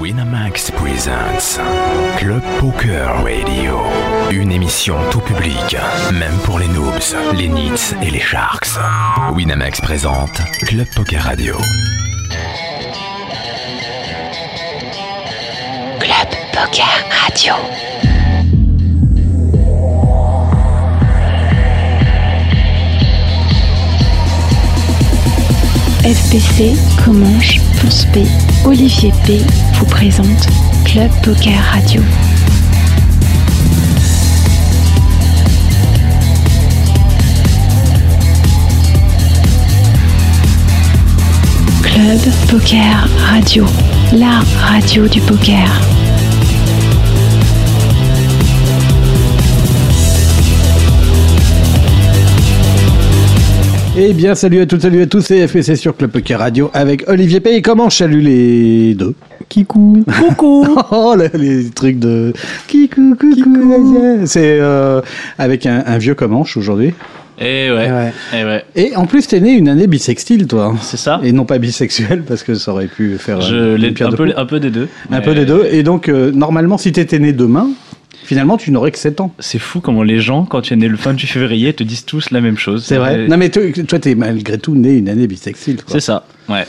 Winamax Presents Club Poker Radio. Une émission tout public, même pour les noobs, les nits et les sharks. Winamax présente Club Poker Radio. Club Poker Radio. FPC, Comanche, Ponce P, Olivier P vous présente Club Poker Radio. Club Poker Radio, la radio du poker. Eh bien, salut à toutes, salut à tous, c'est FPC sur Club Poker Radio avec Olivier P. Et comment salut les deux Kikou Coucou Oh, là, les trucs de Kikou, coucou C'est euh, avec un, un vieux Comanche aujourd'hui. Eh ouais, Ouais. eh ouais. Et en plus, t'es né une année bisextile, toi. C'est ça. Et non pas bisexuel, parce que ça aurait pu faire Je euh, l'ai un de peu, un peu des deux. Un Mais peu des deux. Et donc, euh, normalement, si t'étais né demain, finalement, tu n'aurais que 7 ans. C'est fou comment les gens, quand tu es né le 28 février, te disent tous la même chose. C'est vrai Non, mais toi, toi, t'es malgré tout né une année bisexile. quoi. C'est ça, ouais.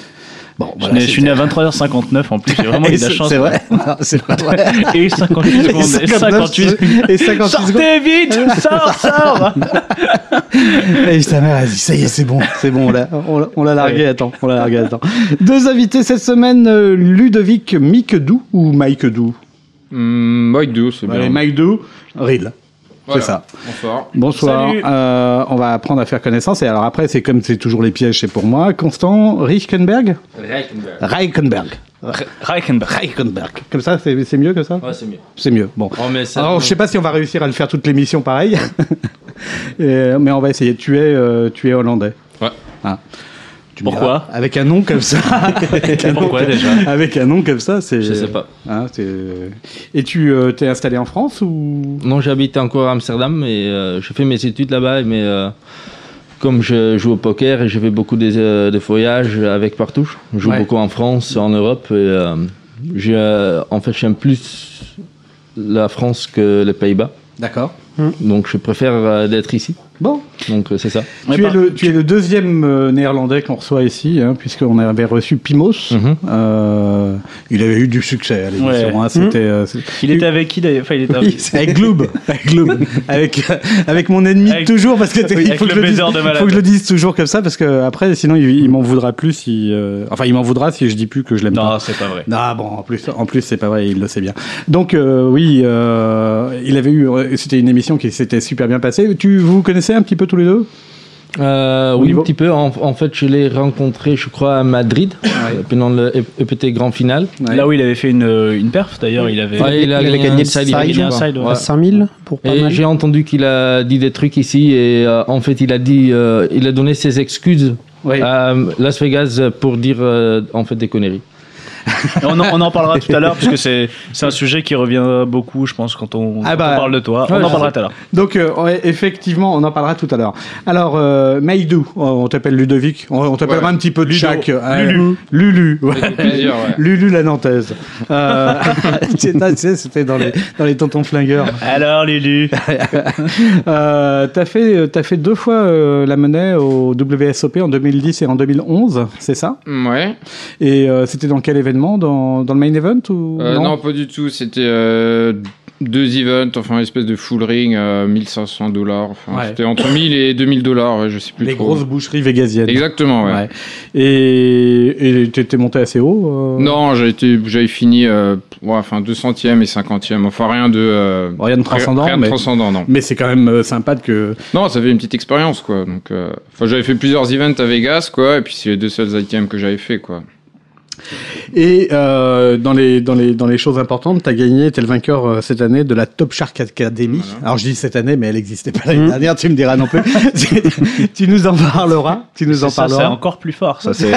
Bon, je, suis né- je suis né à 23h59 en plus, j'ai vraiment eu de la chance. C'est vrai C'est pas vrai. Et 58 secondes. Et 58 Et 58 secondes. Sortez vite Sors, sors Et ta mère a dit ça y est c'est bon c'est bon on l'a largué attends on l'a largué attends deux invités cette semaine euh, Ludovic Mikedou ou Mike Dou Hmm, Mike Dou, c'est Allez bien. Mike Dou Ril Voilà. c'est ça Bonsoir. bonsoir Salut. Euh, on va apprendre à faire connaissance et alors après c'est comme c'est toujours les pièges c'est pour moi Constant Reichenberg Reichenberg Reichenbach. Reichenberg comme ça c'est c'est mieux que ça Ouais, c'est mieux. c'est mieux bon Oh, mais ça, alors je sais pas si on va réussir à le faire toute l'émission pareil Et, mais on va essayer tu es euh, tu es hollandais Ouais. Ah. Tu Pourquoi Avec un nom comme ça. avec un nom Pourquoi comme- déjà Avec un nom comme ça, c'est. Je sais pas. Hein, c'est- Et tu euh, t'es installé en France ou? Non, j'habite encore à Amsterdam et euh, je fais mes études là-bas. Mais euh, comme je joue au poker et je fais beaucoup de, euh, de voyages avec partout, je joue Ouais. beaucoup en France, en Europe. Et, euh, j'ai, euh, en fait, j'aime plus la France que les Pays-Bas. D'accord. Donc, je préfère euh, d'être ici. Bon. Donc, euh, c'est ça. Ouais, tu, es par- le, tu es le deuxième euh, néerlandais qu'on reçoit ici, hein, puisqu'on avait reçu Pimos. Mhm. Euh, il avait eu du succès à l'émission. Ouais. hein, euh, c'est- Il était avec qui d'ailleurs? Enfin, il était Oui, avec... avec Gloob, avec, Gloob. avec, avec mon ennemi Avec- toujours parce que Oui, il faut que, le je dise, baiser de malade. faut que je le dise toujours comme ça parce que après sinon il, il m'en voudra plus si euh, enfin il m'en voudra si je dis plus que je l'aime pas. Non, c'est pas vrai. Ah bon, en plus, en plus c'est pas vrai, il le sait bien. Donc euh, oui, euh, il avait eu, c'était une émission qui s'était super bien passée. Tu vous connaissez un petit peu tous les deux Euh, oui, niveau- un petit peu. En, en fait, je l'ai rencontré, je crois, à Madrid, euh, pendant le EPT Grand Final. Ouais. Là où il avait fait une, une perf d'ailleurs, il avait. Ouais, il a il avait gagné gagné un le side, un side. À 5000 pour pas Et j'ai entendu qu'il a dit des trucs ici et euh, en fait il a dit, euh, il a donné ses excuses à Las Vegas pour dire euh, en fait des conneries. On, en, on en parlera tout à l'heure parce que c'est c'est un sujet qui revient beaucoup, je pense, quand on, Ah quand bah, on parle de toi. ouais, on en parlera tout à l'heure. Donc euh, effectivement, on en parlera tout à l'heure. Alors euh, Maïdou, on t'appelle Ludovic, on, on t'appellera Ouais. un petit peu de Ludo. chaque. Euh, Lulu. Lulu, ouais. Avec plaisir, ouais. Lulu la nantaise. Euh, tu sais, c'était dans les dans les tontons flingueurs. Alors, Lulu Euh, t'as fait t'as fait deux fois euh, la monnaie au WSOP en 2010 et en 2011, c'est ça? Ouais. Et euh, c'était dans quel événement? Dans, dans le main event ou Euh, non, pas du tout. C'était euh, deux events, enfin une espèce de full ring, euh, 1500 dollars. Enfin, Ouais. C'était entre 1000 et 2000 dollars, je sais plus Les trop. grosses boucheries végasiennes. Exactement, ouais. Ouais. Et et t'étais monté assez haut euh Non, j'avais fini, euh, ouais, enfin 200e et 50e. Enfin rien de. euh, Rien de transcendant, Rien de mais- transcendant, non. Mais c'est quand même euh, sympa que. Non, ça fait une petite expérience, quoi. Donc, euh, enfin, j'avais fait plusieurs events à Vegas, quoi, et puis c'est les deux seuls items que j'avais fait, quoi. Et euh, dans, les, dans, les, dans les choses importantes, tu as gagné, tu es le vainqueur euh, cette année de la Top Shark Academy. Alors je dis cette année, mais elle n'existait pas l'année dernière, tu me diras non plus. tu, tu nous en parleras. Tu nous en Ça, c'est parleras. encore plus fort. Ça, c'est.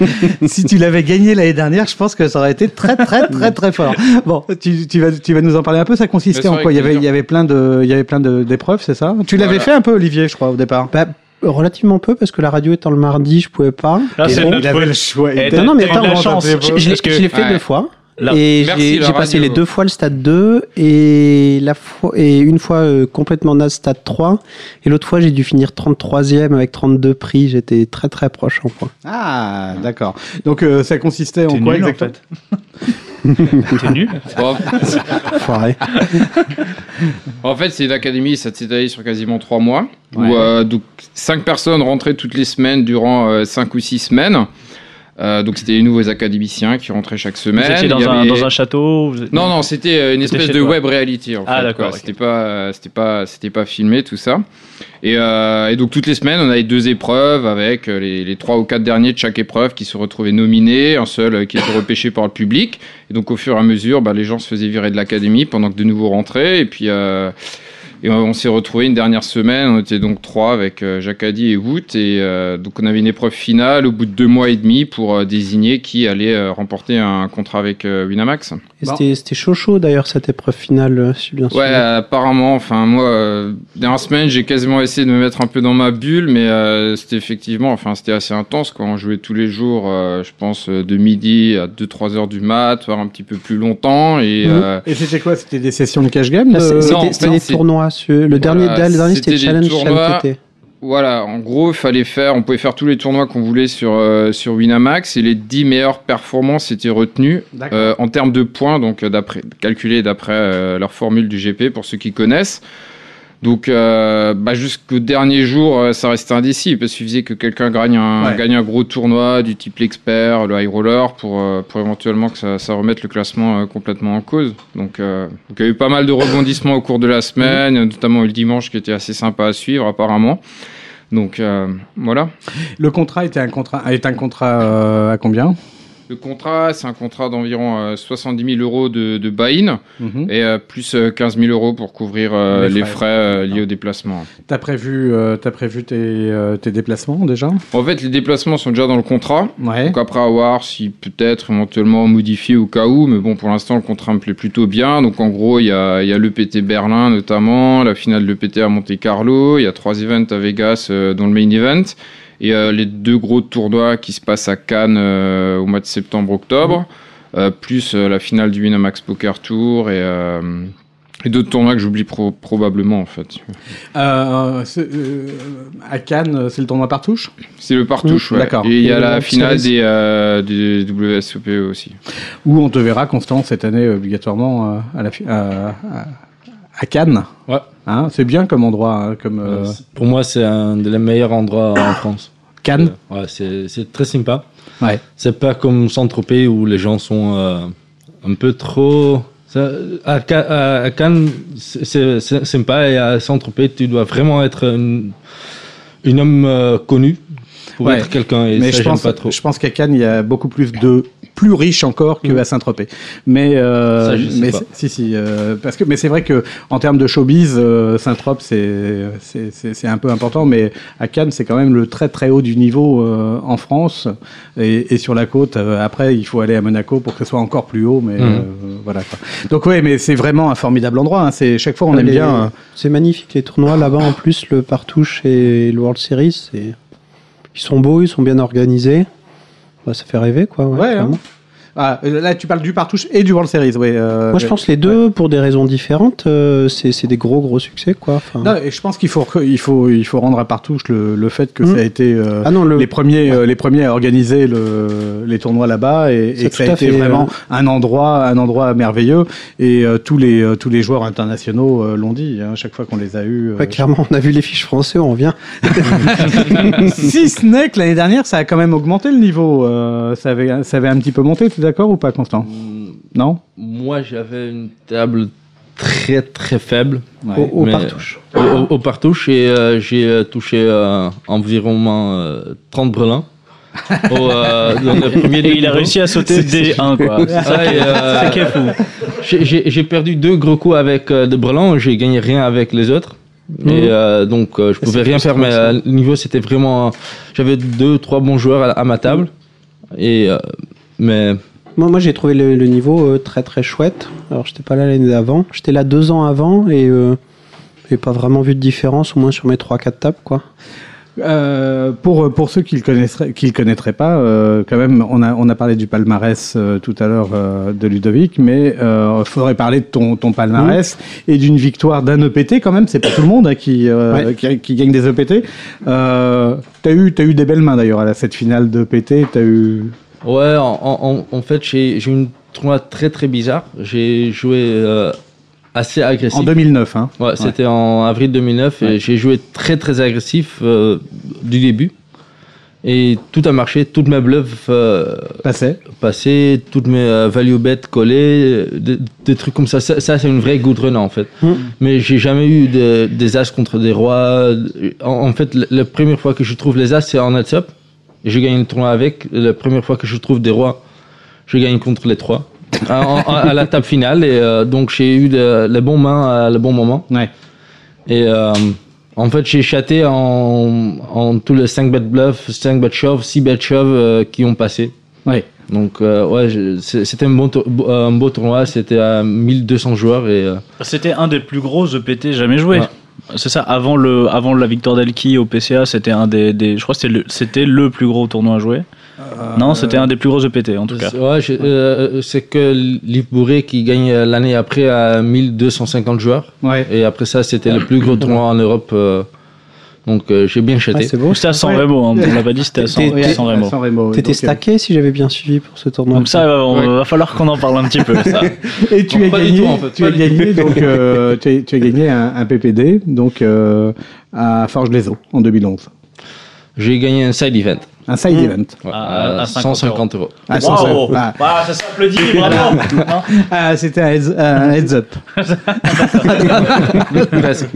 si tu l'avais gagné l'année dernière, je pense que ça aurait été très très très très fort. Bon, tu, tu, vas, tu vas nous en parler un peu. Ça consistait en quoi? Il y, avait, il y avait plein de, il y avait plein de- d'épreuves, c'est ça? Tu l'avais Voilà. fait un peu, Olivier, je crois, au départ. Bah, relativement peu parce que la radio étant le mardi, je pouvais pas. Là, c'est bon, notre il avait faute. le choix. Et non, non, mais attends, la chance. je, je l'ai fait ouais. deux fois. Là. Et j'ai passé les deux fois le stade 2 et, la fois, et une fois euh, complètement naze stade 3. Et l'autre fois, j'ai dû finir 33e avec 32 prix. J'étais très très proche en point. Ah, d'accord. Donc euh, ça consistait en quoi nul, en exactement fait. T'es nul. Bon, en fait, c'est une académie, ça s'est étalé sur quasiment trois mois. Ouais. Où euh, donc, cinq personnes rentraient toutes les semaines durant euh, cinq ou six semaines. Euh, donc, c'était les nouveaux académiciens qui rentraient chaque Vous semaine. étiez Il dans, un, dans un château vous Non, non, c'était euh, une espèce de toi. web reality. En Ah, fait, d'accord, quoi. ok. C'était pas, euh, c'était pas, c'était pas filmé tout ça. Et, euh, et donc toutes les semaines, on avait deux épreuves avec euh, les, les trois ou quatre derniers de chaque épreuve qui se retrouvaient nominés, un seul qui était repêché par le public. Et donc au fur et à mesure, bah, les gens se faisaient virer de l'académie pendant que de nouveaux rentraient. Et puis euh, et on, on s'est retrouvés une dernière semaine. On était donc trois avec euh, Jacques Addy et Wout. Et euh, donc on avait une épreuve finale au bout de deux mois et demi pour euh, désigner qui allait euh, remporter un contrat avec euh, Winamax. Bon. c'était- chaud chaud d'ailleurs cette épreuve finale, si bien sûr. Ouais, apparemment. Enfin, moi, euh, dernière semaine, j'ai quasiment essayé de me mettre un peu dans ma bulle, mais euh, c'était effectivement, enfin, c'était assez intense quand on jouait tous les jours. euh, je pense de midi à 2-3 heures du mat, voire un petit peu plus longtemps. Et euh, Et c'était quoi? C'était des sessions de cash game non, C'était en fait, c'était des tournois. Le dernier, Voilà, le dernier c'était Challenge voilà, en gros, il fallait faire, on pouvait faire tous les tournois qu'on voulait sur euh, sur Winamax, et les 10 meilleures performances étaient retenues. Euh, en termes de points, donc euh, d'après calculé d'après euh, leur formule du GP pour ceux qui connaissent. Donc euh, bah, jusqu'au dernier jour, euh, ça restait indécis parce qu'il suffisait que quelqu'un gagne un Ouais. gagne un gros tournoi du type l'expert, le high roller pour euh, pour éventuellement que ça, ça remette le classement euh, complètement en cause. Donc, euh, donc il y a eu pas mal de rebondissements au cours de la semaine, notamment le dimanche qui était assez sympa à suivre apparemment. Donc euh, voilà. Le contrat était un contrat, est un contrat à combien? Le contrat, c'est un contrat d'environ euh, 70 000 euros de, de buy-in Mhm. et euh, plus euh, 15 000 euros pour couvrir euh, Les les frais. frais, euh, liés au déplacement. T'as prévu, euh, t'as prévu tes, euh, tes déplacements déjà? En fait, les déplacements sont déjà dans le contrat. Ouais. Donc après, à voir si peut-être éventuellement modifier au cas où. Mais bon, pour l'instant, le contrat me plaît plutôt bien. Donc en gros, il y a, y a l'EPT Berlin notamment, la finale de l'EPT à Monte Carlo. Il y a trois events à Vegas, euh, dont le main event. Et euh, les deux gros tournois qui se passent à Cannes euh, au mois de septembre-octobre. Euh, plus euh, la finale du Winamax Poker Tour et, euh, et d'autres tournois que j'oublie pro- probablement en fait. Euh, euh, à Cannes, c'est le tournoi par touche C'est le partouche, Mmh, ouais. d'accord. Et il y a la finale des, euh, des WSOP aussi. Où on te verra constant cette année obligatoirement euh, à, la, fi- à, à- à Cannes. Ouais. Hein, c'est bien comme endroit, hein, comme euh, Pour moi, c'est un des meilleurs endroits en France. Cannes. Ouais, c'est c'est très sympa. Ouais. C'est pas comme Saint-Tropez où les gens sont euh, un peu trop. ça- à, Ca- à- à Cannes, c'est- sympa et à Saint-Tropez, tu dois vraiment être une, une homme euh, connu pour Ouais. être quelqu'un Mais ça, je pense, pas trop. je pense qu'à Cannes, il y a beaucoup plus de plus riches encore que Mm. à Saint-Tropez. Mais, euh, Ça, mais si, si, euh, parce que, mais c'est vrai que en termes de showbiz, euh, Saint-Tropez, c'est, c'est, c'est, un peu important. Mais à Cannes, c'est quand même le très très haut du niveau euh, en France et, et sur la côte. euh, après, il faut aller à Monaco pour que ce soit encore plus haut. Mais Mm. euh, voilà. Quoi. Donc ouais, mais c'est vraiment un formidable endroit. Hein. C'est chaque fois on Ah, aime bien. euh, C'est magnifique les tournois là-bas en plus le partouche et le World Series, c'est ils sont beaux, ils sont bien organisés. Bah, ça fait rêver quoi. ouais, Ouais, hein. Ah, là, tu parles du partouche et du World Series. Ouais, euh, Moi je pense les deux pour des raisons différentes, euh, c'est des gros gros succès quoi. Enfin, Non, et je pense qu'il faut, il faut, il faut rendre à Partouche le, le fait que Mm. ça a été euh, ah non le les premiers, euh, les premiers à organiser le, les tournois là-bas et, que ça tout a été fait, vraiment euh, un endroit, un endroit merveilleux. Et euh, tous les, euh, tous les joueurs internationaux euh, l'ont dit. Hein, chaque fois qu'on les a eus. euh, ouais, clairement on a vu les fiches français, on vient. si ce n'est que l'année dernière, ça a quand même augmenté le niveau. euh, ça avait, ça avait un petit peu monté. Es d'accord ou pas, Constant Mm, Non. Moi, j'avais une table très très faible Ouais. Au, au partouche. au, au- au partouche et euh, j'ai euh, touché euh, environ euh, 30 brelins. au, euh, dans le premier Et il a réussi à sauter des 1 quoi. Ouais, et, euh, C'est qui est fou. J'ai- perdu deux gros coups avec euh, des brelans, j'ai gagné rien avec les autres. Et euh, donc euh, je Et pouvais rien faire, mais euh, le niveau c'était vraiment. J'avais deux, trois bons joueurs à, à ma table. Et euh, mais Moi, moi j'ai trouvé le, le niveau euh, très très chouette. Alors j'étais pas là l'année d'avant, j'étais là deux ans avant et euh, j'ai pas vraiment vu de différence, au moins sur mes 3-4 tables quoi. Euh, pour, pour ceux qui le connaîtraient, qui le connaîtraient pas, euh, quand même, on a, on a parlé du palmarès euh, tout à l'heure de Ludovic, mais il faudrait parler de ton, ton palmarès et d'une victoire d'un EPT quand même. C'est pas tout le monde hein, qui, qui, qui gagne des EPT. Euh, t'as eu, t'as eu des belles mains d'ailleurs à la- cette finale d'EPT. T'as eu. Ouais, en, en, en fait, j'ai eu une tournoi très très bizarre. J'ai joué euh, assez agressif. En 2009, hein. Ouais, c'était en avril 2009 et Ouais. j'ai joué très très agressif euh, du début. Et tout a marché, toutes mes bluffs euh, Passé. passées, toutes mes euh, value bets collées, euh, des, des trucs comme ça. Ça, ça, c'est une vraie good run en fait. Mais j'ai jamais eu de- des as contre des rois. En, en fait, la, la première fois que je trouve les as, c'est en heads up. Et je gagne le tournoi avec. La première fois que je trouve des rois, je gagne contre les trois. à, la table finale. Et euh, donc, j'ai eu de- les bons mains à le bon moment. Ouais. Et euh, en fait, j'ai chaté en, en tous les 5 bet bluff, 5 bet shove, 6 bet shove euh, qui ont passé. Ouais. Donc, euh, ouais, c'était un, bon un beau tournoi. C'était à 1200 joueurs. Et, euh, C'était un des plus gros EPT jamais joué. Ouais. C'est ça, avant, le, avant la victoire d'Elki au PCA, c'était un des, des- Je crois que c'était le, c'était le plus gros tournoi à jouer. non, c'était un des plus gros EPT en tout cas. Ouais, j'ai- euh, c'est que Liv Bourré qui gagne euh, l'année après à 1250 joueurs. Ouais. Et après ça, c'était le plus gros tournoi en Europe. euh, donc, euh, j'ai bien Ah, chaté. c'est beau. C'était à San Ouais. Remo, hein, on l'a pas dit, c'était à San, San Remo. Remo, T'étais donc, euh, stacké si j'avais bien suivi pour ce tournoi. Donc ça, on Ouais. va falloir qu'on en parle un petit peu. Ça. Et tu Non, as gagné, tout, en fait, tu as gagné donc euh, tu, as, tu as gagné un, un PPD donc euh, à Forge les Eaux en 2011. J'ai gagné un side event. Un side event. Ouais, À- à, à 50 150 euros. Ah, Waouh. 150. Ah, ça s'applaudit, bravo Non ah, c'était un heads, up. Presque.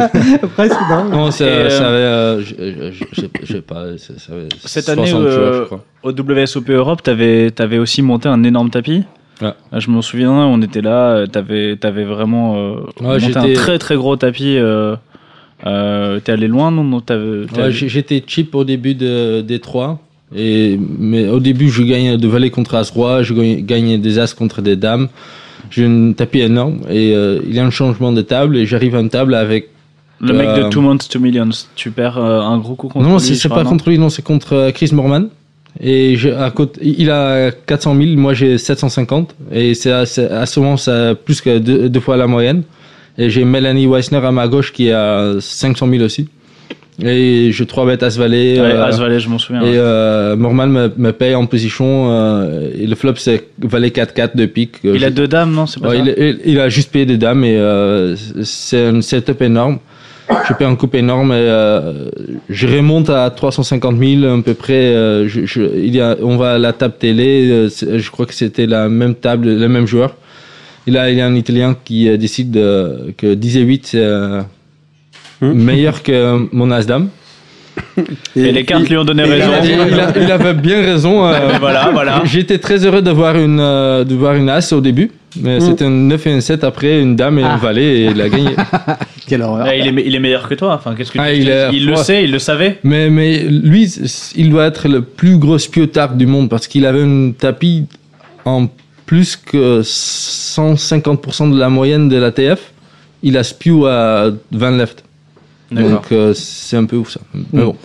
Presque non. Non, ça, euh, ça avait, euh, je- sais pas, ça, avait Cette année, 60 joueurs, euh, je crois. Au WSOP Europe, t'avais avais aussi monté un énorme tapis. Ouais. Ah, Je m'en souviens, on était là, euh, t'avais avais vraiment euh, Ouais, monté un très très gros tapis. Euh, euh, T'es allé loin, non, non Ouais, J'étais cheap au début de, des trois. Et, mais au début, je gagnais de valet contre as-roi, je gagnais, des as contre des dames. J'ai un tapis énorme et euh, il y a un changement de table et j'arrive à une table avec. Le mec de euh, Two Months, Two Millions, tu perds euh, un gros coup contre non, lui, c'est je c'est pas non contre lui, non, c'est contre euh, Chris Morman. Et j'ai- à côté, il a 400 000, moi j'ai 750. Et c'est à, c'est ce moment, ça plus que deux, deux fois la moyenne. Et j'ai Melanie Weissner à ma gauche qui a 500 000 aussi. Et je 3 bêtes As-Valet. Ouais, euh, As Valet, je m'en souviens. Et ouais. euh, Morman me, me paye en position. euh, et le flop, c'est valet 4-4 de pique. il Je- a deux dames, non C'est pas Ouais, ça il, a juste payé des dames et euh, c'est un setup énorme. Je paye un coupe énorme et euh, je remonte à 350 000 à peu près. euh, je, je- il y a, on va à la table télé. euh, je crois que c'était la même table, le même joueur. Et là, il y a un Italien qui euh, décide de- que 10 et 8 c'est euh, meilleur que mon As-Dame. Et les cartes lui ont donné Il, raison. a- il a- il avait bien raison. euh, voilà, voilà. J'étais très heureux de voir une, euh, de voir une As au début. Mais c'était un 9 et un 7 après, une dame et un valet et il a gagné. Quelle horreur. Ouais, il, est, il est meilleur que toi. Enfin, qu'est-ce que tu Ah, il, il est- il le sait, il le savait. Mais, mais lui, il doit être le plus gros spiotard du monde parce qu'il avait un tapis en plus que 150% de la moyenne de la TF. Il a spew à 20 left. Donc euh, c'est un peu ouf ça. Mais bon.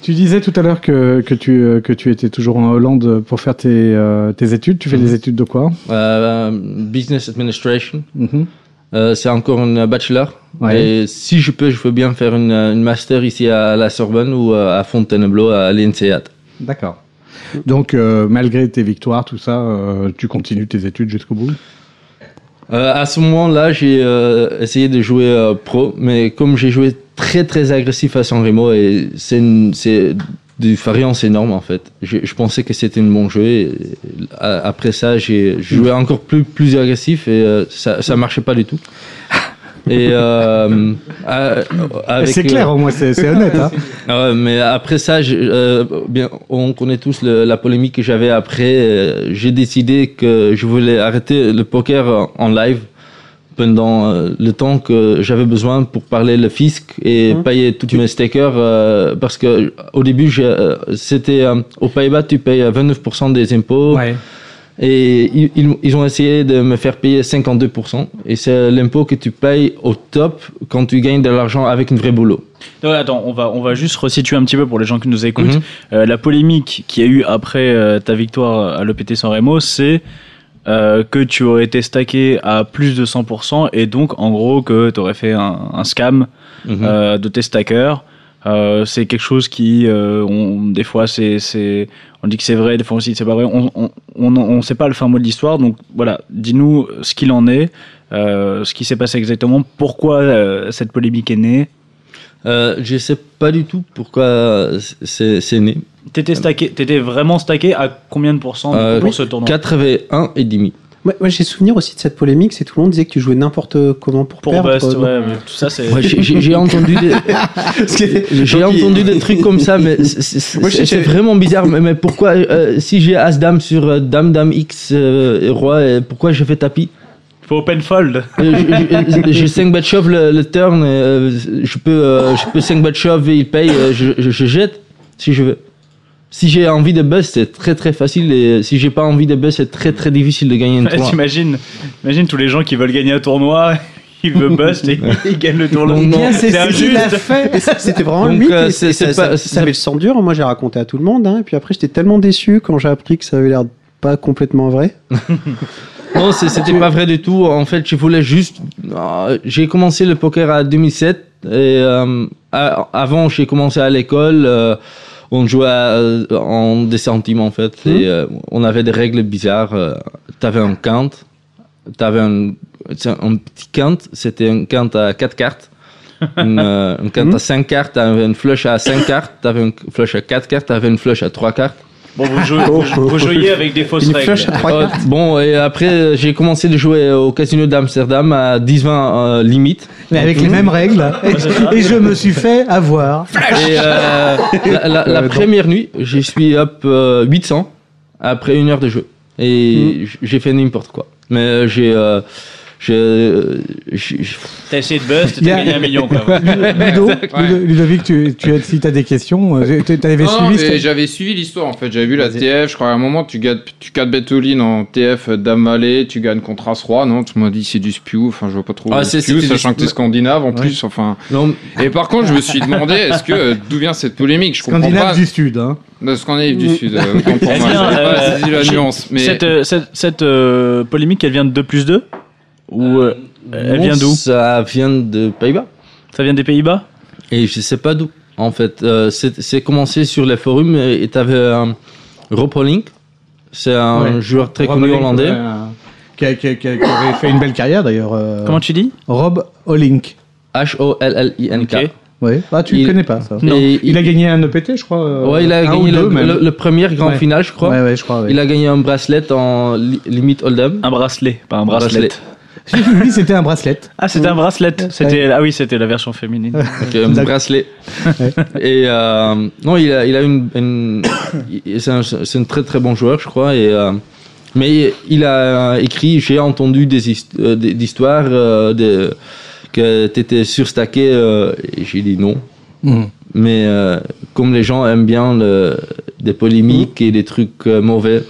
Tu disais tout à l'heure que, que, tu, euh, que tu étais toujours en Hollande pour faire tes, euh, tes études. Tu fais des études de quoi? Euh, business administration. Mhm. Euh, c'est encore un bachelor. Ouais. Et si je peux, je veux bien faire une, une master ici à la Sorbonne ou à Fontainebleau à l'INSEAD. D'accord. Donc, malgré tes victoires, tout ça, tu continues tes études jusqu'au bout? Euh, à ce moment-là, j'ai euh, essayé de jouer euh, pro, mais comme j'ai joué très très agressif à San Remo, et c'est une- c'est des variances énormes en fait. Je, je pensais que c'était un bon jeu. Et, après ça, j'ai joué encore plus plus agressif et euh, ça ça marchait pas du tout. Et euh, C'est clair, au moins, c'est c'est honnête. Hein mais après ça, je- euh, bien, on connaît tous le- la polémique que j'avais après. euh, J'ai décidé que je voulais arrêter le poker en live pendant euh, le temps que j'avais besoin pour parler le fisc et payer tous mes stakers euh, parce que au début j'ai, euh, c'était euh, au Pays-Bas tu payes 29% des impôts ouais. et ils, ils- ont essayé de me faire payer 52%. Et c'est l'impôt que tu payes au top quand tu gagnes de l'argent avec une vraie boulot. Non, attends, on va, on va juste resituer un petit peu pour les gens qui nous écoutent. Mhm. Euh, la polémique qu'il y a eu après euh, ta victoire à l'EPT San Remo, c'est euh, que tu aurais été stacké à plus de 100% et donc en gros que tu aurais fait un, un scam Mhm. euh, de tes stackers. Euh, c'est quelque chose qui, on, des fois, c'est, on dit que c'est vrai, des fois aussi c'est pas vrai. On, on, on, on sait pas le fin mot de l'histoire, donc voilà, dis-nous ce qu'il en est, ce qui s'est passé exactement, pourquoi cette polémique est née. Je sais pas du tout pourquoi c'est né. T'étais stacké, t'étais vraiment stacké à combien de pourcents Euh, pour ce tournoi 81 et demi. Moi, moi, j'ai souvenir aussi de cette polémique, c'est tout le monde disait que tu jouais n'importe comment pour, Pour perdre. Bust, ouais, mais tout ça c'est. Ouais, j'ai- entendu des, j'ai entendu trucs comme ça, mais c'est- vraiment bizarre. Mais, mais pourquoi, euh, si j'ai As Dame sur euh, Dame Dame X euh, et Roi, euh, pourquoi je fais tapis? Faut open fold. Euh, J'ai 5 bet shove le, le turn, euh, je peux, euh, je peux 5 bet shove et il paye, euh, je, je- je jette si je veux. Si j'ai envie de bust, c'est très très facile et si j'ai pas envie de bust, c'est très très difficile de gagner une tournoi. T'imagines, imagine tous les gens qui veulent gagner un tournoi, ils veulent bust et ils gagnent le tournoi. Donc, non. Bien, c'est ce qu'il injuste. a fait. C'était vraiment le Donc, mythe. euh, ça, c'est ça- pas- ça avait le sang dur. Moi, j'ai raconté à tout le monde. hein, et puis après, j'étais tellement déçu quand j'ai appris que ça avait l'air pas complètement vrai. Non, c'était pas vrai du tout. En fait, je voulais juste. euh, J'ai commencé le poker à 2007 et euh, avant, j'ai commencé à l'école. euh, on jouait à- en des centimes en fait et euh, on avait des règles bizarres. euh, T'avais un count, t'avais un, petit count, c'était un count à 4 cartes. Une, euh, un count à 5 cartes, t'avais une flush à 5 cartes, t'avais une flush à 4 cartes, t'avais une flush à 3 cartes. Bon, vous jouez, vous, vous jouiez avec des fausses Une règles. cartes. bon, et après, euh, j'ai commencé de jouer au casino d'Amsterdam à 10-20 euh, limite. Mais avec les mêmes règles. Et, et je me suis fait avoir. Et euh, la, la- la Euh, première nuit, je suis up euh, 800 après une heure de jeu. Et j- j'ai fait n'importe quoi. Mais euh, j'ai. Euh, j'ai, j'ai- j'ai- T'as essayé de y t'as gagné un million, quoi. Ludo, Ludo- Ludovic, tu, tu as, si tu as des questions, euh, tu avais Non, suivi j'avais suivi l'histoire en fait. J'avais vu la. TF. Je crois à un moment tu gagnes, tu 4 bet all-in en TF Dame tu gagnes contre As Roi. Non, tu m'as dit c'est du spew. Enfin, je vois pas trop. Ah, c'est- sachant que t'es scandinave en Ouais. plus. Enfin. Non, Et par contre, je me suis demandé est-ce que euh, d'où vient cette polémique? Je comprends Scandinave pas. du Sud. Hein. Scandinave du Sud. euh, pas euh, la nuance. Mais Cette, cette, cette, euh, polémique, elle vient de 2 plus 2 Ou euh, elle non, vient d'où Ça vient de Pays-Bas. Ça vient des Pays-Bas Et je sais pas d'où. En fait, Euh, c'est c'est commencé sur les forums et t'avais un Rob Hollink. C'est un Ouais. joueur très Rob connu hollandais. ouais, euh, qui, a- qui a- qui avait fait une belle carrière d'ailleurs. euh, Comment tu dis Rob Hollink. H-O-L-L-I-N-K. Ok. Ouais. Ah, tu ne connais pas ça. Non. Il a gagné un EPT, je crois. euh, Ouais, il a un gagné le, même. le- le premier grand Ouais. final, je crois. Ouais, ouais, je crois. ouais. Il a gagné un bracelet en li- limite hold'em. Un bracelet, pas un bracelet. Bracelet. Lui, c'était un bracelet. Ah, c'était un bracelet. C'était ah oui, c'était la version féminine. Un bracelet. Et euh, non, il a, il a une, c'est un, c'est un très très bon joueur, je crois. Et euh, mais il a écrit, j'ai entendu des, hist- euh, des histoires euh, de, que t'étais surstacké. euh, et j'ai dit non. Mhm. Mais euh, comme les gens aiment bien le, des polémiques et des trucs euh, mauvais,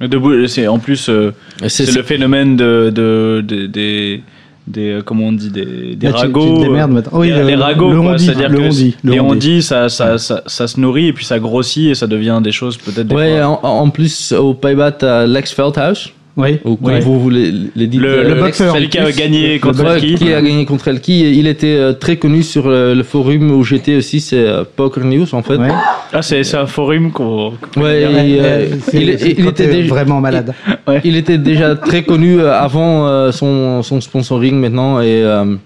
Debout, c'est en plus euh, c'est c'est le phénomène de, de, de- des des euh, comment on dit des, des Là, tu- tu ragots. te démerdes euh, maintenant. Oui, les, le- les ragots, le quoi. on-dit, c'est-à-dire le que le les on-dit, ça, ça, ça, ça se nourrit et puis ça grossit et ça devient des choses peut-être des Ouais, fois- en, en plus, au Pays-Bas, t'as Lex Feldhaus, Oui. ou comme Oui. vous voulez les dites. le, euh, boxeur, celui qui a gagné le contre Ouais, qui qui a gagné contre Elki. Il était euh, très connu sur le, le forum où j'étais aussi, c'est euh, Poker News en fait. Ouais. Ah, c'est un forum qu'on. Ouais, euh, Euh, il, c'est il quand était déjà, vraiment malade. il était déjà très connu euh, avant euh, son, son sponsoring maintenant et euh,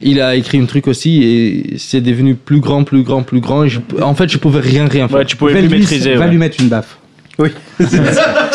il a écrit un truc aussi et c'est devenu plus grand, plus grand, plus grand. Et je- en fait, je pouvais rien, rien faire. Ouais, tu pouvais Va plus lui- maîtriser. Va ouais. lui mettre une baffe. Oui.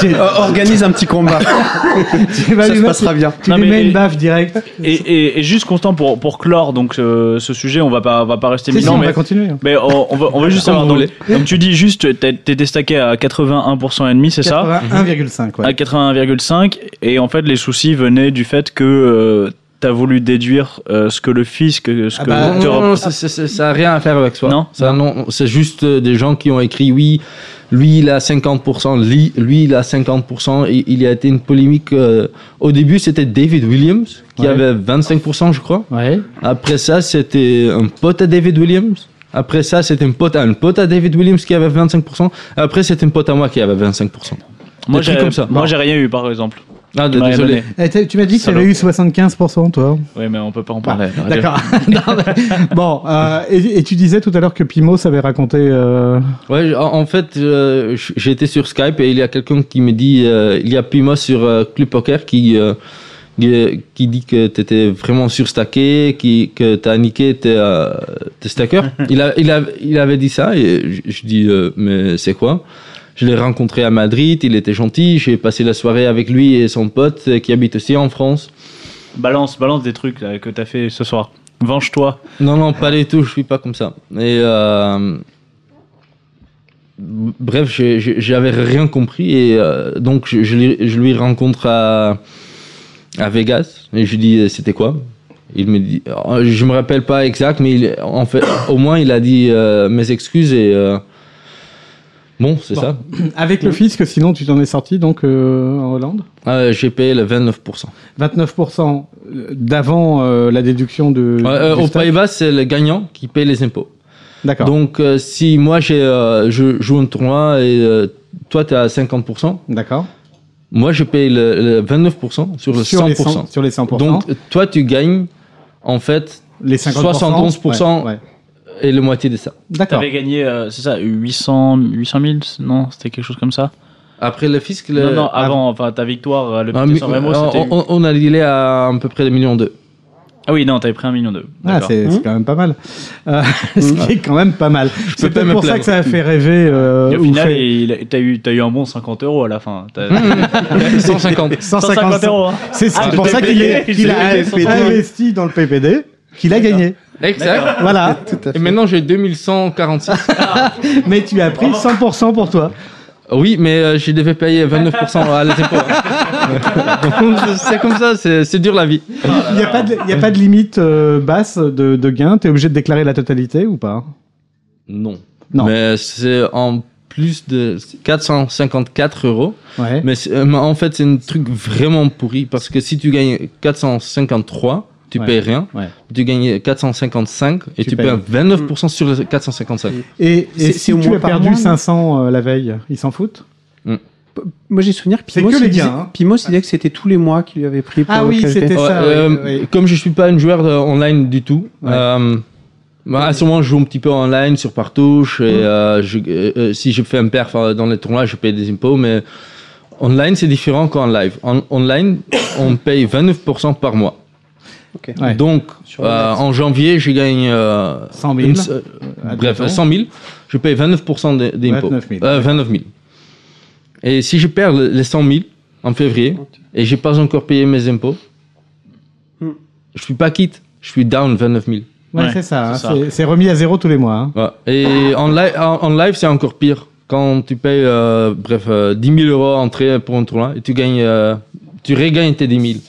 Euh, organise un petit combat. Ça se passera bien. Tu Non, lui mais- mets une baffe direct. Et, et, et juste Constant pour, pour clore donc ce, ce sujet, on va pas on va pas rester mille ans, on mais va continuer. hein. mais on, on va on va juste Comme savoir. Donc, donc tu dis juste t'es déstacké à 81% et demi, c'est ça? 81,5. Ouais. À 81,5 et en fait les soucis venaient du fait que tu as voulu déduire euh, ce que le fisc ce Ah que bah, Non, non, ça, ça- a rien à faire avec soi. Non? Ça, non, c'est juste euh, des gens qui ont écrit oui. Lui il a 50%, lui, lui il a 50%. Et il y a été une polémique. euh, au début, c'était David Williams qui Ouais. avait 25%, je crois. Ouais. Après ça, c'était un pote à David Williams. Après ça, c'était un pote à un pote à David Williams qui avait 25%. Après, c'était un pote à moi qui avait 25%. Moi, Des trucs j'ai comme ça. Moi, j'ai rien eu, par exemple. Ah, Tu désolé. Eh, tu m'as dit que tu avais eu 75%, toi. Oui, mais on peut pas en parler. D'accord. Non, mais- bon, euh, et, et tu disais tout à l'heure que Pimos avait raconté. euh, Ouais, en en fait, euh, j'étais sur Skype et il y a quelqu'un qui me dit, euh, il y a Pima sur euh, Club Poker qui, euh, qui, qui dit que tu étais vraiment surstacké, qui, que tu as niqué tes, tes stackers. il, a, il, a, il avait dit ça et je, je dis, euh, mais c'est quoi? Je l'ai rencontré à Madrid, il était gentil, j'ai passé la soirée avec lui et son pote qui habite aussi en France. Balance, balance des trucs là, que t'as fait ce soir. Venge-toi. Non, non, pas du tout, je suis pas comme ça. Et euh, bref, j'avais rien compris et euh, donc je, je, lui- je lui rencontre à, à Vegas et je lui dis euh, c'était quoi? Il me dit, euh, je me rappelle pas exact, mais il- en fait, au moins il a dit euh, mes excuses et bon, c'est Bon. ça. Avec le fisc, sinon tu t'en es sorti donc euh, en Hollande? Euh, j'ai payé le 29%. 29% d'avant euh, la déduction de. Euh, au. Pays-Bas, c'est le gagnant qui paye les impôts. D'accord. Donc, euh, si moi j'ai, euh, je joue un tournoi et euh, toi tu as 50%, D'accord. moi je paye le, le 29% sur le Sur 100%. les 100%. Sur les 100%. Donc, toi tu gagnes en fait les 50%. 71% Ouais, ouais. Et le moitié de ça. D'accord. T'avais gagné, euh, c'est ça, 800, 800 000 Non, c'était quelque chose comme ça Après le fisc, le, Non, non, avant, enfin, ta victoire, euh, le Ah, petit mi- San Remo, on, c'était. on- on a dealé à à peu près 2 millions d'euros. Ah oui, non, t'avais pris un million d'euros. Ah, D'accord. c'est c'est quand même pas mal. Euh, ce qui est quand même pas mal. C'est peut-être pour ça que ça a fait rêver. euh, Et au final, fait- il a- t'as eu, t'as eu un bon 50 euros à la fin. T'as- 150. 150 euros. hein. C'est c'est Ah, pour ça qu'il est- PPD, qu'il a investi dans le PPD, qu'il a gagné. Exact. Voilà. Et maintenant j'ai 2146. Mais tu as pris 100% pour toi. oui, mais euh, je devais payer 29% à impôts. Donc, c'est comme ça, c'est dur la vie. Il n'y a, pas de- il y a pas de limite euh, basse de, de gain? Tu es obligé de déclarer la totalité ou pas? Non. Non. Mais c'est en plus de 454 euros. Ouais. Mais euh, mais en fait, c'est un truc vraiment pourri parce que si tu gagnes 453, tu Ouais. payes rien. Ouais. Tu gagnes 455 et Tu tu, payes. payes 29% sur les 455. Et, si au tu as perdu mois, non 500 euh, la veille, ils s'en foutent Moi j'ai souvenir que C'est Pimos, que il disait, gains, hein. Pimos, il disait que c'était tous les mois qu'il lui avait pris pour Ah oui, c'était Ouais, ça. euh, oui. Comme je suis pas un joueur de online du tout, Ouais. euh, bah, à ce moment je joue un petit peu online sur Partouche et euh, je- euh, euh, si je fais un perf euh, dans les tournois, je paye des impôts, mais online c'est différent qu'en live. En online, on paye 29% par mois. Ouais. Donc, euh, en janvier, je gagne euh, 100 000. une se- euh, bref, admettons. 100 000. Je paye 29% des- d'impôts. 29 000. Euh, 29 000. Et si je perds le- les 100 000 en février et j'ai pas encore payé mes impôts, Hmm. je suis pas quitte. Je suis down 29 000. Ouais, Ouais, c'est ça. hein. c'est remis à zéro tous les mois. hein. Ouais. Et en, live, en, en live, c'est encore pire. Quand tu payes, euh, bref, euh, 10 000 euros entrée pour un tournoi et tu gagnes, euh, tu regagnes tes 10 000.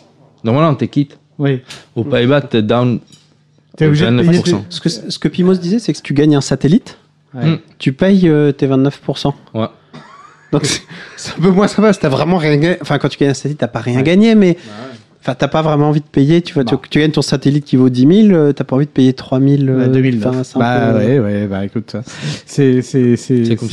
Normalement, t'es quitte. Oui. Au Pays-Bas, t'es down T'es obligé de payer 29%. Ce que, ce que Pimos disait, c'est que si tu gagnes un satellite, Ouais. Hmm. tu payes euh, tes 29%. Ouais. Donc c'est un peu moins sympa, t'as vraiment rien gagné. Enfin, quand tu gagnes un satellite, t'as pas rien gagné, mais. Enfin, t'as pas vraiment envie de payer. Tu vois, tu, Bah. tu gagnes ton satellite qui vaut 10 000, euh, t'as pas envie de payer 3 000. Bah, euh, 2009. enfin, c'est un bah peu- ouais, ouais, bah écoute, c'est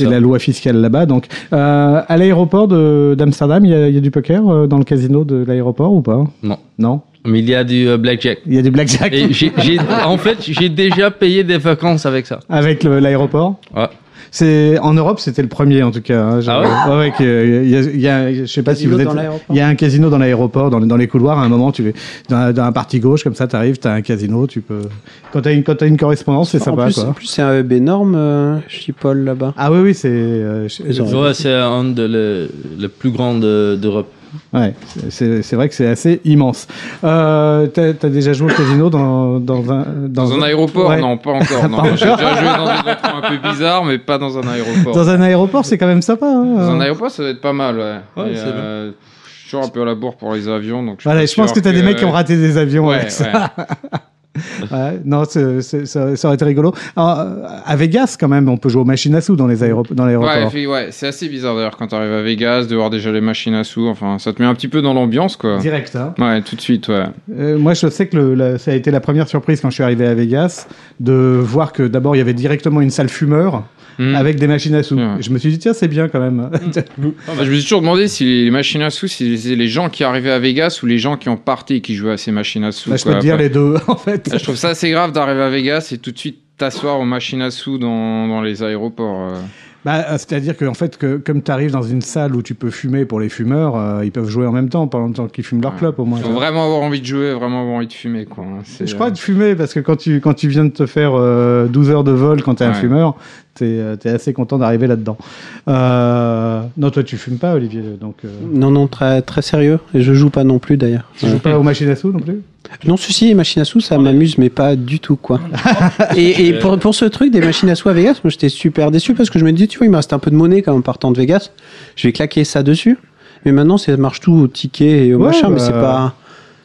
la loi fiscale là-bas. Donc, euh, à l'aéroport de d'Amsterdam, il y, a- il y a du poker euh, dans le casino de l'aéroport ou pas? Non. Non? Mais il y a du euh, blackjack. Il y a du blackjack Et j'ai, j'ai- en fait, j'ai déjà payé des vacances avec ça. avec le- l'aéroport. Ouais. C'est en Europe, c'était le premier en tout cas. hein. Ah ouais ouais, que- il y a, il y a- je sais pas si Casino vous êtes. dans l'aéroport. Il y a un casino dans l'aéroport, dans, les- dans les couloirs. À un moment, tu dans, dans un parti gauche comme ça, t'arrives, t'as un casino, tu peux. Quand t'as une quand t'as une correspondance, c'est en, sympa plus, quoi. en plus, c'est un hub énorme, euh, Schiphol là-bas. Ah oui, oui, c'est. euh, je- Ouais, c'est un de les, les plus grands de- d'Europe. Ouais, c'est c'est vrai que c'est assez immense. Euh, T'as as déjà joué au casino dans, dans un Dans un aéroport Ouais. Non, pas encore. Non, J'ai déjà joué dans des endroits un peu bizarres, mais pas dans un aéroport. Dans un aéroport, c'est quand même sympa. hein. Dans un aéroport, ça doit être pas mal, ouais. Ouais, Et, c'est euh, je suis toujours un peu à la bourre pour les avions, donc je Voilà, je pense que t'as des mecs qui ont raté des avions Ouais, avec ça. ouais. Non, ça, ça aurait été rigolo. Alors, euh, à Vegas, quand même, on peut jouer aux machines à sous dans les aéroports. Dans Ouais, l'aéroport. fait- ouais, c'est assez bizarre d'ailleurs quand t'arrives à Vegas de voir déjà les machines à sous. Enfin, ça te met un petit peu dans l'ambiance, quoi. Direct, hein. Ouais, tout de suite, ouais. Euh, moi, je sais que le- la- ça a été la première surprise quand je suis arrivé à Vegas de voir que d'abord il y avait directement une salle fumeur Hmm. avec des machines à sous. Je me suis dit tiens c'est bien quand même. Ah, bah, je me suis toujours demandé si les machines à sous, si c'est les gens qui arrivaient à Vegas ou les gens qui ont parti et qui jouaient à ces machines à sous. Bah, je quoi. peux te dire les deux en fait. Je trouve ça assez grave d'arriver à Vegas et tout de suite t'asseoir aux machines à sous dans, dans les aéroports. euh. Bah, c'est-à-dire que en fait que comme tu arrives dans une salle où tu peux fumer pour les fumeurs, euh, ils peuvent jouer en même temps pendant le temps qu'ils fument leur Ouais. clope au moins. Faut vraiment avoir envie de jouer, vraiment avoir envie de fumer, quoi. hein. Je crois euh, de fumer parce que quand tu quand tu viens de te faire euh, 12 heures de vol quand t'es un Ouais. fumeur, t'es euh, t'es assez content d'arriver là-dedans. Euh, non toi tu fumes pas Olivier donc euh, Non, non, très, très sérieux. Et je joue pas non plus d'ailleurs. tu joues pas aux machines à sous non plus? Non, ceci, les machines à sous, ça m'amuse, mais pas du tout, quoi. et et pour, pour ce truc des machines à sous à Vegas, moi j'étais super déçu parce que je me dis, tu vois, il me reste un peu de monnaie quand même en partant de Vegas. Je vais claquer ça dessus. Mais maintenant, ça marche tout au ticket et au Ouais, machin, mais bah. c'est pas.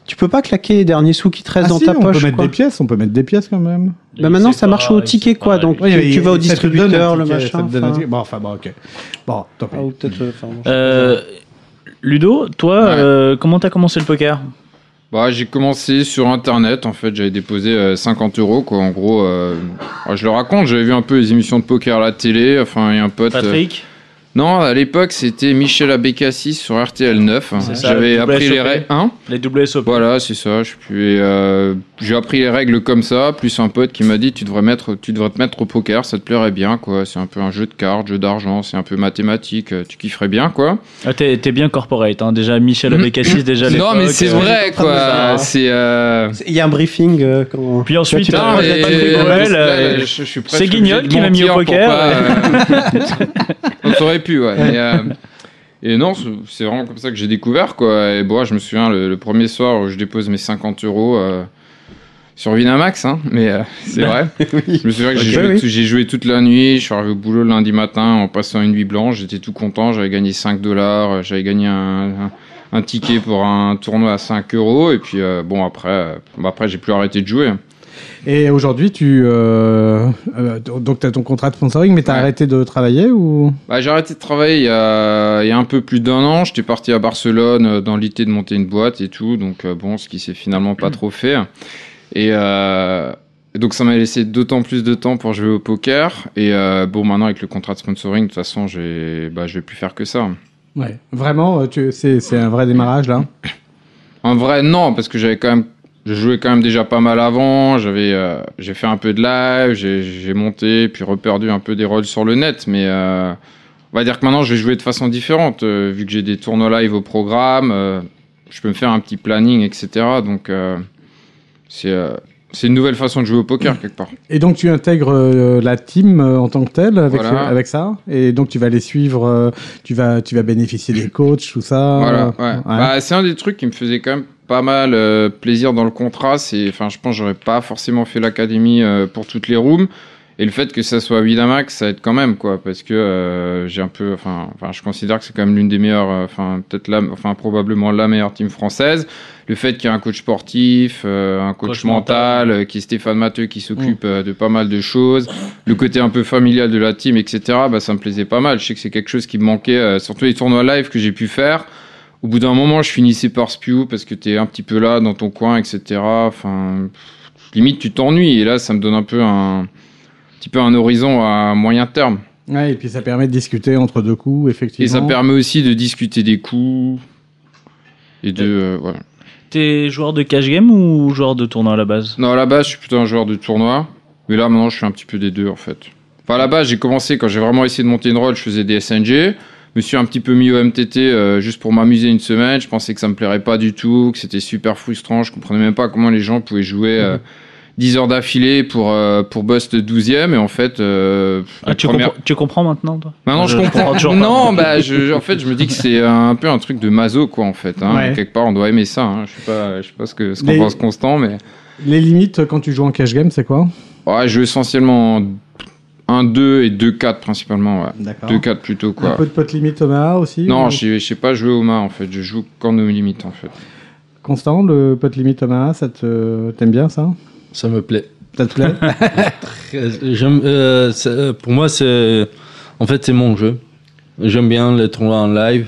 Tu peux pas claquer les derniers sous qui te restent Ah dans si, ta on poche. peut mettre quoi. des pièces, on peut mettre des pièces quand même. Bah maintenant, ça marche au ticket, quoi. Donc tu, vas au distributeur, le ticket, ça machin. enfin. Bon, enfin, bon, ok. Bon, tant pis. Ah, euh, enfin, bon, je- Euh, Ludo, toi, Ouais. euh, comment t'as commencé le poker? Bah, j'ai commencé sur internet en fait, j'avais déposé euh, 50 euros quoi. En gros, euh, alors, je le raconte, j'avais vu un peu les émissions de poker à la télé. Enfin, il y a un pote. euh, Patrick? Non, à l'époque c'était Michel Abécassis sur RTL 9. C'est ça, J'avais appris les règles. Hein Les WSOP. Voilà, c'est ça. Je euh, j'ai appris les règles comme ça, plus un pote qui m'a dit tu devrais mettre, tu devrais te mettre au poker, ça te plairait bien quoi. C'est un peu un jeu de cartes, jeu d'argent, c'est un peu mathématique, euh, tu kifferais bien quoi. Ah, t'es, bien corporate, hein. déjà Michel Abécassis, déjà à non mais c'est euh, vrai quoi. euh, Il y a un briefing. euh, quand... Puis ensuite, euh, euh, c'est Guignol qui m'a mis au poker. aurait pu, ouais. mais, euh, Et non, c'est- vraiment comme ça que j'ai découvert, quoi. Et bon, je me souviens, le, le premier soir où je dépose mes 50 euros euh, sur Winamax, hein, mais euh, c'est vrai. Je me souviens que j'ai joué, oui. toute la nuit, je suis arrivé au boulot le lundi matin en passant une nuit blanche, j'étais tout content, j'avais gagné 5 dollars, j'avais gagné un, un, un ticket pour un tournoi à 5 euros, et puis euh, bon, après, euh, bon, après j'ai plus arrêté de jouer. Et aujourd'hui, tu euh, euh, donc as ton contrat de sponsoring, mais tu as Ouais. arrêté de travailler ou? Bah, j'ai arrêté de travailler il y, a, il y a un peu plus d'un an. J'étais parti à Barcelone euh, dans l'idée de monter une boîte et tout. Donc, bon, ce qui s'est finalement pas trop fait. Et, euh, donc, ça m'a laissé d'autant plus de temps pour jouer au poker. Et bon, maintenant, avec le contrat de sponsoring, de toute façon, j'ai, bah, je vais plus faire que ça. Ouais, vraiment, c'est un vrai démarrage là? En vrai, non, parce que j'avais quand même. Je jouais quand même déjà pas mal avant. J'avais, euh, j'ai fait un peu de live, j'ai, monté, puis reperdu un peu des rôles sur le net. Mais euh, on va dire que maintenant, je vais jouer de façon différente. euh, vu que j'ai des tournois live au programme, je peux me faire un petit planning, etc. Donc, c'est, c'est une nouvelle façon de jouer au poker, quelque part. Et donc tu intègres la team en tant que telle avec, Voilà. avec ça, et donc tu vas les suivre, tu vas tu vas bénéficier des coachs, tout ça. Voilà, ouais. Bah, c'est un des trucs qui me faisait quand même pas mal euh, plaisir dans le contrat. C'est, enfin, je pense, que j'aurais pas forcément fait l'académie euh, pour toutes les rooms. Et le fait que ça soit Winamax, ça aide quand même, quoi, parce que euh, j'ai un peu, enfin, enfin, je considère que c'est quand même l'une des meilleures, enfin, peut-être la, enfin, probablement la meilleure team française. Le fait qu'il y ait un coach sportif, euh, un coach, Coach mental, mental. euh, qui est Stéphane Matteux, qui s'occupe euh, de pas mal de choses, le côté un peu familial de la team, etc. Bah, ça me plaisait pas mal. Je sais que c'est quelque chose qui me manquait, surtout les tournois live que j'ai pu faire. Au bout d'un moment, je finissais par spew parce que t'es un petit peu là dans ton coin, etc. Enfin, pff, limite, tu t'ennuies. Et là, ça me donne un peu un, petit peu un horizon à moyen terme. Ouais, et puis ça permet de discuter entre deux coups, effectivement. Et ça permet aussi de discuter des coups et de, euh, voilà. T'es joueur de cash game ou joueur de tournoi à la base? Non, à la base, je suis plutôt un joueur de tournoi. Mais là, maintenant, je suis un petit peu des deux, en fait. Enfin, à la base, j'ai commencé quand j'ai vraiment essayé de monter une rôle, je faisais des SNG. Je me suis un petit peu mis au MTT euh, juste pour m'amuser une semaine. Je pensais que ça me plairait pas du tout, que c'était super frustrant. Je comprenais même pas comment les gens pouvaient jouer euh, 10 heures d'affilée pour, euh, pour Bust 12e. Et en fait, euh, Ah, tu, première- comprends, tu comprends maintenant, toi? Maintenant, je, comprends. non, bah, je, en fait, je me dis que c'est un peu un truc de maso, quoi, en fait. Hein. Ouais. Quelque part, on doit aimer ça. Hein. Je sais pas, je sais pas ce que ce qu'on pense constant, mais. Les limites quand tu joues en cash game, c'est quoi? Ouais, je joue essentiellement 1-2 et 2-4 principalement, ouais. D'accord. 2-4 plutôt, Un quoi. peu de pot limite Omaha aussi Non, ou- je sais pas jouer au main, en fait. Je joue qu'en no limite, en fait. Constant, le pot limite Omaha, ça te t'aimes bien ça? Ça me plaît. Ça te plaît? J'aime, euh, euh, pour moi, c'est en fait c'est mon jeu. J'aime bien les tournois en live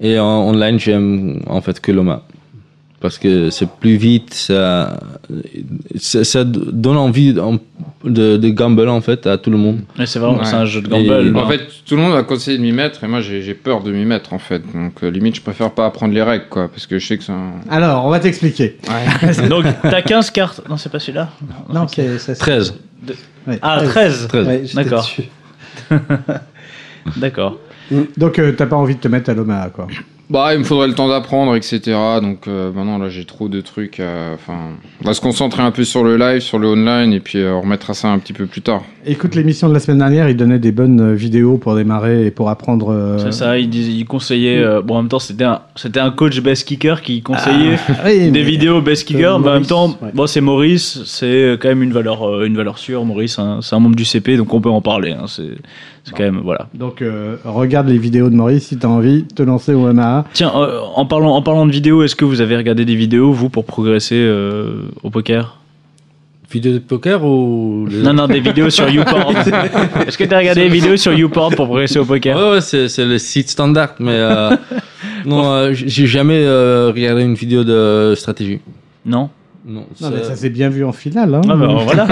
et en online j'aime en fait que l'OMA parce que c'est plus vite, ça, ça, ça donne envie en- de, de gamble en fait à tout le monde. C'est vraiment Ouais. c'est un jeu de Et- gamble. En fait, tout le monde a conseillé de m'y mettre et moi j'ai j'ai peur de m'y mettre en fait. Donc euh, limite, je préfère pas apprendre les règles quoi, parce que je sais que c'est un. Alors, on va t'expliquer. Donc, t'as 15 cartes. Non, c'est pas celui-là. Non, c'est ça, c'est- 13. Ouais. Ah, 13. 13. Ouais, j'étais D'accord. dessus. D'accord. Donc, euh, t'as pas envie de te mettre à l'OMA, quoi. Bah, il me faudrait le temps d'apprendre, etc. Donc euh, maintenant là, j'ai trop de trucs. Enfin, on va se concentrer un peu sur le live, sur le online, et puis euh, on remettra ça un petit peu plus tard. Écoute l'émission de la semaine dernière, il donnait des bonnes euh, vidéos pour démarrer et pour apprendre. euh, C'est ça, il, conseillait. euh, bon, en même temps, c'était un, c'était un coach best kicker qui conseillait Ah, oui, des vidéos best kicker. Euh, mais en même Maurice, temps, ouais. bon, c'est Maurice, c'est quand même une valeur, euh, une valeur sûre. Maurice, hein, c'est un membre du CP, donc on peut en parler. hein, c'est, c'est quand même voilà. Donc, regarde les vidéos de Maurice si t'as envie de te lancer au MMA. Tiens, en parlant, en parlant de vidéos, est-ce que vous avez regardé des vidéos vous pour progresser au poker? Vidéo de poker ou les- Non, non, des vidéos sur YouPorn. Est-ce que tu as regardé des vidéos sur YouPorn pour progresser au poker Ouais, ouais, c'est, c'est le site standard, mais euh, non, euh, j'ai jamais euh, regardé une vidéo de stratégie. Non. Non, mais ça s'est bien vu en finale. Hein. Ah bah voilà.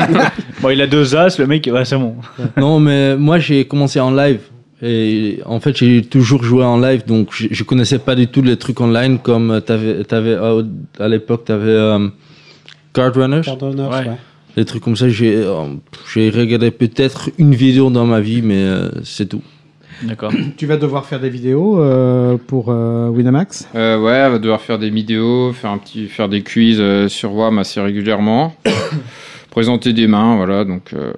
bon, il a deux as, le mec, c'est bon. non, mais moi j'ai commencé en live. Et en fait, j'ai toujours joué en live, donc je, je connaissais pas du tout les trucs online comme t'avais, t'avais à l'époque, t'avais euh, Card Runners, Card Runners, Ouais. ouais. des trucs comme ça. J'ai, euh, j'ai regardé peut-être une vidéo dans ma vie, mais euh, c'est tout. D'accord. Tu vas devoir faire des vidéos euh, pour euh, Winamax. Euh, ouais, on va devoir faire des vidéos, faire un petit, faire des quiz euh, sur WAM assez régulièrement, présenter des mains, voilà. Donc. euh,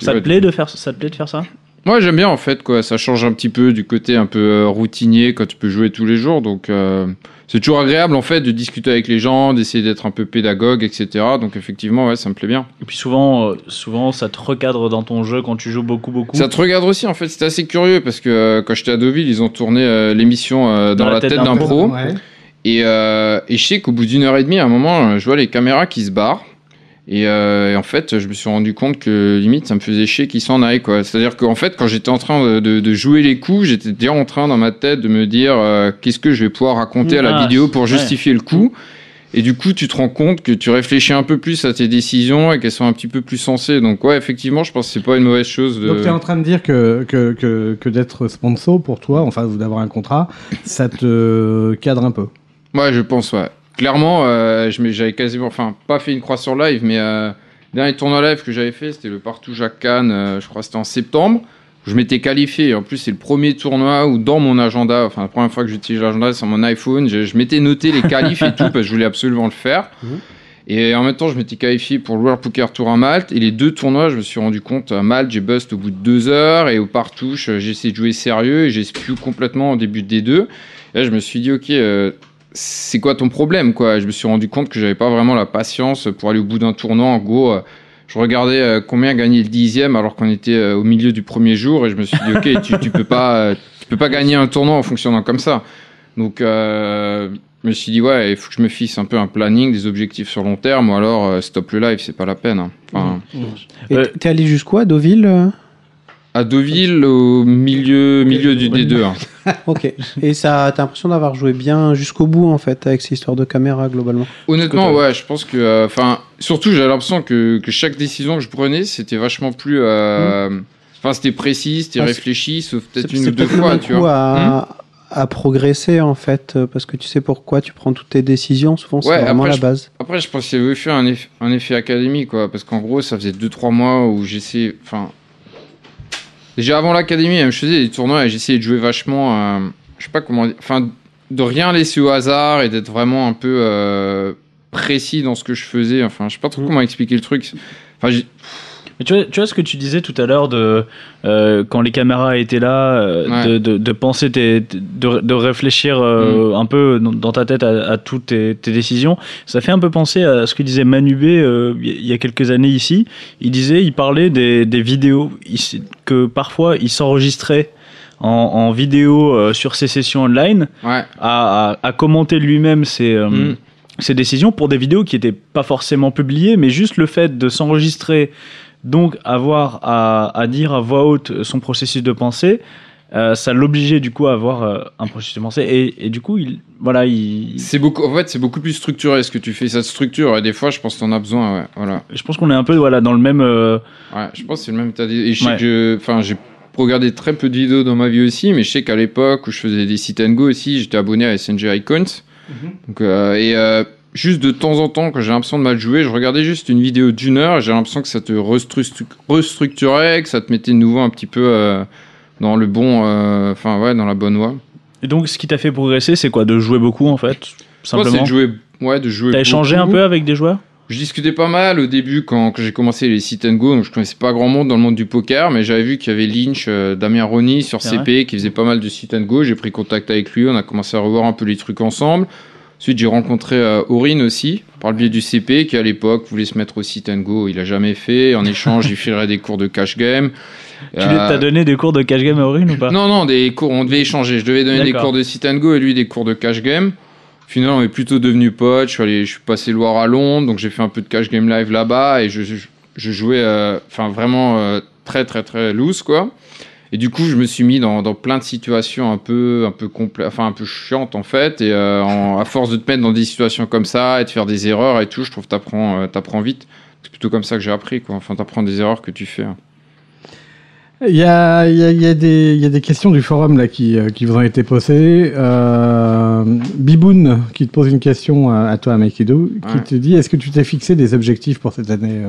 Ça te ouais, plaît de faire, ça te plaît de faire ça? Moi j'aime bien en fait quoi, ça change un petit peu du côté un peu euh, routinier quand tu peux jouer tous les jours, donc euh, c'est toujours agréable en fait de discuter avec les gens, d'essayer d'être un peu pédagogue, etc. Donc effectivement ouais ça me plaît bien. Et puis souvent, euh, souvent, ça te recadre dans ton jeu quand tu joues beaucoup, beaucoup. Ça te regarde aussi en fait, c'était assez curieux parce que euh, quand j'étais à Deauville ils ont tourné euh, l'émission euh, dans, la tête, d'un pro. Ouais. Et, euh, et je sais qu'au bout d'une heure et demie, à un moment, je vois les caméras qui se barrent. Et, euh, et en fait, je me suis rendu compte que limite, ça me faisait chier qu'ils s'en quoi. C'est-à-dire qu'en fait, quand j'étais en train de, jouer les coups, j'étais déjà en train dans ma tête de me dire euh, qu'est-ce que je vais pouvoir raconter à la Ah, vidéo pour ouais. justifier le coup. Et du coup, tu te rends compte que tu réfléchis un peu plus à tes décisions et qu'elles sont un petit peu plus sensées. Donc ouais, effectivement, je pense que c'est pas une mauvaise chose. De... Donc, tu es en train de dire que, que, que, que d'être sponsor pour toi, enfin, d'avoir un contrat, ça te cadre un peu. Ouais, je pense, ouais. Clairement, euh, j'avais quasiment, enfin, pas fait une croix sur live, mais euh, le dernier tournoi live que j'avais fait, c'était le Partout Jacques Cannes, euh, je crois que c'était en septembre. Je m'étais qualifié, en plus, c'est le premier tournoi où dans mon agenda, enfin, la première fois que j'utilise l'agenda sur mon iPhone, je, je m'étais noté les qualifs et tout, parce que je voulais absolument le faire. Et en même temps, je m'étais qualifié pour le World Poker Tour à Malte. Et les deux tournois, je me suis rendu compte, à Malte, j'ai bust au bout de deux heures. Et au Partouche, euh, j'ai essayé de jouer sérieux et j'ai plus complètement au début des deux. Et là, je me suis dit, ok, euh, c'est quoi ton problème quoi? Je me suis rendu compte que j'avais pas vraiment la patience pour aller au bout d'un tournoi. En gros, euh, je regardais euh, combien gagnait le dixième alors qu'on était euh, au milieu du premier jour et je me suis dit, ok, tu, tu peux pas, tu peux pas gagner un tournoi en fonctionnant comme ça. Donc, euh, je me suis dit, ouais, il faut que je me fixe un peu un planning, des objectifs sur long terme, ou alors stop le live, c'est pas la peine. hein. Enfin, Et Euh, t'es allé jusqu'où à Deauville euh? À Deauville, au milieu, milieu du D2. hein. Ok. Et ça, t'as l'impression d'avoir joué bien jusqu'au bout en fait avec cette histoire de caméra globalement? Honnêtement, ouais, je pense que, euh, enfin, surtout, j'avais l'impression que, que chaque décision que je prenais, c'était vachement plus, euh, enfin, c'était précis, c'était Ah, c'est- réfléchi, sauf peut-être une ou deux peut-être le fois, bon tu coup vois. à, à progresser en fait euh, parce que tu sais pourquoi tu prends toutes tes décisions. Souvent, c'est Ouais, vraiment après, la je- base. Après, je pense qu'il y avait eu un effet, un effet académie, quoi, parce qu'en gros, ça faisait 2-3 mois où j'essayais, enfin, déjà avant l'académie, je faisais des tournois et j'essayais de jouer vachement, euh, je sais pas comment dire, enfin, de rien laisser au hasard et d'être vraiment un peu euh, précis dans ce que je faisais. Enfin, je sais pas trop comment expliquer le truc. Enfin, Mais tu vois, tu vois ce que tu disais tout à l'heure de euh, quand les caméras étaient là, euh, Ouais. de, de, de penser, tes, de, de réfléchir euh, un peu dans, ta tête à, à toutes tes, tes décisions. Ça fait un peu penser à ce que disait Manubé il y a quelques années ici. Il disait, il parlait des, des vidéos, il- que parfois il s'enregistrait en, en vidéo sur ses sessions online ouais. à, à, à commenter lui-même ses, Mm. ces décisions pour des vidéos qui n'étaient pas forcément publiées, mais juste le fait de s'enregistrer, donc avoir à, à dire à voix haute son processus de pensée, euh, ça l'obligeait du coup à avoir euh, un processus de pensée. Et, et du coup, il, voilà, il, C'est beaucoup, en fait, c'est beaucoup plus structuré ce que tu fais. Ça te structure et des fois, je pense que t'en as besoin. Ouais, voilà. je pense qu'on est un peu voilà, dans le même. euh, Ouais, je pense que c'est le même. Et je sais Ouais. que enfin, j'ai regardé très peu de vidéos dans ma vie aussi, mais je sais qu'à l'époque où je faisais des sit and go aussi, j'étais abonné à SNG Icons. Donc, euh, et euh, juste de temps en temps, quand j'ai l'impression de mal jouer, je regardais juste une vidéo d'une heure et j'ai l'impression que ça te restru- restructurait, que ça te mettait de nouveau un petit peu euh, dans le bon, euh, enfin ouais, dans la bonne voie. Et donc, ce qui t'a fait progresser, c'est quoi? De jouer beaucoup en fait? Simplement. de jouer, ouais, de jouer. T'as échangé un peu avec des joueurs? Je discutais pas mal au début quand, quand j'ai commencé les sit and go, donc je connaissais pas grand monde dans le monde du poker, mais j'avais vu qu'il y avait Lynch, euh, Damien Ronny sur CP qui faisait pas mal de sit and go. J'ai pris contact avec lui, on a commencé à revoir un peu les trucs ensemble. Ensuite, j'ai rencontré euh, Aurine aussi, par le biais du CP, qui à l'époque voulait se mettre au sit and go. Il a jamais fait. En échange, il filerait des cours de cash game. Tu lui- t'as donné des cours de cash game à Aurine ou pas? Euh, Non, non, des cours, on devait échanger. Je devais donner des cours de sit and go et lui des cours de cash game. Finalement, on est plutôt devenu potes. Je suis, allé, je suis passé Loire à Londres, donc j'ai fait un peu de cash game live là-bas et je, je, je jouais, euh, vraiment euh, très très très loose quoi. Et du coup, je me suis mis dans, dans plein de situations un peu un peu enfin un peu chiantes en fait. Et euh, en- à force de te mettre dans des situations comme ça et de faire des erreurs et tout, je trouve que t'apprends euh, t'apprends vite. C'est plutôt comme ça que j'ai appris quoi. Enfin, t'apprends des erreurs que tu fais. hein. Il y a, il y, a, il y, a des- il y a des questions du forum là qui, euh, qui vous ont été posées. Euh, Biboun qui te pose une question à, à toi, Makido, qui Ouais. te dit est-ce que tu t'es fixé des objectifs pour cette année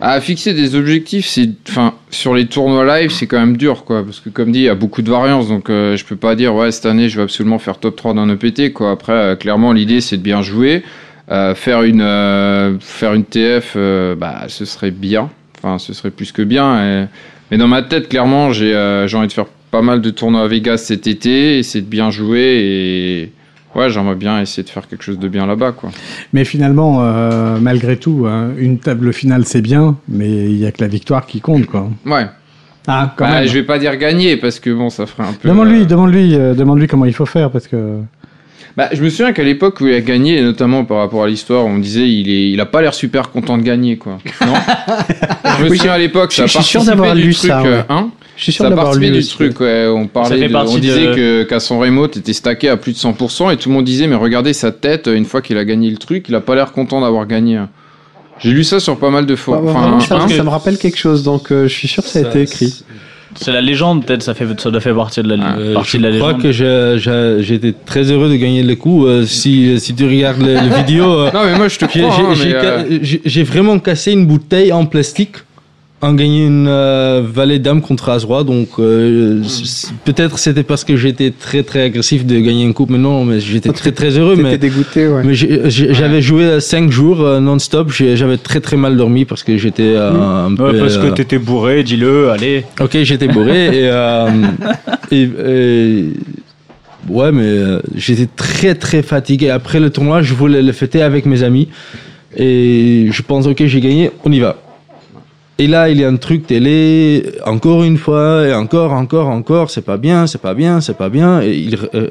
À fixer des objectifs, c'est, enfin, sur les tournois live, c'est quand même dur, quoi, parce que comme dit, il y a beaucoup de variances, donc euh, je peux pas dire, ouais, cette année, je vais absolument faire top 3 d'un EPT, quoi. Après, euh, clairement, l'idée, c'est de bien jouer, Euh, faire une, euh, faire une TF, euh, bah, ce serait bien, enfin, ce serait plus que bien. et- Mais dans ma tête, clairement, j'ai, envie de faire pas mal de tournois à Vegas cet été, essayer de bien jouer et ouais, j'aimerais bien essayer de faire quelque chose de bien là-bas, quoi. Mais finalement, euh, malgré tout, hein, une table finale c'est bien, mais il y a que la victoire qui compte, quoi. Ouais. Ah, quand Bah, même. je vais pas dire gagner parce que bon, ça ferait un peu. Demande-lui, euh, demande-lui, euh, demande-lui comment il faut faire parce que. Bah, je me souviens qu'à l'époque où il a gagné, notamment par rapport à l'histoire, on disait il est, il a pas l'air super content de gagner, quoi. Non Je me souviens à l'époque, ça je suis sûr participait d'avoir du lu truc, ça, ouais. hein Je suis sûr ça d'avoir lu du aussi. truc, ouais. On parlait, de- on disait de- que qu'à son remote était stacké à plus de 100% et tout le monde disait mais regardez sa tête une fois qu'il a gagné le truc, il a pas l'air content d'avoir gagné. J'ai lu ça sur pas mal de fois. Bah, bah, Enfin, vraiment, ça, hein. ça me rappelle quelque chose, donc euh, je suis sûr que ça a été écrit. C'est la légende, peut-être, ça, fait, ça doit faire partie de la, Euh, partie je de la crois légende. que j'ai- j'ai- j'étais très heureux de gagner le coup. Euh, si, si tu regardes les, les vidéos, euh, Non mais moi je te j'ai- crois. hein, euh, vraiment cassé une bouteille en plastique en gagnant une euh, valet dame contre as roi. Donc euh, c- peut-être c'était parce que j'étais très très agressif de gagner une coupe, mais non, mais j'étais très très heureux. Mais, dégoûté, ouais. mais j'avais joué 5 jours euh, non-stop. J'ai- J'avais très très mal dormi parce que j'étais euh, un peu. Ouais, parce que euh, t'étais bourré, dis-le, allez. Ok, j'étais bourré et, euh, et, et- ouais, mais euh, j'étais très très fatigué. Après le tournoi, je voulais le fêter avec mes amis et je pense ok, j'ai gagné, on y va. Et là, il y a un truc télé, encore une fois, et encore, encore, encore, c'est pas bien, c'est pas bien, c'est pas bien. Euh,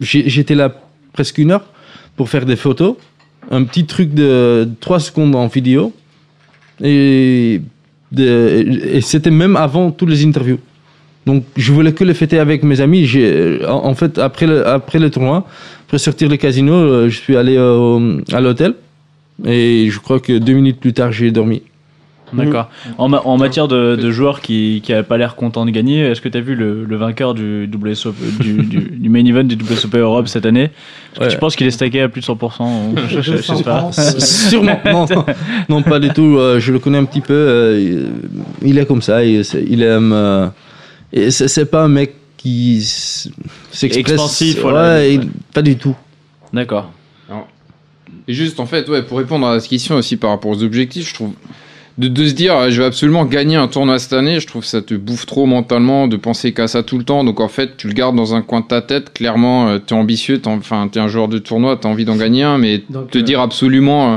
j'étais là presque une heure pour faire des photos, un petit truc de 3 secondes en vidéo. Et, c'était même avant toutes les interviews. Donc, je voulais que le fêter avec mes amis. En, fait, après le, après le tournoi, après sortir le casino, euh, je suis allé à l'hôtel. Et je crois que deux minutes plus tard, j'ai dormi. D'accord. En, ma- en matière de, de joueurs qui n'avaient pas l'air contents de gagner, est-ce que tu as vu le, le vainqueur du, WSOP, du, du, du main event du WSOP Europe cette année? Est-ce que Ouais. tu penses qu'il est stacké à plus de 100% ou- je, je- je sais pas. Sûrement. Non, non, pas du tout. Euh, je le connais un petit peu. euh, il- est comme ça. Il, il aime. euh, et c'est, pas un mec qui s- s'expresse. Expansif, Ouais, voilà. il- pas du tout. D'accord. Et juste, en fait, ouais, pour répondre à cette question aussi par rapport aux objectifs, je trouve. De, de se dire, euh, je vais absolument gagner un tournoi cette année, je trouve que ça te bouffe trop mentalement de penser qu'à ça tout le temps. Donc en fait, tu le gardes dans un coin de ta tête. Clairement, euh, t'es ambitieux, t'es, enfin, t'es un joueur de tournoi, t'as envie d'en gagner un, mais Donc, te euh, dire absolument. euh,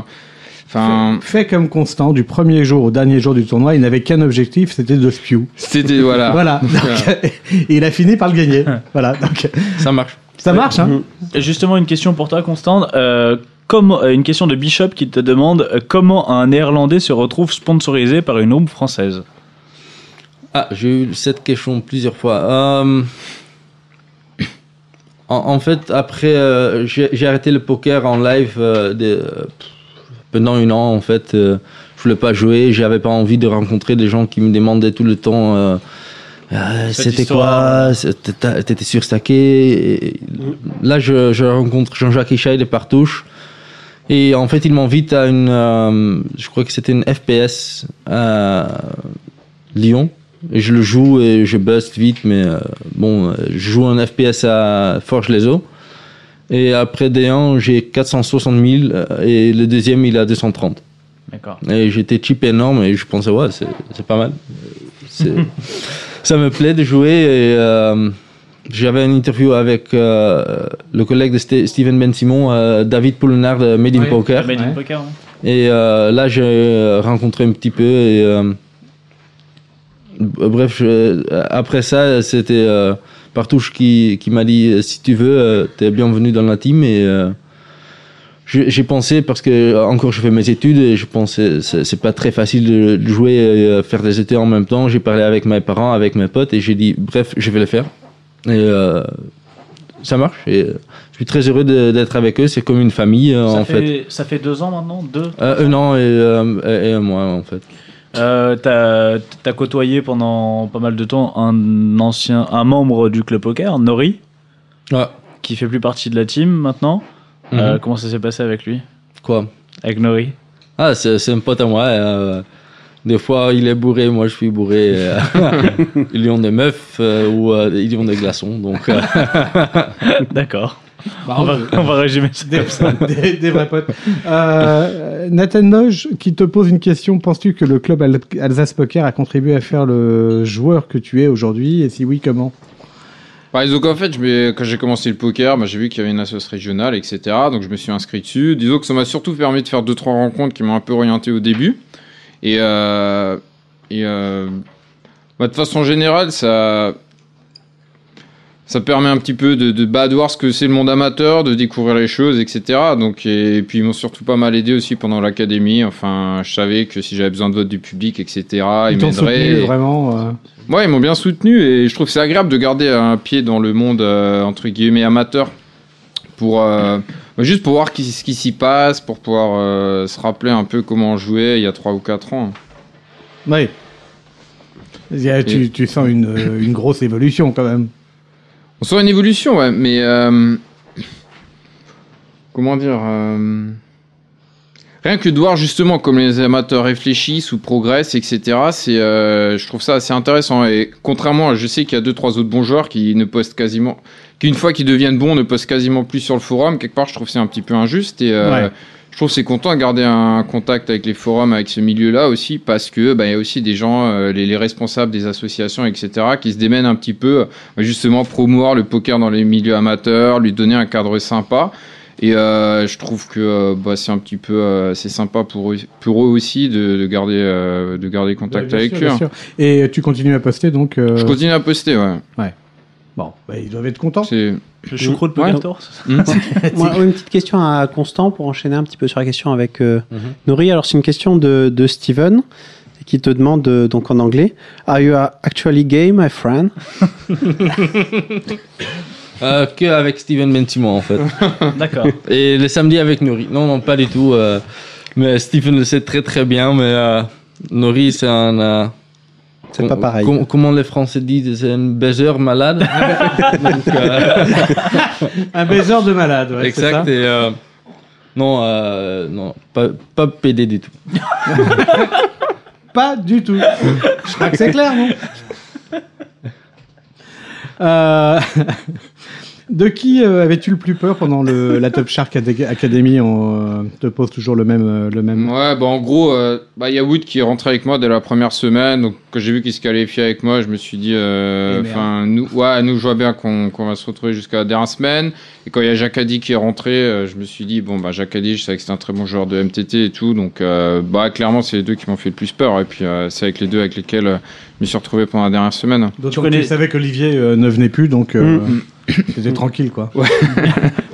Enfin, Fait comme constant, du premier jour au dernier jour du tournoi, il n'avait qu'un objectif, c'était de spew. c'était voilà. Voilà. Donc, et il a fini par le gagner. voilà. Donc, Ça marche. Ça marche, hein Justement, une question pour toi, Constant. Euh, comment, euh, une question de Bishop qui te demande euh, comment un néerlandais se retrouve sponsorisé par une ombre française? Ah, j'ai eu cette question plusieurs fois. Euh, en, en fait, après, euh, j'ai arrêté le poker en live euh, de- pendant un an. En fait, euh, je voulais pas jouer. J'avais pas envie de rencontrer des gens qui me demandaient tout le temps. euh, Euh, C'était quoi T'étais surstacké Et Là, je, je rencontre Jean-Jacques Ishaï de Partouche. Et en fait, il m'invite à une. euh, je crois que c'était une FPS à Lyon. Et je le joue et je buste vite, mais euh, bon, euh, je joue un FPS à Forge-les-Eaux. Et après D1, j'ai 460 000 euh, et le deuxième, il a 230. D'accord. Et j'étais cheap énorme et je pensais, ouais, c'est pas mal. Ça me plaît de jouer. Et euh, j'avais une interview avec euh, le collègue de Ste- Steven Ben Simon, euh, David Poulenard de Made in Ouais, Poker. Made in Ouais. Poker, ouais. Et euh, là, j'ai rencontré un petit peu. Et, euh, bref, je- après ça, c'était euh, Partouche qui, qui m'a dit euh, si tu veux, euh, t'es bienvenu dans la team. Et euh, j'ai pensé, parce que encore je fais mes études, et je pensais c'est pas très facile de, de jouer et faire des études en même temps. J'ai parlé avec mes parents, avec mes potes, et j'ai dit bref, je vais le faire. Et euh, ça marche. Et euh, je suis très heureux d'être avec eux. C'est comme une famille, euh, Ça en fait. fait, ça fait deux ans maintenant Deux? Un an et, et un mois en fait. Euh, T'as as côtoyé pendant pas mal de temps un ancien, un membre du club poker, Nori, Ah, qui fait plus partie de la team maintenant. Mhm. Euh, comment ça s'est passé avec lui? Quoi? Avec Nori Ah, c'est c'est un pote à moi. euh, des fois, il est bourré, moi je suis bourré. euh, ils ont des meufs euh, ou euh, ils ont des glaçons. Donc, euh, D'accord. Bah, On va, on va résumer ça Des, comme ça. des- des vrais potes. Euh, Nathan Noge qui te pose une question. Penses-tu que le club Al- Alsace Poker a contribué à faire le joueur que tu es aujourd'hui Et si oui, comment? Bah, donc en fait, je quand j'ai commencé le poker, bah, j'ai vu qu'il y avait une association régionale, etc. Donc je me suis inscrit dessus. Disons que ça m'a surtout permis de faire deux trois rencontres qui m'ont un peu orienté au début. Et, euh, et euh, bah, de façon générale, ça ça permet un petit peu de, de, bah, de voir ce que c'est le monde amateur, de découvrir les choses, etc. Donc, et, puis ils m'ont surtout pas mal aidé aussi pendant l'académie. Enfin, je savais que si j'avais besoin de vote du public, etc., ils, Ils m'aideraient. soutenu vraiment euh, Ouais, ils m'ont bien soutenu et je trouve que c'est agréable de garder un pied dans le monde euh, entre guillemets amateur pour euh, juste pour voir ce qui s'y passe, pour pouvoir euh, se rappeler un peu comment on jouait il y a 3 ou 4 ans. Oui. A- tu sens une, euh, une grosse évolution quand même. On sent une évolution, ouais, mais euh, comment dire euh, Rien que de voir justement comme les amateurs réfléchissent ou progressent, etc. C'est, euh, je trouve ça assez intéressant. Et contrairement, à- je sais qu'il y a deux trois autres bons joueurs qui ne postent quasiment, qui une fois qu'ils deviennent bons, ne postent quasiment plus sur le forum. Quelque part, je trouve c'est un petit peu injuste. Et euh, Ouais. je trouve c'est content de garder un contact avec les forums, avec ce milieu-là aussi, parce que bah, il y a aussi des gens, euh, les, les responsables des associations, etc., qui se démènent un petit peu, justement promouvoir le poker dans les milieux amateurs, lui donner un cadre sympa. Et euh, je trouve que euh, bah, c'est un petit peu, euh, c'est sympa pour eux, pour eux aussi de, de garder, euh, de garder contact Ouais, bien avec sûr, eux. bien hein. sûr. Et tu continues à poster donc. euh, Je continue à poster, ouais. Bon, bah, ils doivent être contents. C'est Le choucroute Ouais. Poker Tour Moi, une petite question à Constant pour enchaîner un petit peu sur la question avec euh, Mhm. Nori. Alors, c'est une question de, de Steven qui te demande euh, donc en anglais Are you actually gay, my friend? euh, que avec Steven Ben Simon en fait. D'accord. Et le samedi avec Nori. Non, non, pas du tout. euh, mais Steven le sait très très bien. Mais euh, Nori, c'est un. euh, C'est pas pareil. com- comment les Français disent C'est un baiser malade. Donc, euh, Un baiser de malade, ouais, exact. ça Et, euh, non, euh, non, pas, pas PD du tout. Pas du tout. Je crois que c'est clair, non? Euh, De qui euh, avais-tu le plus peur pendant le, la Top Shark Ad- Academy On euh, te pose toujours le même. euh, le même... Ouais, bah en gros, euh, bah, il y a Wood qui est rentré avec moi dès la première semaine. Donc, quand j'ai vu qu'il se qualifiait avec moi, je me suis dit, enfin, nous, ouais, nous, je vois bien qu'on va se retrouver jusqu'à la dernière semaine. Et quand il y a Jacques Addy qui est rentré, euh, je me suis dit, bon, bah, Jacques Addy, je savais que c'était un très bon joueur de MTT et tout. Donc, euh, bah, clairement, c'est les deux qui m'ont fait le plus peur. Et puis, euh, c'est avec les deux avec lesquels euh, je me suis retrouvé pendant la dernière semaine. D'autant Tu connais- savais qu'Olivier euh, ne venait plus, donc. euh, Mm. C'était tranquille, quoi.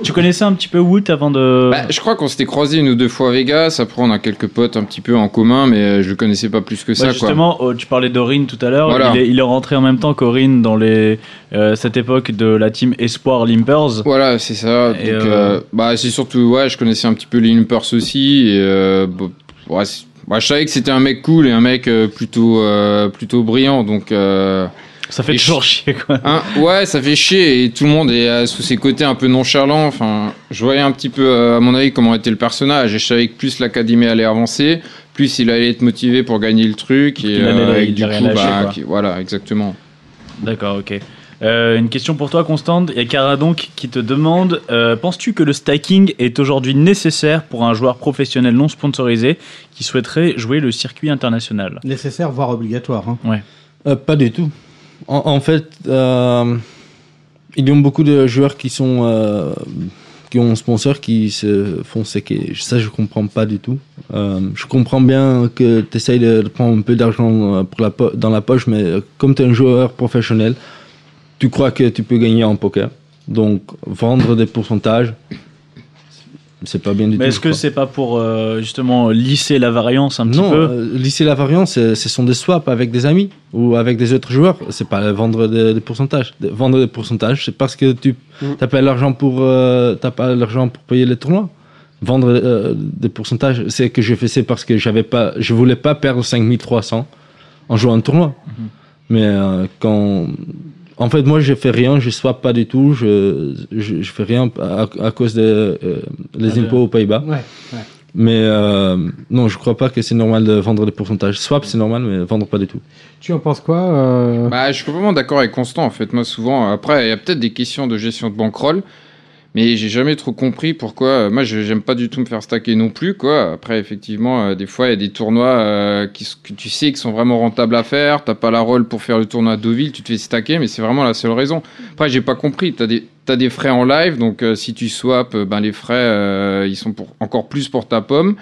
Tu connaissais un petit peu Woot avant de. Bah, je crois qu'on s'était croisé une ou deux fois à Vegas. Après, on a quelques potes un petit peu en commun, mais euh, je le connaissais pas plus que Bah, ça. quoi. justement, oh, tu parlais d'Orin tout à l'heure. Voilà. Il, est, il est rentré en même temps qu'Orin dans les, euh, cette époque de la team Espoir Limpers. Voilà, c'est ça. Donc, euh, euh, bah, c'est surtout, ouais, je connaissais un petit peu les Limpers aussi. Et, ouais, ouais, je savais que c'était un mec cool et un mec plutôt, plutôt brillant. Donc, Ça fait toujours chier, quoi. hein, ouais, ça fait chier et tout le monde est euh, sous ses côtés un peu nonchalants. Enfin, je voyais un petit peu, euh, à mon avis, comment était le personnage. Et je savais que plus l'académie allait avancer, plus il allait être motivé pour gagner le truc. Et, euh, et du coup, bah, qui- voilà, exactement. D'accord, ok. Euh, une question pour toi, Constante. Il y a Cara donc qui te demande euh, Penses-tu que le stacking est aujourd'hui nécessaire pour un joueur professionnel non sponsorisé qui souhaiterait jouer le circuit international? Nécessaire, voire obligatoire. hein. Euh, pas du tout. En, fait, euh, il y a beaucoup de joueurs qui sont euh, qui ont un sponsor qui se font séquer. Ça, je comprends pas du tout. Euh, je comprends bien que tu essayes de prendre un peu d'argent euh, pour la dans la poche, mais comme tu es un joueur professionnel, tu crois que tu peux gagner en poker. Donc, vendre des pourcentages, c'est pas bien du Mais tout. est-ce que c'est pas pour euh, justement lisser la variance un petit non, peu euh, lisser la variance, ce sont des swaps avec des amis ou avec des autres joueurs. C'est pas vendre des, des pourcentages. De- Vendre des pourcentages, c'est parce que tu Mm. n'as pas l'argent pour euh, t'as pas l'argent pour payer les tournois. Vendre euh, des pourcentages, c'est que je faisais parce que j'avais pas, je voulais pas perdre 5300 en jouant un tournoi. Mhm. Mais euh, quand, en fait, moi, je fais rien, je swap pas du tout, je, je, je fais rien à, à cause des euh, les Ah, impôts aux Pays-Bas. Ouais. Mais euh, non, je crois pas que c'est normal de vendre des pourcentages. Swap, c'est normal, mais vendre pas du tout. Tu en penses quoi euh, Bah, je suis complètement d'accord avec Constant, en fait. Moi, souvent, après, il y a peut-être des questions de gestion de bankroll, mais j'ai jamais trop compris pourquoi. euh, Moi, je- j'aime pas du tout me faire stacker non plus, quoi. Après, effectivement, euh, des fois, il y a des tournois euh, que tu sais qui sont vraiment rentables à faire. T'as pas la rôle pour faire le tournoi à Deauville, tu te fais stacker, mais c'est vraiment la seule raison. Après, j'ai pas compris. T'as des, frais en live, donc si tu swaps, ben, les frais, ils sont encore plus pour ta pomme.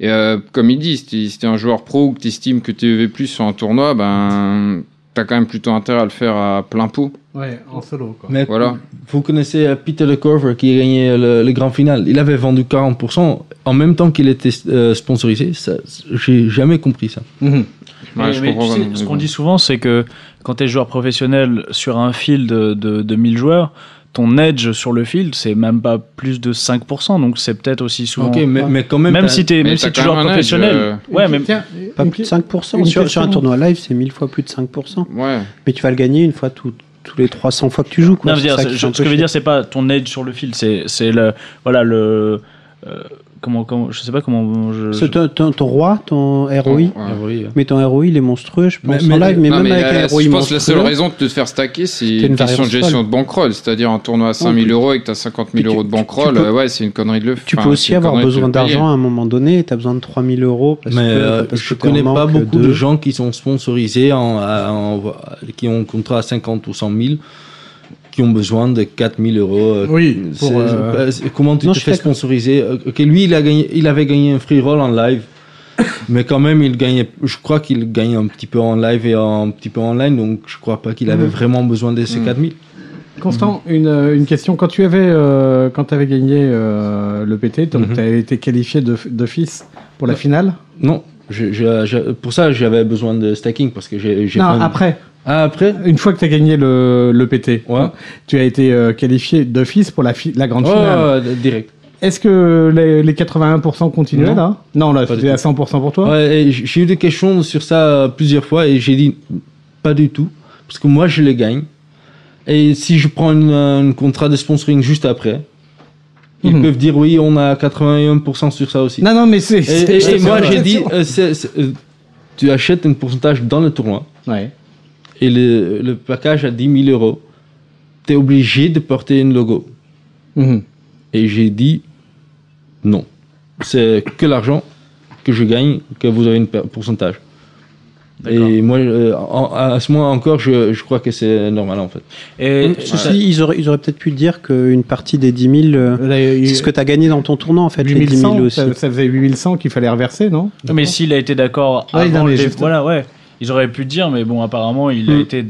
Et comme il dit, si t'es un joueur pro ou que t'estimes que t'es EV plus sur un tournoi, ben t'as quand même plutôt intérêt à le faire à plein pot. Ouais, en solo, quoi. Mais Voilà. vous connaissez euh, Peter LeCover qui a gagné le, le grand final. Il avait vendu 40% en même temps qu'il était euh, sponsorisé. J'ai jamais compris ça. Mhm. Ouais, Mais- je mais comprends tu sais, vraiment, ce qu'on dit souvent, c'est que quand tu es joueur professionnel sur un field de, de, de 1000 joueurs, ton edge sur le field, c'est même pas plus de 5%. Donc c'est peut-être aussi souvent. Ok, mais, mais quand même. même si tu es, mais même t'as si tu edge, professionnel. euh, Ouais, mais tiens, Pas plus de 5%. une Sur, sur un tournoi live, c'est 1000 fois plus de 5%. Ouais. Mais tu vas le gagner une fois tout- tous les 300 fois que tu joues. Quoi. Non, je veux C'est dire, ce que je veux dire, c'est pas ton edge sur le field, c'est c'est le voilà le euh, comment comment je sais pas comment je, C'est ton, ton- ton roi, ton ROI. Ouais. Mais ton ROI, il est monstrueux, je pense, Mais- en mais- live. Mais Non, même mais, avec un ROI je pense que la seule raison de te faire stacker, c'est une, une question de gestion folle. de bankroll. C'est-à-dire un tournoi à 5000 euros et que tu as 50 000 Puis tu- euros de bankroll, peux- ouais, c'est une connerie de le Tu peux aussi avoir besoin d'argent à un moment donné et tu as besoin de 3000 euros parce mais que, euh, parce je que connais pas beaucoup de... gens qui sont sponsorisés, en, à- en- qui ont un contrat à 50 ou 100 000, qui ont besoin de 4000 euros. euh, Oui, pour, euh, comment tu Non, te fais sponsoriser Euh, Ok, lui, il, a gagné, il avait gagné un free roll en live, mais quand même, il gagnait, je crois qu'il gagne un petit peu en live et un petit peu en ligne, donc je crois pas qu'il avait Mhm. vraiment besoin de ces Mhm. 4000. Constant, une, euh, une question. Quand tu avais, euh, quand avais gagné euh, le PT, donc Mhm. tu avais été qualifié d'office pour la finale? Non, je- je- je- pour ça, j'avais besoin de stacking parce que j'ai. Non, après. Ah, après Une fois que tu as gagné le, le PT, Ouais. tu as été euh, qualifié d'office pour la, fi- la grande finale. ouais, direct. Est-ce que les, les 81% continuaient Non. là? Non, là, c'était à tout. 100% pour toi? Ouais, et j- j'ai eu des questions sur ça euh, plusieurs fois et j'ai dit pas du tout parce que moi je les gagne. Et si je prends une, euh, un contrat de sponsoring juste après, ils Mhm. peuvent dire oui, on a 81% sur ça aussi. Non, non, mais c'est. Et, c'est- et- moi j'ai dit euh, c'est- euh, tu achètes un pourcentage dans le tournoi Ouais. Et le, le package à 10 000 euros, tu es obligé de porter un logo. Mhm. Et j'ai dit non. C'est que l'argent que je gagne que vous avez un pourcentage. Et moi, euh, en- à ce moment encore, je, je crois que c'est normal en fait. Et Ceci ils auraient, ils auraient peut-être pu dire qu'une partie des 10 000, euh, c'est ce que tu as gagné dans ton tournoi en fait, les 10 000 8100, aussi. ça, ça faisait 8100 qu'il fallait reverser, non? Mais s'il a été d'accord Ouais, avant non, mais le dé- juste- voilà ouais ils auraient pu dire mais bon apparemment il a Mm. été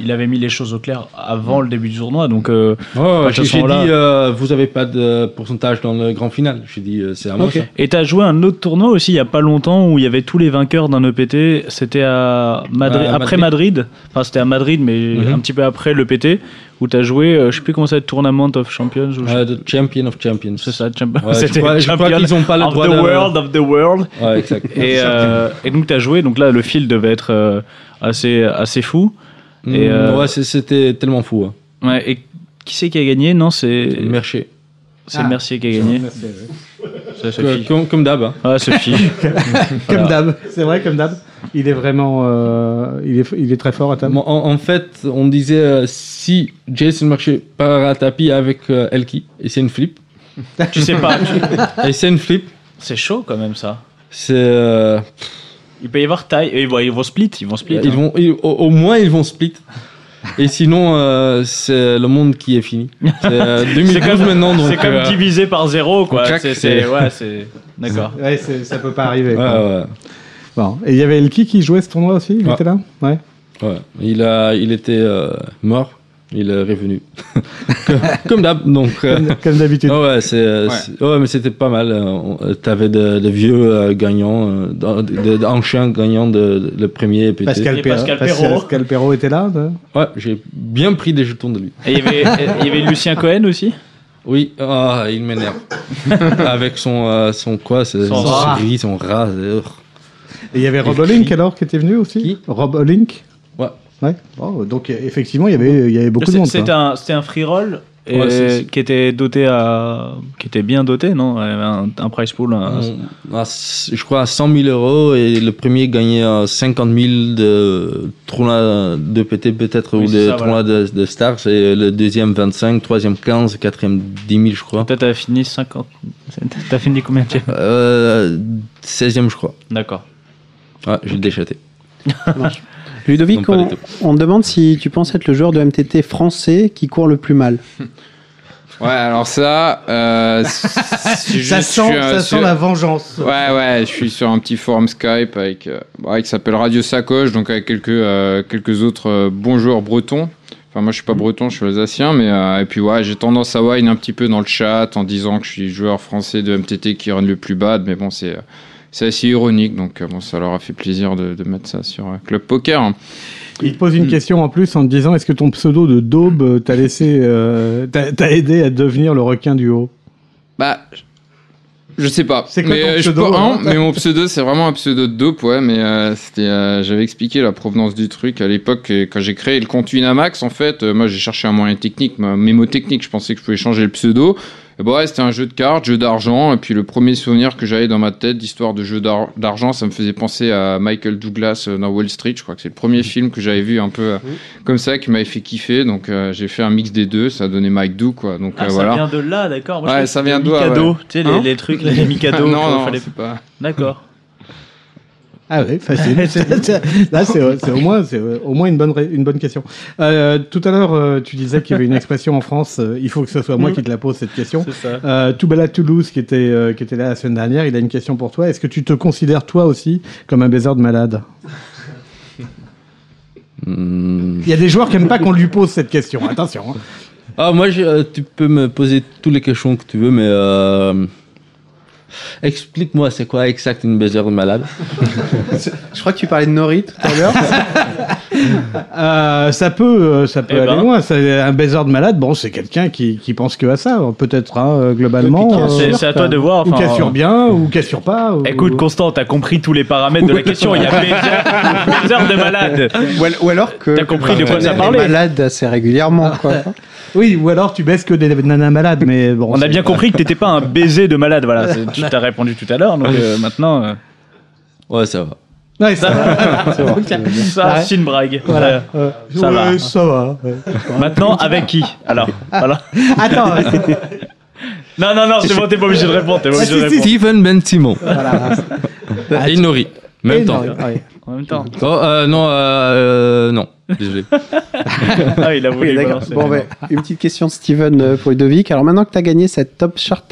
il avait mis les choses au clair avant le début du tournoi. Donc, euh, ce j'ai dit, euh, vous avez pas de pourcentage dans le grand final. J'ai dit, euh, c'est à moi. Et t'as joué un autre tournoi aussi il y a pas longtemps où il y avait tous les vainqueurs d'un EPT. C'était à Madrid, À après Madrid. Enfin, c'était à Madrid, mais Mhm. un petit peu après l'EPT où t'as joué. euh, je sais plus comment ça s'appelle, Tournament of Champions. Ou the champion of champions. C'est ça, champ- Ouais, je c'était crois, je crois champion qu'ils ont pas le of droit the de. world of the world. Ouais, exact. Et, euh, et donc t'as joué. Donc là, le fil devait être euh, assez assez fou. Mm, et, euh, Ouais, c'est- c'était tellement fou. hein. Ouais. Et qui c'est qui a gagné? Non, c'est Mercier. c'est Ah. Mercier qui a gagné. C'est Sophie. Comme, comme d'hab. hein. Ah, Sophie. Comme d'hab, c'est vrai, comme d'hab. Il est vraiment. euh, il, est, il est très fort à table. En, en fait, on disait euh, si Jason Mercier part à tapis avec euh, Elki, et c'est une flip. tu sais pas. tu- Et c'est une flip. C'est chaud quand même ça. C'est. euh, Il peut y avoir taille. Ils vont, ils vont split. Ils vont split. ils hein. vont, ils- au, au moins, ils vont split. Et sinon, euh, c'est le monde qui est fini. C'est euh, 2012 comme- maintenant. C'est comme euh, divisé par zéro, quoi. C'est, ouais, c'est. D'accord. Ouais, ça peut pas arriver. ouais, quoi. ouais, Bon. Et il y avait Elki qui jouait ce tournoi aussi? Il Ouais. était là? Ouais. ouais. Il, a, il était euh, mort, il est revenu. comme, d'hab, donc. euh, Comme, comme d'habitude. Ah ouais, c'est, euh, Ouais. mais c'était pas mal. on- euh, T'avais de, de vieux gagnants, d'anciens gagnants de, de- le premier. Pascal, Et Perrault- Pascal Pascal- Perrault. Pascal Perrault était là Ouais, j'ai bien pris des jetons de lui. Et il y avait, il y avait Lucien Cohen aussi? Oui, ah, il m'énerve. Avec son, euh, son quoi, Son son rat. souris, son rat. Et il y avait Rob Il Olink alors qui était venu aussi? Qui? Rob Olink Ouais. Bon, donc euh, effectivement, il y avait, il y avait beaucoup de monde. C'était un, c'était un free roll. Et Ouais, c'est- c'est- qui était doté à, qui était bien doté, non? Il y avait un, un price pool. un- On- à je crois à 100 000 euros et le premier gagnait à 50 000 de tournois de PT peut-être Oui, ou de ça, tournois de, de stars. Et le deuxième 25, troisième 15, quatrième 10 000 je crois. Toi, t'as fini 50. T'as fini combien de Euh, 16e je crois. D'accord. Ouais, j'ai déchaté. Ludovic, on, on te demande si tu penses être le joueur de MTT français qui court le plus mal. Ouais, alors ça, euh, juste, Ça sent, suis, ça sur- sent la vengeance. Ouais, ouais, je suis sur un petit forum Skype avec, euh, ouais, qui s'appelle Radio Sacoche, donc avec quelques, euh, quelques autres euh, bons joueurs bretons. Enfin, moi, je suis pas breton, je suis alsacien, mais euh, et puis ouais, j'ai tendance à whine un petit peu dans le chat en disant que je suis joueur français de MTT qui run le plus bad, mais bon, c'est euh, c'est assez ironique, donc euh, bon, ça leur a fait plaisir de, de mettre ça sur euh, Club Poker. Il te pose une Hmm. question en plus en te disant est-ce que ton pseudo de Daube euh, t'a laissé, euh, t'a aidé à devenir le requin du haut? Bah, je sais pas. C'est mais, ton je pseudo, hein? mais mon pseudo, c'est vraiment un pseudo de dope, ouais. Mais euh, c'était, euh, j'avais expliqué la provenance du truc à l'époque quand j'ai créé le compte Winamax. En fait, euh, moi, j'ai cherché un moyen technique, ma mémo technique. Je pensais que je pouvais changer le pseudo. Et bah ouais, c'était un jeu de cartes, jeu d'argent. Et puis le premier souvenir que j'avais dans ma tête d'histoire de jeu d'ar- d'argent, ça me faisait penser à Michael Douglas euh, dans Wall Street. Je crois que c'est le premier film que j'avais vu un peu euh, comme ça, qui m'avait fait kiffer. Donc euh, j'ai fait un mix des deux. Ça a donné Mike Doo, quoi. Donc Ah, euh, ça voilà. vient de là, d'accord. Ouais, ça vient de Mikado, ouais. tu sais, les, Hein les trucs, les Mikado. non, non, fallait- pas. D'accord. Ah oui, facile. Là, c'est au moins, c'est au moins une bonne, une bonne question. Euh, tout à l'heure, euh, tu disais qu'il y avait une expression en France. euh, il faut que ce soit moi qui te la pose cette question. Ça. Euh, Toubala Toulouse, qui était, euh, qui était là la semaine dernière, il a une question pour toi. Est-ce que tu te considères toi aussi comme un baiser de malade? Hmm. Il y a des joueurs qui aiment pas qu'on lui pose cette question. Attention. hein. Ah, moi, je- euh, tu peux me poser toutes les questions que tu veux, mais euh, explique-moi, c'est quoi exact une de malade? Je crois que tu parlais de Nori tout à l'heure. Euh, ça peut, euh, ça peut Eh aller ben. loin. C'est un baiser de malade. Bon, c'est quelqu'un qui, qui pense que à ça, peut-être hein, euh, globalement. Euh, C'est à toi de voir. ou enfin, qui assure bien, ou qui assure pas. ou- Écoute, Constant, t'as compris tous les paramètres de la question. Il y a baiser, baiser de malade. ou, al- ou alors que. T'as compris de quoi ça parlait. malade assez régulièrement, quoi. Oui, ou alors tu baisses que des nanas malades, mais bon. On a bien compris que t'étais pas un baiser de malade. Voilà, tu t'as répondu tout à l'heure. Donc euh, maintenant, euh, Ouais, ça va. Ouais, ça va. ça, Ouais. c'est une brague. Voilà. Euh, Ça ouais, va. Ça va. ouais. Maintenant, avec qui Alors, voilà. Attends, Non, non, non, c'est bon, t'es pas obligé de répondre. T'es pas obligé de Ah, répondre. Steven Ben Simon. voilà. Et Nori. Même Et temps. non, ouais. En même temps. Oh, euh, non, euh, euh, non. Désolé. Ah, il a voulu Oui. Bon, ben, une petite question de Steven euh, pour Ludovic. Alors maintenant que tu as gagné cette Top Shark,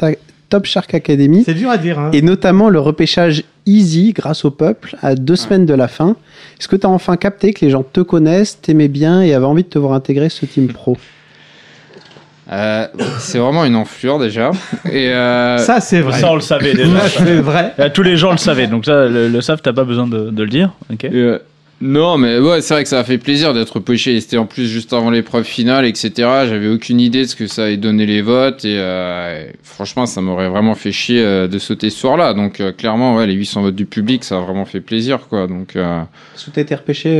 Top Shark Academy, C'est dur à dire. Hein. et notamment le repêchage easy grâce au peuple à deux semaines de la fin. Est-ce que tu as enfin capté que les gens te connaissent, t'aimaient bien et avaient envie de te voir intégrer ce team pro Euh, c'est vraiment une enflure déjà. Et euh, Ça, c'est vrai. Ça, on le savait déjà. C'est vrai. Euh, Tous les gens le savaient, donc ça, le, le savent, t'as pas besoin de, de le dire. Ok. Euh, non, mais ouais, c'est vrai que ça a fait plaisir d'être poché. C'était en plus juste avant l'épreuve finale, etc. J'avais aucune idée de ce que ça allait donner les votes. Et euh, franchement, ça m'aurait vraiment fait chier euh, de sauter ce soir-là. Donc, euh, clairement, ouais, les 800 votes du public, ça a vraiment fait plaisir, quoi. Donc, repêché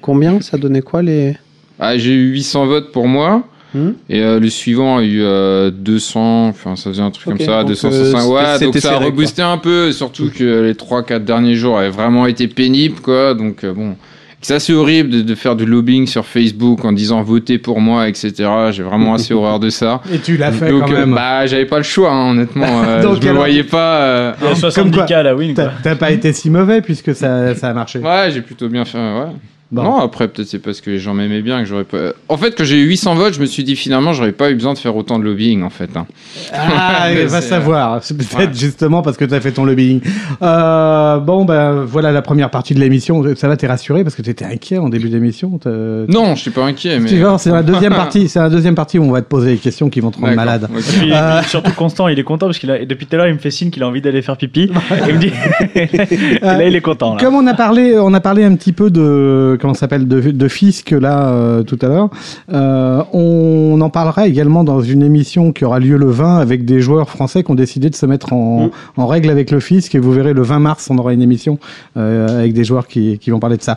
combien? Ça donnait quoi les. ah, j'ai eu 800 votes pour moi. Hmm Et euh, le suivant a eu euh, 200, enfin ça faisait un truc comme ça, donc, 265. euh, ouais, donc ça a reboosté un peu, surtout que les 3-4 derniers jours avaient vraiment été pénibles, quoi. Donc euh, bon, c'est assez horrible de, de faire du lobbying sur Facebook en disant votez pour moi, etc. J'ai vraiment assez horreur de ça. Et tu l'as fait donc quand euh, même. bah j'avais pas le choix, hein, honnêtement. euh, Donc, je me voyais pas. euh, Il y a Comme 70 quoi, cas à la win, T'as quoi. t'as pas été si mauvais puisque ça, ça a marché. Ouais, j'ai plutôt bien fait. Ouais. Bon. Non, après, peut-être c'est parce que les gens m'aimaient bien que j'aurais pas. En fait, quand j'ai eu 800 votes, je me suis dit finalement, j'aurais pas eu besoin de faire autant de lobbying, en fait. hein. Ah, va savoir. C'est peut-être ouais. justement parce que tu as fait ton lobbying. Euh, bon, ben voilà la première partie de l'émission. Ça va, t'es rassuré parce que tu étais inquiet en début d'émission. Non, je suis pas inquiet, mais. Tu vois, c'est la deuxième partie. C'est la deuxième partie où on va te poser des questions qui vont te rendre D'accord, malade. ok. Et puis, Euh. surtout Constant, il est content parce qu'il a depuis tout à l'heure, il me fait signe qu'il a envie d'aller faire pipi. il me dit. Et là, il est content. Là. Comme on a parlé, on a parlé un petit peu de comment s'appelle de, de Fisk là euh, tout à l'heure. Euh, on en parlera également dans une émission qui aura lieu le 20 avec des joueurs français qui ont décidé de se mettre en, Mm. en règle avec le Fisk. Et vous verrez le 20 mars, on aura une émission euh, avec des joueurs qui, qui vont parler de ça.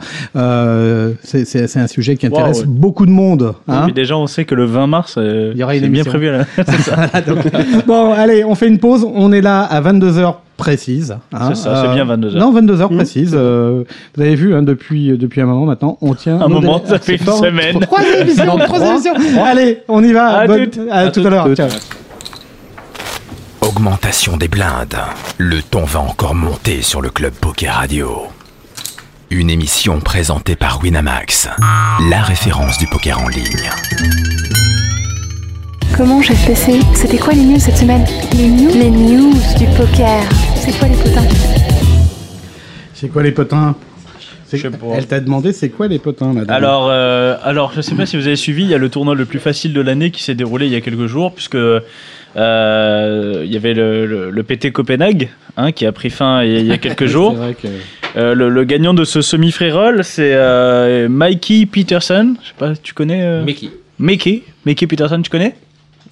C'est- un sujet qui intéresse ouais. beaucoup de monde. Et Hein puis déjà, on sait que le 20 mars, Il y aura une c'est bien émission. prévu. Là. Bon, allez, on fait une pause. On est là à 22h précise. hein. C'est ça, c'est bien 22 heures. Non, 22h précise. euh, vous avez vu, hein, depuis, depuis un moment maintenant, on tient. Un moment, ça fait une semaine. Troisième émission, Non, troisième trois. émission. Allez, on y va. À Bonne- à À tout à l'heure. Ciao. Augmentation des blindes. Le ton va encore monter sur le Club Poker Radio. Une émission présentée par Winamax, la référence du poker en ligne. Comment j'ai PC C'était quoi les news cette semaine? Les news? Les news du poker. C'est quoi les potins? C'est quoi les potins? Elle t'a demandé c'est quoi les potins, madame? Alors, euh, alors, je sais pas si vous avez suivi, il y a le tournoi le plus facile de l'année qui s'est déroulé il y a quelques jours, puisque euh, il y avait le, le, le PT Copenhague hein, qui a pris fin il y a, il y a quelques jours. C'est vrai que. Euh, le, le gagnant de ce semi-free roll, c'est euh, Mikey Peterson. Je sais pas, tu connais euh, Mickey. Mickey Mickey Peterson, tu connais?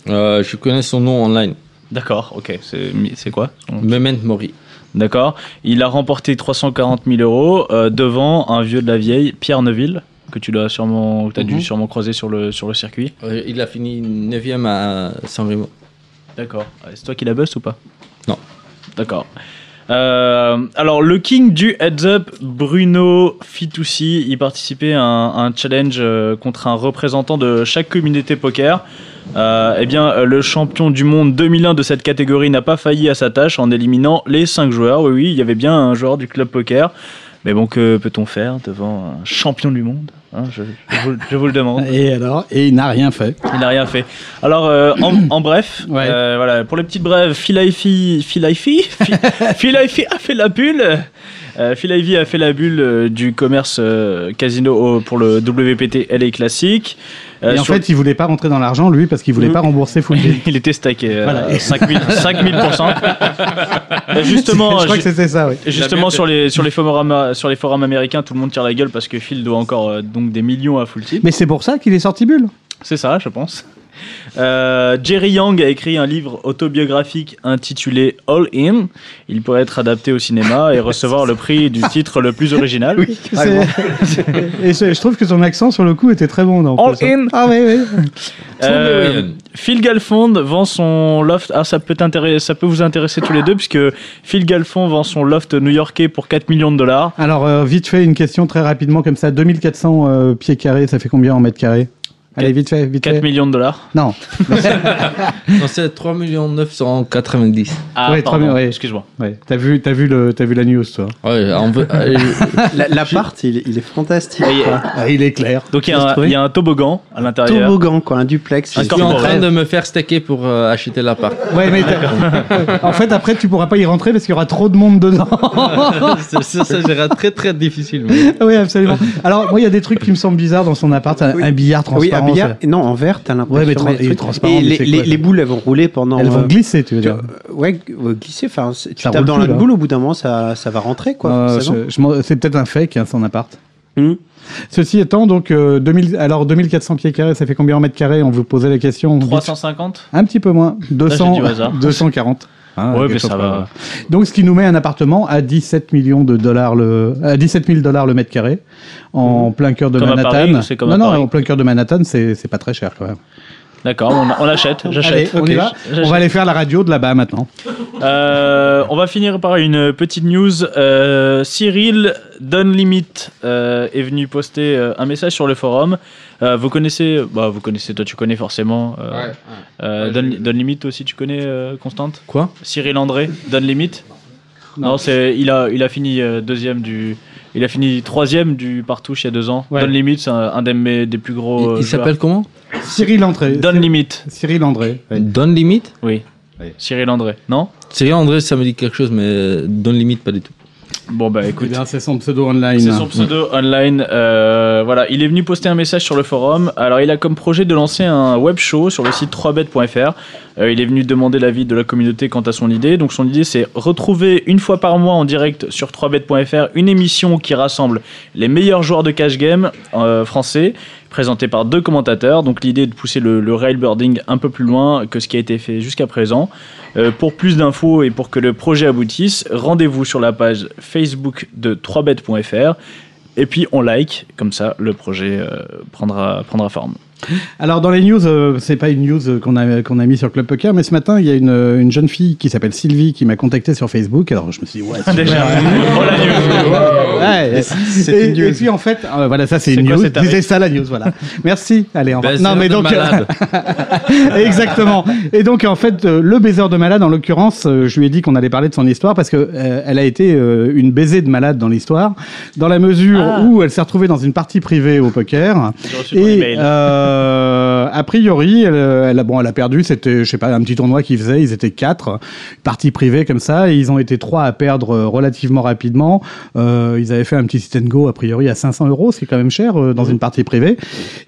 Euh, je connais son nom online. D'accord, ok. C'est c'est quoi Memento Mori. D'accord. Il a remporté 340 000 euros euh, devant un vieux de la vieille, Pierre Neuville, que tu dois sûrement, que Mhm. dû sûrement croiser sur le, sur le circuit. Euh, il a fini 9ème à San Remo. D'accord. C'est toi qui la bust ou pas? Non. D'accord. Euh, alors, le king du heads up, Bruno Fitoussi, il participait à un, un challenge euh, contre un représentant de chaque communauté poker. Euh, eh bien, le champion du monde 2001 de cette catégorie n'a pas failli à sa tâche en éliminant les 5 joueurs. Oui, oui, il y avait bien un joueur du club poker. Mais bon, que peut-on faire devant un champion du monde hein, je, je vous, je vous le demande. Et alors Et il n'a rien fait. Il n'a rien fait. Alors, euh, en, en bref, Ouais. euh, voilà, pour les petites brèves, Phil Ivey, Phil Ivey, Phil- Phil Ivey a fait la bulle. Euh, a fait la bulle du commerce casino au- pour le WPT LA Classic. Euh, Et en sur- fait, il voulait pas rentrer dans l'argent, lui, parce qu'il voulait pas rembourser full il était stacké euh, Voilà. 5000 5000%. Euh, justement, je crois ju- que c'était ça, oui. Justement, sur les, sur, les forums, sur les forums américains, tout le monde tire la gueule parce que Phil doit encore euh, donc des millions à Full Team. Mais c'est pour ça qu'il est sorti bulle. C'est ça, je pense. Euh, Jerry Young a écrit un livre autobiographique intitulé All In. Il pourrait être adapté au cinéma et recevoir le prix du titre le plus original. C'est- Et je, je trouve que son accent sur le coup était très bon. dans All ça. in. Ah oui, oui. Euh, Phil Galfond vend son loft. Ah, ça peut, ça peut vous intéresser tous les deux, puisque Phil Galfond vend son loft new-yorkais pour 4 millions de dollars. Alors, euh, vite fait, une question très rapidement comme ça. 2400 euh, pieds carrés, ça fait combien en mètres carrés? Allez, vite fait, vite 4 fait. millions de dollars. Non, Non, c'est 3 990. Ah, Ouais, trois pardon, millions, ouais. excuse-moi. ouais. T'as vu, t'as vu le, t'as vu la news, toi Ouais, on veut- euh, La- L'appart, il, il est fantastique. Quoi. Ah, Il est clair. Donc il y, a un- y a un toboggan à l'intérieur. Toboggan, quoi, un duplex. Je suis en train de me faire stacker pour euh, acheter l'appart. Ouais, mais en fait, après, tu pourras pas y rentrer parce qu'il y aura trop de monde dedans. ça, ça, ça sera très très difficile. mais- oui, absolument. Alors, moi, il y a des trucs qui me semblent bizarres dans son appart. Un, Oui. un billard transparent. Oui, un billard. ça- Non, en vert, t'as l'impression. Ouais, mais tra- transparent, Et mais les, boules, elles vont rouler pendant. Elles vont euh, glisser, tu veux tu- dire. euh, ouais, glisser. Enfin, tu Ça tapes dans plus, la là. boule, au bout d'un moment, ça, ça va rentrer, quoi. Euh, c'est peut-être un fake, hein, son appart. Hmm. Ceci étant, donc, euh, 2000, alors 2400 pieds carrés, ça fait combien en mètres carrés? On vous posait la question. Dites- 350 Un petit peu moins. 200, du hasard. 240. Hein, mais ça. Donc, ce qui nous met un appartement à 17 millions de dollars le, à 17 000 dollars le mètre carré, en plein cœur de Comme Manhattan. Paris comme non, non, en plein cœur de Manhattan, c'est, pas très cher quand même. D'accord, on, on l'achète, Allez, j'achète. on y va. j'achète. On va aller faire la radio de là-bas maintenant. Euh, on va finir par une petite news. Euh, Cyril Dunlimit euh, est venu poster euh, un message sur le forum. Euh, vous connaissez, bah, vous connaissez, toi tu connais forcément. euh, Ouais. euh, Ouais, vu. Dunlimit aussi, tu connais euh, Constante? Quoi? Cyril André Dunlimit Non, c'est il a il a fini deuxième du. Il a fini troisième du partouche il y a deux ans. Ouais. Dunlimit, c'est un, un des, mes- des plus gros. Il, s'appelle comment? Cyril André. Dunlimit. Cyril André. ouais. Don Limit Oui. Oui. Cyril André. Non? Cyril André, ça me dit quelque chose, mais Don Limit, pas du tout. Bon bah Eh écoute. c'est son pseudo online. C'est son pseudo online. euh, voilà, il est venu poster un message sur le forum. Alors, il a comme projet de lancer un web show sur le site 3bet.fr. Euh, il est venu demander l'avis de la communauté quant à son idée. Donc, son idée, c'est retrouver une fois par mois en direct sur 3bet.fr une émission qui rassemble les meilleurs joueurs de cash game euh, français, présentée par deux commentateurs. Donc, l'idée est de pousser le, le railbirding un peu plus loin que ce qui a été fait jusqu'à présent. Euh, pour plus d'infos et pour que le projet aboutisse, rendez-vous sur la page Facebook de 3bet.fr. Et puis on like, comme ça le projet euh, prendra forme. Alors dans les news, euh, c'est pas une news qu'on a qu'on a mis sur Club Poker, mais ce matin il y a une, euh, une jeune fille qui s'appelle Sylvie qui m'a contacté sur Facebook. Alors je me suis dit ouais. super. Déjà, oh la news. Ouais, C'est et, une news. et puis en fait, euh, voilà, ça c'est C'est une quoi news. C'est ça la news, voilà. Merci. Allez, on va. Ben, non c'est mais donc malade. exactement. Et donc en fait, euh, le baiser de malade, en l'occurrence, euh, je lui ai dit qu'on allait parler de son histoire parce que euh, elle a été euh, une baiser de malade dans l'histoire, dans la mesure Ah. où elle s'est retrouvée dans une partie privée au poker. Et. Euh, a priori, elle, elle a bon, elle a perdu. C'était, je sais pas, un petit tournoi qu'ils faisaient. Ils étaient quatre, partie privée comme ça. Et ils ont été trois à perdre euh, relativement rapidement. Euh, ils avaient fait un petit sit and go a priori à 500 euros, ce qui est quand même cher euh, dans une partie privée.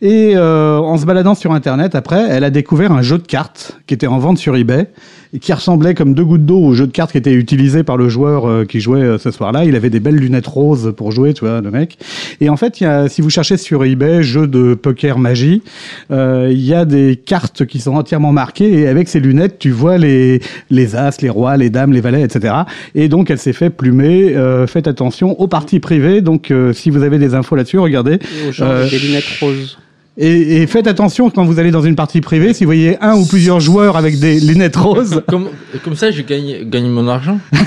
Et euh, en se baladant sur internet, après, elle a découvert un jeu de cartes qui était en vente sur eBay qui ressemblait comme deux gouttes d'eau au jeu de cartes qui était utilisé par le joueur euh, qui jouait euh, ce soir-là. Il avait des belles lunettes roses pour jouer, tu vois, le mec. Et en fait, y a, si vous cherchez sur eBay jeu de poker magie, euh, il y a des cartes qui sont entièrement marquées et avec ces lunettes, tu vois les les as, les rois, les dames, les valets, etc. Et donc, elle s'est fait plumer. Euh, faites attention aux parties privées. Donc, euh, si vous avez des infos là-dessus, regardez. Aux gens avec des lunettes roses. Et, et faites attention quand vous allez dans une partie privée, si vous voyez un ou plusieurs joueurs avec des lunettes roses. Comme, comme ça, je gagne, gagne mon argent.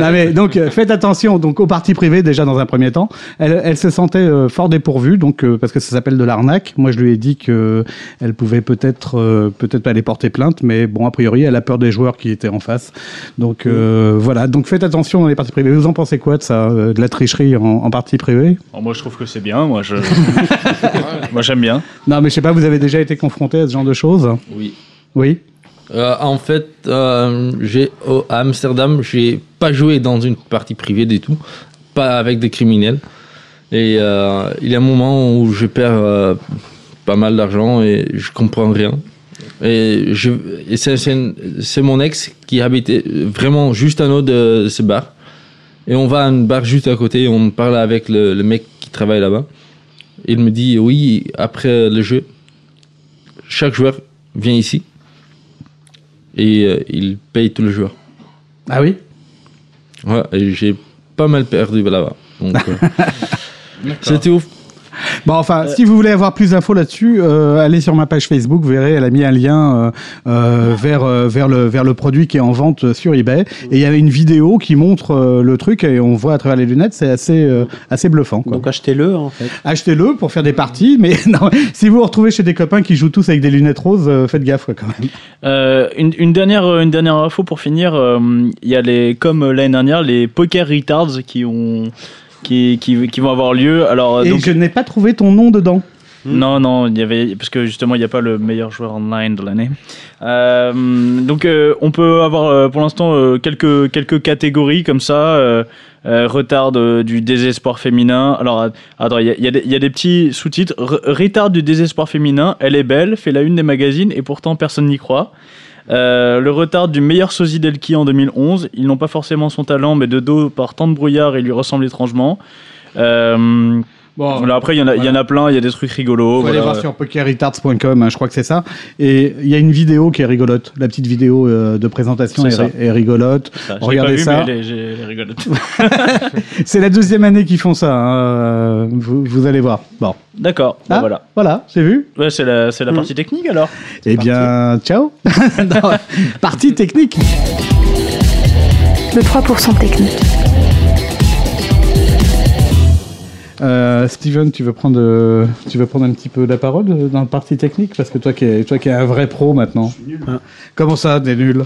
non mais donc euh, faites attention donc aux parties privées déjà dans un premier temps. Elle, elle se sentait euh, fort dépourvue donc euh, parce que ça s'appelle de l'arnaque. Moi je lui ai dit que elle pouvait peut-être euh, peut-être pas aller porter plainte mais bon a priori elle a peur des joueurs qui étaient en face. Donc euh, voilà donc faites attention dans les parties privées. Vous en pensez quoi de ça euh, de la tricherie en, en partie privée? Bon, moi je trouve que c'est bien. Moi je, moi j'aime bien. Non mais je sais pas vous avez déjà été confronté à ce genre de choses Oui. Oui. Euh, en fait, euh, j'ai au- à Amsterdam, j'ai pas joué dans une partie privée du tout, pas avec des criminels. Et euh, il y a un moment où je perds euh, pas mal d'argent et je comprends rien. Et, je, et c'est, mon ex qui habitait vraiment juste en haut de ce bar. Et on va à un bar juste à côté et on parle avec le, le mec qui travaille là-bas. Il me dit oui, après le jeu, chaque joueur vient ici et euh, il paye tous les joueurs. Ah oui? Ouais, et j'ai pas mal perdu là-bas. Donc, euh, c'était ouf. Bon, enfin, si vous voulez avoir plus d'infos là-dessus, euh, allez sur ma page Facebook. Vous verrez, elle a mis un lien euh, euh, vers euh, vers le vers le produit qui est en vente sur eBay. Et il y a une vidéo qui montre euh, le truc et on voit à travers les lunettes. C'est assez euh, assez bluffant. Quoi. Donc achetez-le en fait. Achetez-le pour faire des parties, mais non, si vous vous retrouvez chez des copains qui jouent tous avec des lunettes roses, euh, faites gaffe quoi, quand même. Euh, une, une dernière une dernière info pour finir. euh, Il y a les comme l'année dernière les Poker Retards qui ont qui, qui, qui vont avoir lieu. Alors Et donc je n'ai pas trouvé ton nom dedans. Non, non, il y avait parce que justement il n'y a pas le meilleur joueur online de l'année. Euh, donc euh, on peut avoir euh, pour l'instant quelques quelques catégories comme ça. Retard de- du désespoir féminin. Alors att- attends, il y a, il y a des- il y a des petits sous-titres. Re- Retard du désespoir féminin. Elle est belle, fait la une des magazines et pourtant personne n'y croit. Euh, le retard du meilleur sosie d'Elki en 2011. Ils n'ont pas forcément son talent, mais de dos par tant de brouillard, il lui ressemble étrangement. Euh, Bon, voilà, après, il y, en a- il y en a plein, il y a des trucs rigolos. Aller voilà. voir sur pokerretards.com, hein, je crois que c'est ça. Et il y a une vidéo qui est rigolote. La petite vidéo euh, de présentation est, est rigolote. Ça, Regardez pas vu, ça. mais elle est- j'ai- elle est rigolote. C'est la deuxième année qu'ils font ça. hein, euh, Vous, vous allez voir. Bon. D'accord, Ah, voilà. Voilà, c'est vu Ouais, c'est la, c'est la Mm. partie technique alors. Eh bien, ciao. Non, partie technique. Le 3% technique. Euh, Steven, tu veux prendre, euh, tu veux prendre un petit peu la parole euh, dans la partie technique? Parce que toi qui es, toi qui es un vrai pro maintenant. Hein Comment ça, t'es nul?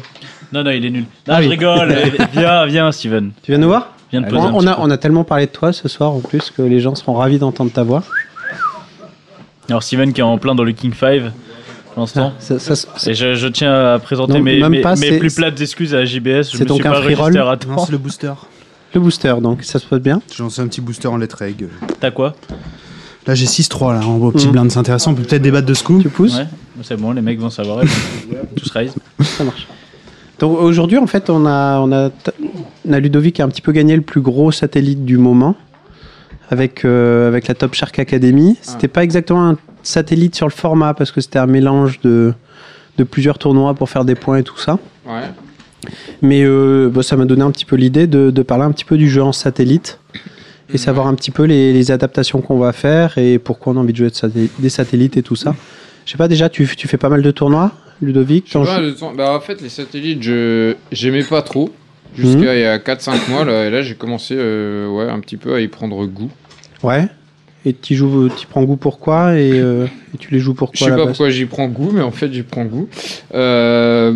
Non, non, il est nul. Non, Ah je oui. rigole. viens, viens, Steven. Tu viens nous voir? Viens te on, poser un on petit a, on a tellement parlé de toi ce soir en plus que les gens seront ravis d'entendre ta voix. Alors, Steven qui est en plein dans le King 5 pour l'instant. Ça- ça- Et je, je tiens à présenter Non, mes, mes, pas, mes c'est- plus plates excuses à JBS. Je c'est me donc suis un pas free roll enregistré à Non, temps. c'est le booster. le booster, donc ça se passe bien? J'ai lancé un petit booster en lettre egg. T'as quoi? Là, j'ai 6-3 là, en beau petit Mm. blind, c'est intéressant. On peut peut-être débattre de ce coup. Tu pousses? Ouais, c'est bon, les mecs vont savoir. ils vont Tous raise. Ça marche. Donc aujourd'hui, en fait, on a, on a, on a Ludovic qui a un petit peu gagné le plus gros satellite du moment avec, euh, avec la Top Shark Academy. C'était pas exactement un satellite sur le format parce que c'était un mélange de, de plusieurs tournois pour faire des points et tout ça. Ouais. Mais euh, bah, ça m'a donné un petit peu l'idée de, de parler un petit peu du jeu en satellite et savoir un petit peu les, les adaptations qu'on va faire et pourquoi on a envie de jouer de des satellites et tout ça. Je sais pas, déjà, tu, tu fais pas mal de tournois, Ludovic Je sais quand pas, je- le temps- bah, en fait, les satellites, je j'aimais pas trop. Jusqu'à Mhm. il y a 4-5 mois, là, et là j'ai commencé euh, ouais, un petit peu à y prendre goût. Ouais. Et tu joues, tu prends goût pourquoi et, euh, et tu les joues pourquoi Je sais pas pourquoi j'y prends goût, mais en fait j'y prends goût. Euh...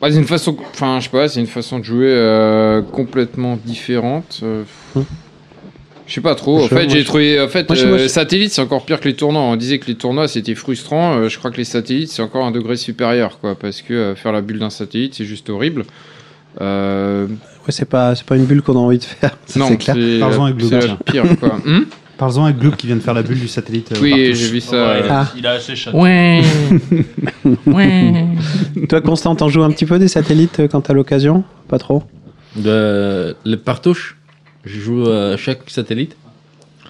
bah, c'est une façon, enfin je sais pas, c'est une façon de jouer euh, complètement différente. euh, Hum. Je sais pas trop. En fait, j'ai trouvé. En fait, moi, je- moi, euh, satellite, c'est encore pire que les tournois. On disait que les tournois c'était frustrant. euh, je crois que les satellites, c'est encore un degré supérieur, quoi. Parce que euh, faire la bulle d'un satellite, c'est juste horrible. Euh, Ouais, c'est pas, c'est pas une bulle qu'on a envie de faire. ça, non, c'est clair. c'est Parlons la, avec c'est Globe, la pire, quoi. Hum Parlons avec Gloop qui vient de faire la bulle du satellite. euh, oui, j'ai vu ça. Ouais, il, a, Ah. il a assez chat. Ouais. ouais. Toi, Constant, t'en joues un petit peu des satellites euh, quand t'as l'occasion? Pas trop? De, le partouche, je joue à chaque satellite.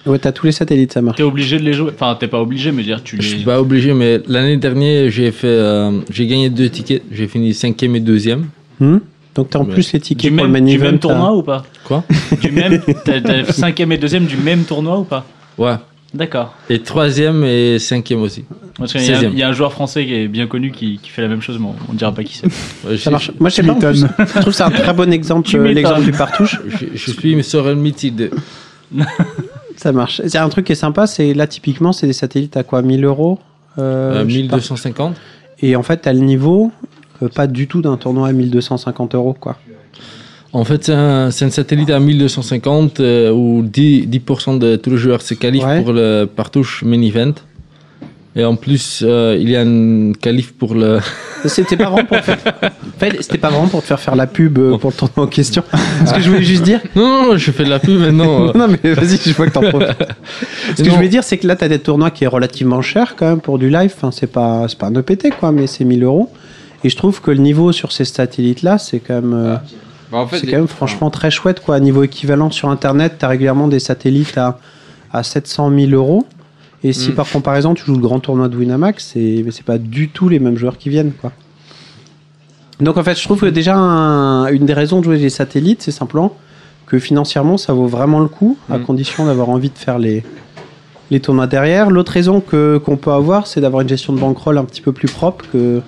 Ouais, t'as tous les satellites, ça marche. T'es obligé de les jouer. Enfin, t'es pas obligé, mais dire tu Je suis les. pas obligé, mais l'année dernière, j'ai fait, euh, j'ai gagné deux tickets. J'ai fini cinquième et deuxième. Hmm? Donc t'as en plus les Du tickets pour même, le main du event. même tournoi là. ou pas Quoi Du même. T'as t'as cinquième et deuxième du même tournoi ou pas Ouais. D'accord. Et troisième et cinquième aussi. Parce qu'il y, a un- 16e. il y a un joueur français qui est bien connu qui, qui fait la même chose, mais on, on dira pas qui c'est. Ouais, Ça je- marche. Moi, je sais pas. en plus, je trouve que c'est un très bon exemple, Tu euh, m'étonnes. l'exemple du partouche. Je, je suis sur un mythique de Ça marche. C'est un truc qui est sympa, c'est là, typiquement, c'est des satellites à quoi 1000 euros Euh, euh, je sais pas. 1250. Et en fait, t'as le niveau, euh, pas du tout d'un tournoi à 1250 euros, quoi. En fait, c'est un, satellite à 1250 euh, où 10%, 10% de tous les joueurs se qualifient Ouais. pour le partouche main event. Et en plus, euh, il y a une qualif pour le. C'était pas vraiment pour faire... c'était pas vraiment pour te faire faire la pub euh, pour le tournoi en question. Ce que je voulais juste dire. Non, non, je fais de la pub maintenant. euh. non, mais vas-y, je vois que t'en profites. Ce que je voulais dire, c'est que là, t'as des tournois qui est relativement cher quand même pour du live. Enfin, c'est pas, c'est pas un EPT, quoi, mais c'est 1000 euros. Et je trouve que le niveau sur ces satellites-là, c'est quand même, euh, Bah, en fait, c'est quand même franchement très chouette, quoi. À niveau équivalent sur Internet, t'as régulièrement des satellites à, à 700 000 euros. Et si Mm. par comparaison, tu joues le grand tournoi de Winamax, c'est, mais c'est pas du tout les mêmes joueurs qui viennent, quoi. Donc en fait, je trouve que déjà, un- une des raisons de jouer les satellites, c'est simplement que financièrement, ça vaut vraiment le coup, à Mm. condition d'avoir envie de faire les, les tournois derrière. L'autre raison que qu'on peut avoir, c'est d'avoir une gestion de bankroll un petit peu plus propre que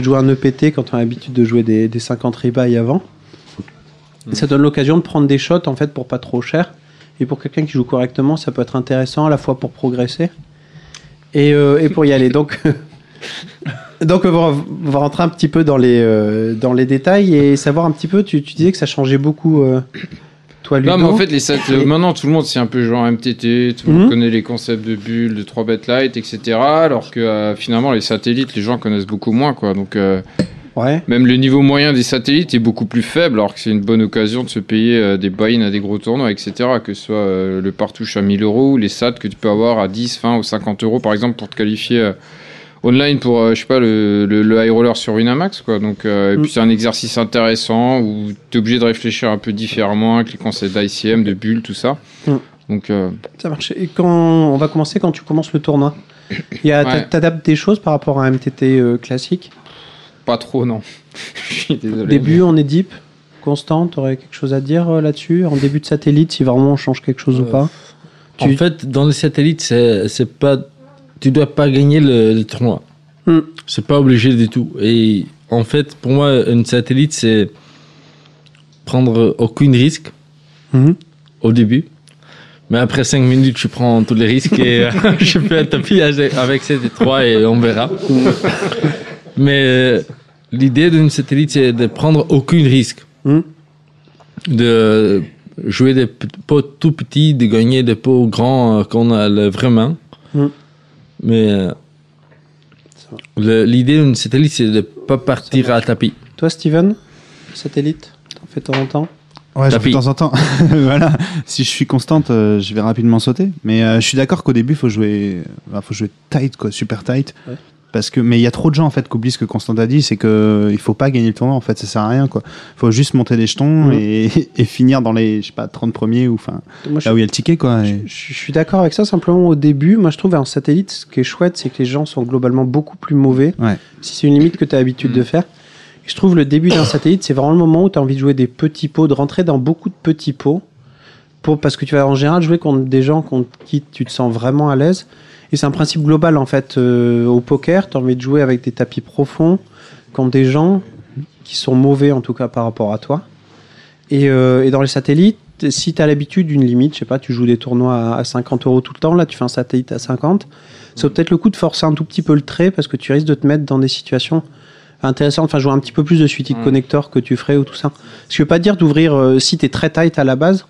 de jouer un EPT quand on a l'habitude de jouer des, des 50 rebuy avant. Ça donne l'occasion de prendre des shots en fait pour pas trop cher. Et pour quelqu'un qui joue correctement, ça peut être intéressant à la fois pour progresser et, euh, pour y aller. Donc, donc on va, rentrer un petit peu dans les, euh, dans les détails et savoir un petit peu. Tu, tu disais que ça changeait beaucoup, euh, toi, Ludo. Non, mais en fait, les sat- Et- maintenant, tout le monde, c'est un peu genre MTT, tout le monde Mhm. connaît les concepts de bulles, de 3 bet light, etc. Alors que euh, finalement, les satellites, les gens connaissent beaucoup moins, quoi. Donc, euh, Ouais. même le niveau moyen des satellites est beaucoup plus faible, alors que c'est une bonne occasion de se payer euh, des buy-in à des gros tournois, etc. Que ce soit euh, le partouche à 1000 euros ou les sats que tu peux avoir à 10, 20 ou 50 euros, par exemple, pour te qualifier. Online pour euh, je sais pas le, le, le high roller sur Winamax quoi donc euh, et Mm. puis c'est un exercice intéressant où tu es obligé de réfléchir un peu différemment avec les concepts d'ICM de bulles tout ça Mm. donc euh, Ça marche. Et quand on va commencer quand tu commences le tournoi, il y a Ouais. t'adaptes des choses par rapport à un MTT euh, classique? pas trop non je suis désolé Début en édip, constant, t'aurais quelque chose à dire euh, là-dessus? En début de satellite, si vraiment on change quelque chose ou pas? En Tu- fait, dans les satellites, c'est c'est pas. Tu dois pas gagner le, le tournoi. Hmm. C'est pas obligé du tout. Et en fait, pour moi, une satellite, c'est prendre aucun risque Mhm. au début. Mais après 5 minutes, je prends tous les risques et euh, je fais un tapis avec ces trois et on verra. Mais euh, l'idée d'une satellite, c'est de prendre aucun risque. Mhm. De jouer des pots tout petits, de gagner des pots grands euh, qu'on a le vrai main. Mais euh, le- l'idée d'une satellite, c'est de pas partir à tapis. Toi, Steven Satellite T'en fais de temps en temps? Ouais, j'en fais Tapis. de temps en temps. voilà. Si je suis constante, euh, je vais rapidement sauter. Mais euh, je suis d'accord qu'au début, faut jouer, enfin, faut jouer tight, quoi, super tight. Ouais. Parce que, mais il y a trop de gens en fait qui oublient ce que Constant a dit, c'est que il faut pas gagner le tournoi. En fait, ça sert à rien, quoi. Faut juste monter des jetons Mhm. et, et finir dans les, je sais pas, 30 premiers ou enfin je, là où il y a le ticket, quoi. Et- je- je suis d'accord avec ça. Simplement, au début, moi, je trouve en satellite, ce qui est chouette, c'est que les gens sont globalement beaucoup plus mauvais. Ouais. Si c'est une limite que tu as l'habitude de faire. Et je trouve le début d'un satellite, c'est vraiment le moment où tu as envie de jouer des petits pots, de rentrer dans beaucoup de petits pots. Pour, parce que tu vas en général jouer contre des gens contre qui tu te sens vraiment à l'aise. Et c'est un principe global en fait. euh, au poker, tu as envie de jouer avec des tapis profonds contre des gens qui sont mauvais en tout cas par rapport à toi. Et, euh, et dans les satellites, si tu as l'habitude d'une limite, je sais pas, tu joues des tournois à, à 50 euros tout le temps, là tu fais un satellite à 50, ça vaut peut-être le coup de forcer un tout petit peu le trait parce que tu risques de te mettre dans des situations intéressantes, enfin jouer un petit peu plus de suited Mm. connector que tu ferais ou tout ça. Ce qui veut pas dire d'ouvrir, euh, si tu es très tight à la base,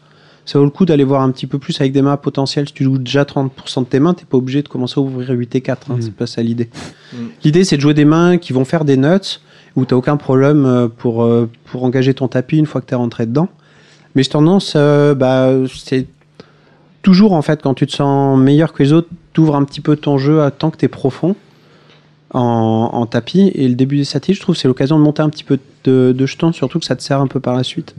ça vaut le coup d'aller voir un petit peu plus avec des mains potentielles. Si tu joues déjà 30% de tes mains, t'es pas obligé de commencer à ouvrir 8 et 4, hein, Mm. c'est pas ça l'idée. Mm. L'idée c'est de jouer des mains qui vont faire des nuts où t'as aucun problème euh, pour, euh, pour engager ton tapis une fois que t'es rentré dedans. Mais j'ai tendance, euh, bah, c'est toujours en fait quand tu te sens meilleur que les autres, t'ouvres un petit peu ton jeu à tant que t'es profond en, en tapis. Et le début des satellites, je trouve, c'est l'occasion de monter un petit peu de, de jetons, surtout que ça te sert un peu par la suite.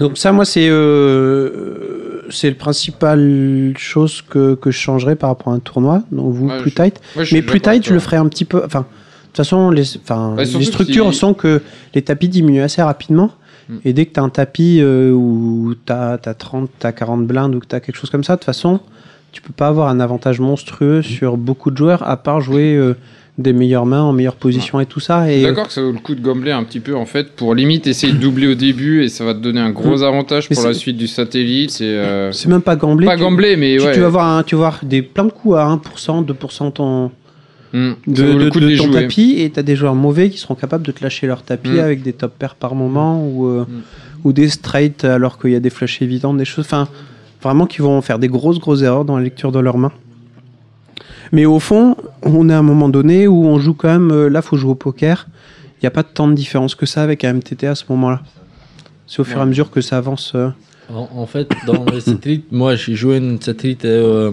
Donc ça, moi, c'est euh, c'est le principal chose que, que je changerais par rapport à un tournoi. Donc vous, Ouais, plus je- tight. Ouais, Mais plus tight, je le ferais un petit peu. Enfin, de toute façon, les, enfin, les structures si- sont que les tapis diminuent assez rapidement. Mm. Et dès que tu as un tapis euh, où tu as, 30, tu 40 blindes ou que tu as quelque chose comme ça, de toute façon, tu peux pas avoir un avantage monstrueux sur beaucoup de joueurs à part jouer euh, des meilleures mains en meilleure position et tout ça. Et D'accord que ça vaut le coup de gambler un petit peu en fait pour limite essayer de doubler au début et ça va te donner un gros Mm. avantage Mais pour la suite du satellite. C'est euh, c'est même pas gambler. pas tu- gambler mais tu, ouais. tu vas avoir un- tu vas avoir des plein de coups à 1%, 2% ton, Mm. de, de- ton jouer. tapis et tu as des joueurs mauvais qui seront capables de te lâcher leur tapis Mm. avec des top pairs par moment ou, euh, Mm. ou des straight alors qu'il y a des flashs évidents, des choses. Enfin, vraiment qui vont faire des grosses, grosses erreurs dans la lecture de leurs mains. Mais au fond, on est à un moment donné où on joue quand même. euh, là, faut jouer au poker. Il n'y a pas tant de différence que ça avec un MTT à ce moment-là. C'est au fur et à mesure que ça avance. euh. En, en fait, dans les satellites, moi j'ai joué une satellite euh,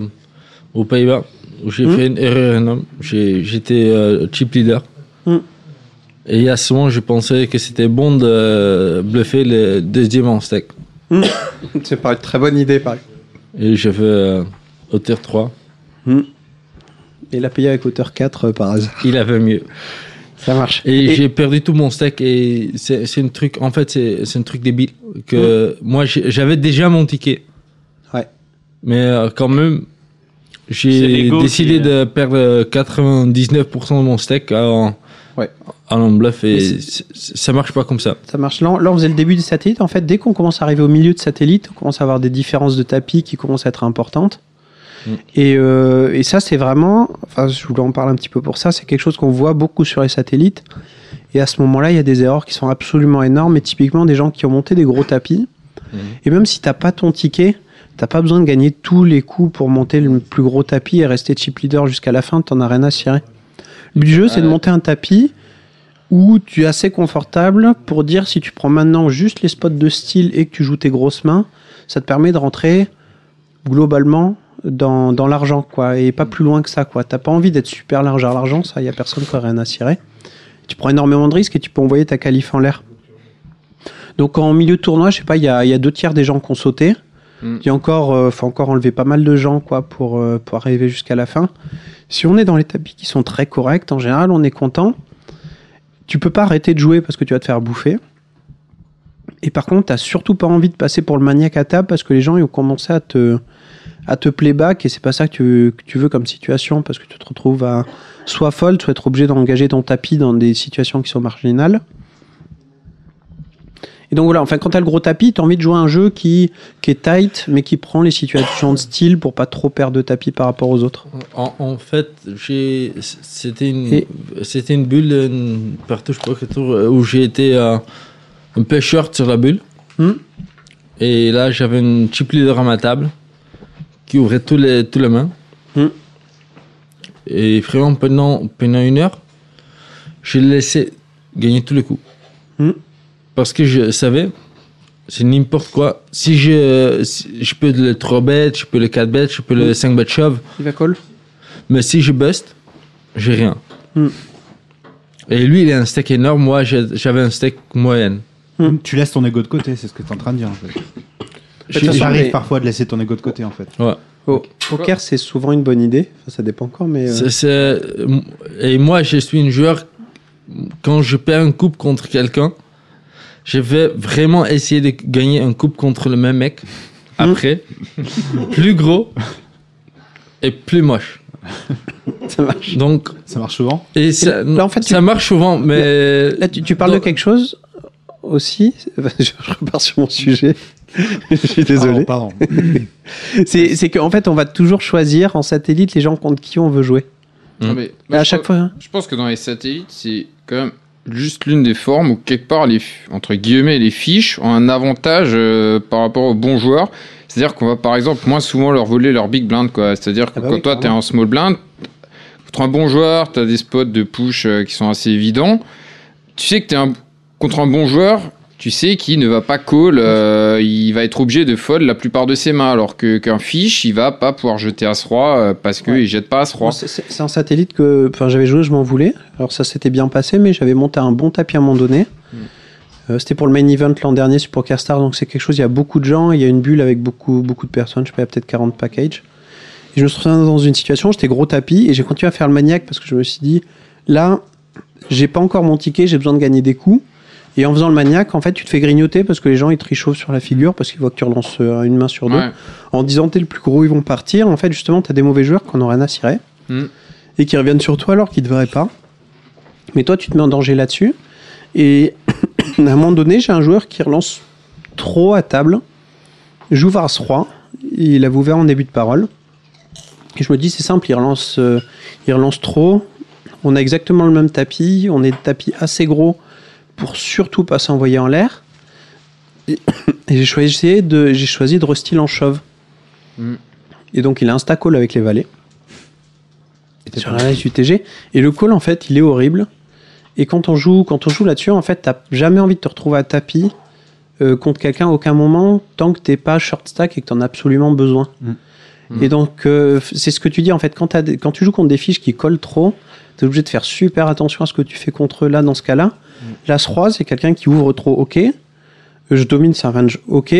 aux Pays-Bas où j'ai Hmm. fait une erreur énorme. J'étais euh, chip leader. Hmm. Et à ce moment, je pensais que c'était bon de bluffer le deuxième en steak. C'est pas une très bonne idée, pareil. Et j'ai fait euh, hauteur 3. Et la payer avec hauteur 4 euh, par hasard. Il avait mieux. Ça marche. Et, j'ai perdu tout mon steak et c'est c'est un truc, en fait, c'est c'est un truc débile que moi j'ai- j'avais déjà mon ticket. Ouais. Mais euh, quand même, j'ai décidé qui- de perdre euh, 99% de mon steak en, Ouais. en bluff et ça marche pas comme ça. Ça marche. Là, là, on faisait le début des satellites. En fait, dès qu'on commence à arriver au milieu de satellites, on commence à avoir des différences de tapis qui commencent à être importantes. Mm. Et, euh, et ça, c'est vraiment. Enfin, je voulais en parler un petit peu pour ça. C'est quelque chose qu'on voit beaucoup sur les satellites. Et à ce moment-là, il y a des erreurs qui sont absolument énormes. Et typiquement, des gens qui ont monté des gros tapis. Et même si t'as pas ton ticket, t'as pas besoin de gagner tous les coups pour monter le plus gros tapis et rester chip leader jusqu'à la fin. T'en as rien à cirer. Le but du jeu, c'est de monter un tapis où tu es assez confortable pour dire si tu prends maintenant juste les spots de style et que tu joues tes grosses mains, ça te permet de rentrer globalement dans, dans l'argent quoi et pas plus loin que ça quoi. T'as pas envie d'être super large à l'argent, ça y a personne qui a rien à cirer. Tu prends énormément de risques et tu peux envoyer ta qualif en l'air. Donc en milieu de tournoi, je sais pas, il y a, il y a deux tiers des gens qui ont sauté. Mm. Il encore, euh, faut encore enlever pas mal de gens quoi pour, euh, pour arriver jusqu'à la fin. Si on est dans les tapis qui sont très corrects, en général, on est content. Tu peux pas arrêter de jouer parce que tu vas te faire bouffer. Et par contre, t'as surtout pas envie de passer pour le maniaque à table parce que les gens ils ont commencé à te, à te playback et c'est pas ça que tu, que tu veux comme situation parce que tu te retrouves à soit fold, soit être obligé d'engager ton tapis dans des situations qui sont marginales. Et donc voilà, enfin quand t'as le gros tapis, t'as envie de jouer à un jeu qui, qui est tight mais qui prend les situations de style pour pas trop perdre de tapis par rapport aux autres. En, en fait, j'ai c'était une c'était une bulle une partout je crois que tout, euh, où j'ai été euh, un peu short sur la bulle. Hmm? Et là, j'avais une chip leader à ma table qui ouvrait tous les tous les mains. Hmm. Et vraiment pendant pendant une heure, je l'ai laissé gagner tous les coups. Hmm. Parce que je savais c'est n'importe quoi. Si je, si- je peux le 3 bet, je peux le 4 bet, je peux le 5 bet shove. Il va call Mais si je bust, j'ai rien. Hmm. Et lui, il a un steak énorme. Moi, j'avais un steak moyenne. Tu laisses ton ego de côté, c'est ce que tu es en train de dire en fait. J'arrive mais- parfois de laisser ton ego de côté en fait. Ouais. Au poker, c'est souvent une bonne idée. Enfin, ça dépend encore, mais. euh, C'est- c'est- Et moi, je suis un joueur. Quand je perds un coupe contre quelqu'un, je vais vraiment essayer de gagner un coupe contre le même mec. Après, plus gros et plus moche. ça marche. Donc, Ça marche souvent et ça, là, en fait, tu- ça marche souvent, mais Là, tu, tu parles de quelque chose aussi? Je repars sur mon sujet. Je suis désolé. Pardon, pardon. C'est c'est qu'en fait, on va toujours choisir en satellite les gens contre qui on veut jouer. Non, Mm. mais, Mais à chaque fois. hein. Je pense que dans les satellites, c'est quand même juste l'une des formes où quelque part les entre guillemets les fiches ont un avantage euh, par rapport aux bons joueurs. C'est-à-dire qu'on va par exemple moins souvent leur voler leur big blind quoi. C'est-à-dire que Ah bah quand oui, toi t'es en small blind, contre un bon joueur, t'as des spots de push euh, qui sont assez évidents. Tu sais que t'es un contre un bon joueur. Tu sais qu'il ne va pas call, euh, il va être obligé de fold la plupart de ses mains, alors que qu'un fiche, il va pas pouvoir jeter as roi euh, parce qu'il Ouais. il jette pas as roi. Moi, C'est un satellite que enfin, j'avais joué, je m'en voulais. Alors ça s'était bien passé, mais j'avais monté un bon tapis à un moment donné. Euh, C'était pour le main event l'an dernier sur PokerStar, donc c'est quelque chose, il y a beaucoup de gens, il y a une bulle avec beaucoup, beaucoup de personnes, je sais pas, il y a peut-être 40 packages. Et je me suis retrouvé dans une situation, j'étais gros tapis, et j'ai continué à faire le maniaque parce que je me suis dit, là, j'ai pas encore mon ticket, j'ai besoin de gagner des coups. Et en faisant le maniaque, en fait, tu te fais grignoter parce que les gens ils te réchauffent sur la figure parce qu'ils voient que tu relances euh, une main sur deux. Ouais. En disant t'es le plus gros, ils vont partir. En fait, justement, t'as des mauvais joueurs qui en ont rien à cirer Mm. et qui reviennent sur toi alors qu'ils devraient pas. Mais toi, tu te mets en danger là-dessus. Et à un moment donné, j'ai un joueur qui relance trop à table. J'ouvre As roi. Il avait ouvert en début de parole. Et je me dis, c'est simple, il relance, euh, il relance trop. On a exactement le même tapis. On est de tapis assez gros pour surtout pas s'envoyer en l'air. Et, et j'ai choisi de, j'ai choisi de restyle en shove. Mm. Et donc il a un stack call avec les valets. Sur la UTG. Et le call, en fait, il est horrible. Et quand on joue, quand on joue là-dessus, en fait, t'as jamais envie de te retrouver à tapis euh, contre quelqu'un à aucun moment tant que t'es pas short stack et que t'en as absolument besoin. Mm. Et donc, euh, c'est ce que tu dis en fait. Quand tu joues contre des fiches qui collent trop, t'es obligé de faire super attention à ce que tu fais contre eux là dans ce cas-là. L'As roi, c'est quelqu'un qui ouvre trop, ok. Je domine sa range, ok.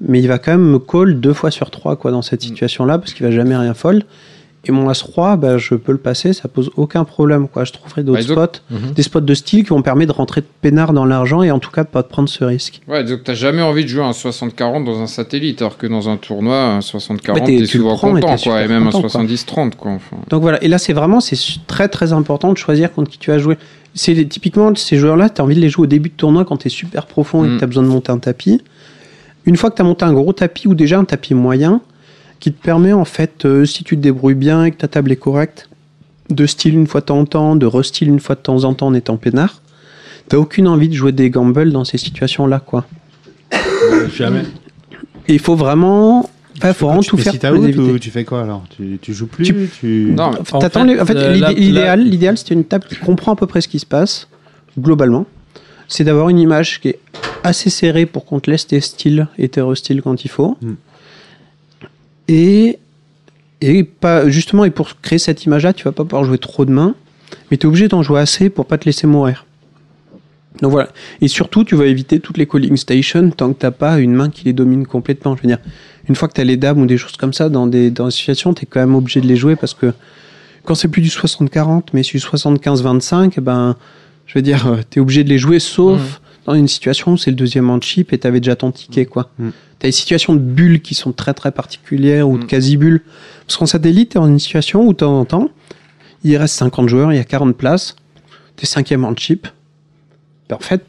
Mais il va quand même me call deux fois sur trois quoi, dans cette situation-là parce qu'il va jamais rien fold. Et mon As-Roi, bah, je peux le passer, ça pose aucun problème. Quoi. Je trouverai d'autres Bah, spots, Mhm. des spots de style qui vont permettre de rentrer de peinard dans l'argent et en tout cas de pas te prendre ce risque. Ouais, donc t'as jamais envie de jouer un 60-40 dans un satellite, alors que dans un tournoi, un 60-40, Ouais, t'es- souvent prends content, quoi. Et même un content, quoi. 70-30, quoi. Enfin. Donc voilà, et là c'est vraiment c'est très très important de choisir contre qui tu vas jouer. C'est les- typiquement ces joueurs-là, tu as envie de les jouer au début de tournoi quand tu es super profond et que Mm. tu as besoin de monter un tapis. Une fois que tu as monté un gros tapis ou déjà un tapis moyen, qui te permet en fait, euh, si tu te débrouilles bien et que ta table est correcte, de style une fois de temps en temps, de restyle une fois de temps en temps en étant peinard, t'as aucune envie de jouer des gambles dans ces situations-là, quoi. Jamais. Et il faut vraiment, enfin, faut vraiment tu tout fais faire éviter. ou tu fais quoi alors? Tu, tu joues plus Tu- tu... Non, mais En fait, les- en fait, euh, l'idéal, la- c'était une table qui comprend à peu près ce qui se passe, globalement. C'est d'avoir une image qui est assez serrée pour qu'on te laisse tes styles et tes restyles quand il faut. Mm. Et, et pas, justement, et pour créer cette image-là, tu vas pas pouvoir jouer trop de mains, mais tu es obligé d'en jouer assez pour pas te laisser mourir. Donc voilà. Et surtout, tu vas éviter toutes les calling stations tant que t'as pas une main qui les domine complètement. Je veux dire, une fois que tu as les dames ou des choses comme ça dans des, dans des situations, tu es quand même obligé de les jouer parce que quand c'est plus du 60-40, mais c'est du 75-25, eh ben, je veux dire, tu es obligé de les jouer sauf dans une situation où c'est le deuxième en chip et tu avais déjà ton ticket. quoi. Mm. Tu as des situations de bulles qui sont très très particulières ou de Mm. quasi-bulles. Parce qu'en satellite, tu es dans une situation où de temps en temps, il reste 50 joueurs, il y a 40 places, tu es cinquième en chip. Ben, en fait,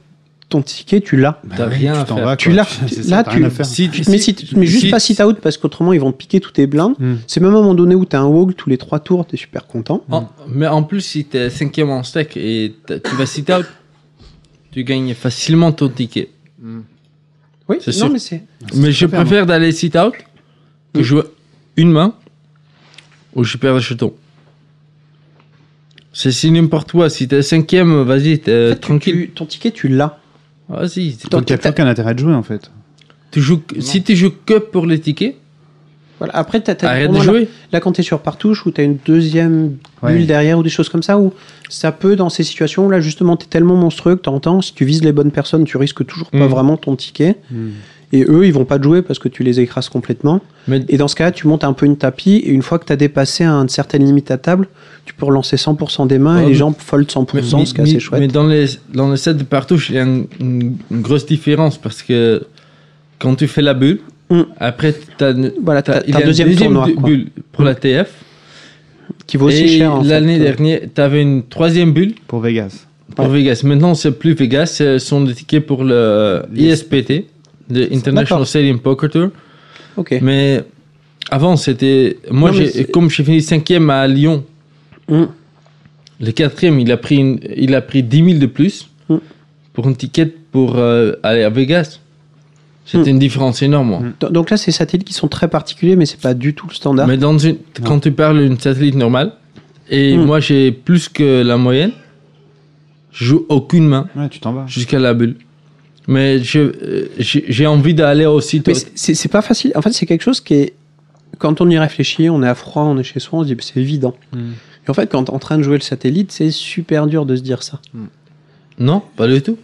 ton ticket, tu l'as. Bah T'as rien tu à faire. Tu l'as. Là, t'as tu- faire. Si, mais, si, mais juste si- pas sit out parce qu'autrement ils vont te piquer tous tes blindes. Mm. C'est même à un moment donné où tu as un wog tous les trois tours, tu es super content. En- mais en plus, si t'es cinquième en stack et t'as- tu vas sit out, tu gagnes facilement ton ticket. Oui, C'est non, sûr. mais c'est. Mais je préfère d'aller sit out que jouer une main où je perds des jetons. C'est si n'importe quoi. Si t'es cinquième, vas-y, t'es En fait, tu- tranquille. tu- ton ticket, tu l'as. Vas-y. Donc, il n'y a plus aucun intérêt de jouer en fait. Tu joues, si tu joues que pour les tickets, Voilà. Après, tu as, arrête de jouer. Là, quand tu es sur partouche, où tu as une deuxième Ouais. bulle derrière ou des choses comme ça, où ça peut, dans ces situations où là, justement, tu es tellement monstrueux que t'entends, si tu vises les bonnes personnes, tu risques toujours pas Mm. vraiment ton ticket. Hmm. Et eux, ils vont pas te jouer parce que tu les écrases complètement. Mais Et dans ce cas-là, tu montes un peu une tapis, et une fois que tu as dépassé une certaine limite à table, tu peux relancer 100% des mains Ouais, et les gens fold 100%, ce qui est assez chouette. mais dans les, dans les sets de partouche, il y a une, une- une grosse différence parce que quand tu fais la bulle, Mm. après, t'as, Voilà, t'as- t'as- il y t'as a un une deuxième deuxième tournoi, du- quoi. bulle pour la TF. qui vaut aussi et cher. en fait. l'année dernière, tu avais une troisième bulle Pour Vegas. pour Vegas. Maintenant, c'est plus Vegas, ce sont des tickets pour le ISPT, le International D'accord. Stadium Poker Tour. Ok. Mais avant, c'était. Moi, Non, comme j'ai fini cinquième à Lyon, Mm. le quatrième, il a pris, une- il a pris 10 000 de plus Mm. pour une ticket pour euh, aller à Vegas. C'était Mm. une différence énorme. moi. Donc- Donc là, c'est satellites qui sont très particuliers, mais c'est pas du tout le standard. Mais dans une, quand tu parles d'une satellite normale, et moi j'ai plus que la moyenne, je joue aucune main Ouais, tu t'en vas. jusqu'à la bulle. Mais je, euh, j'ai j'ai envie d'aller aussi. Mais c'est- pas facile. En fait, c'est quelque chose qui est. Quand on y réfléchit, on est à froid, on est chez soi, on se dit c'est évident. Hmm. Et en fait, quand t'es en train de jouer le satellite, c'est super dur de se dire ça. Non, pas du tout.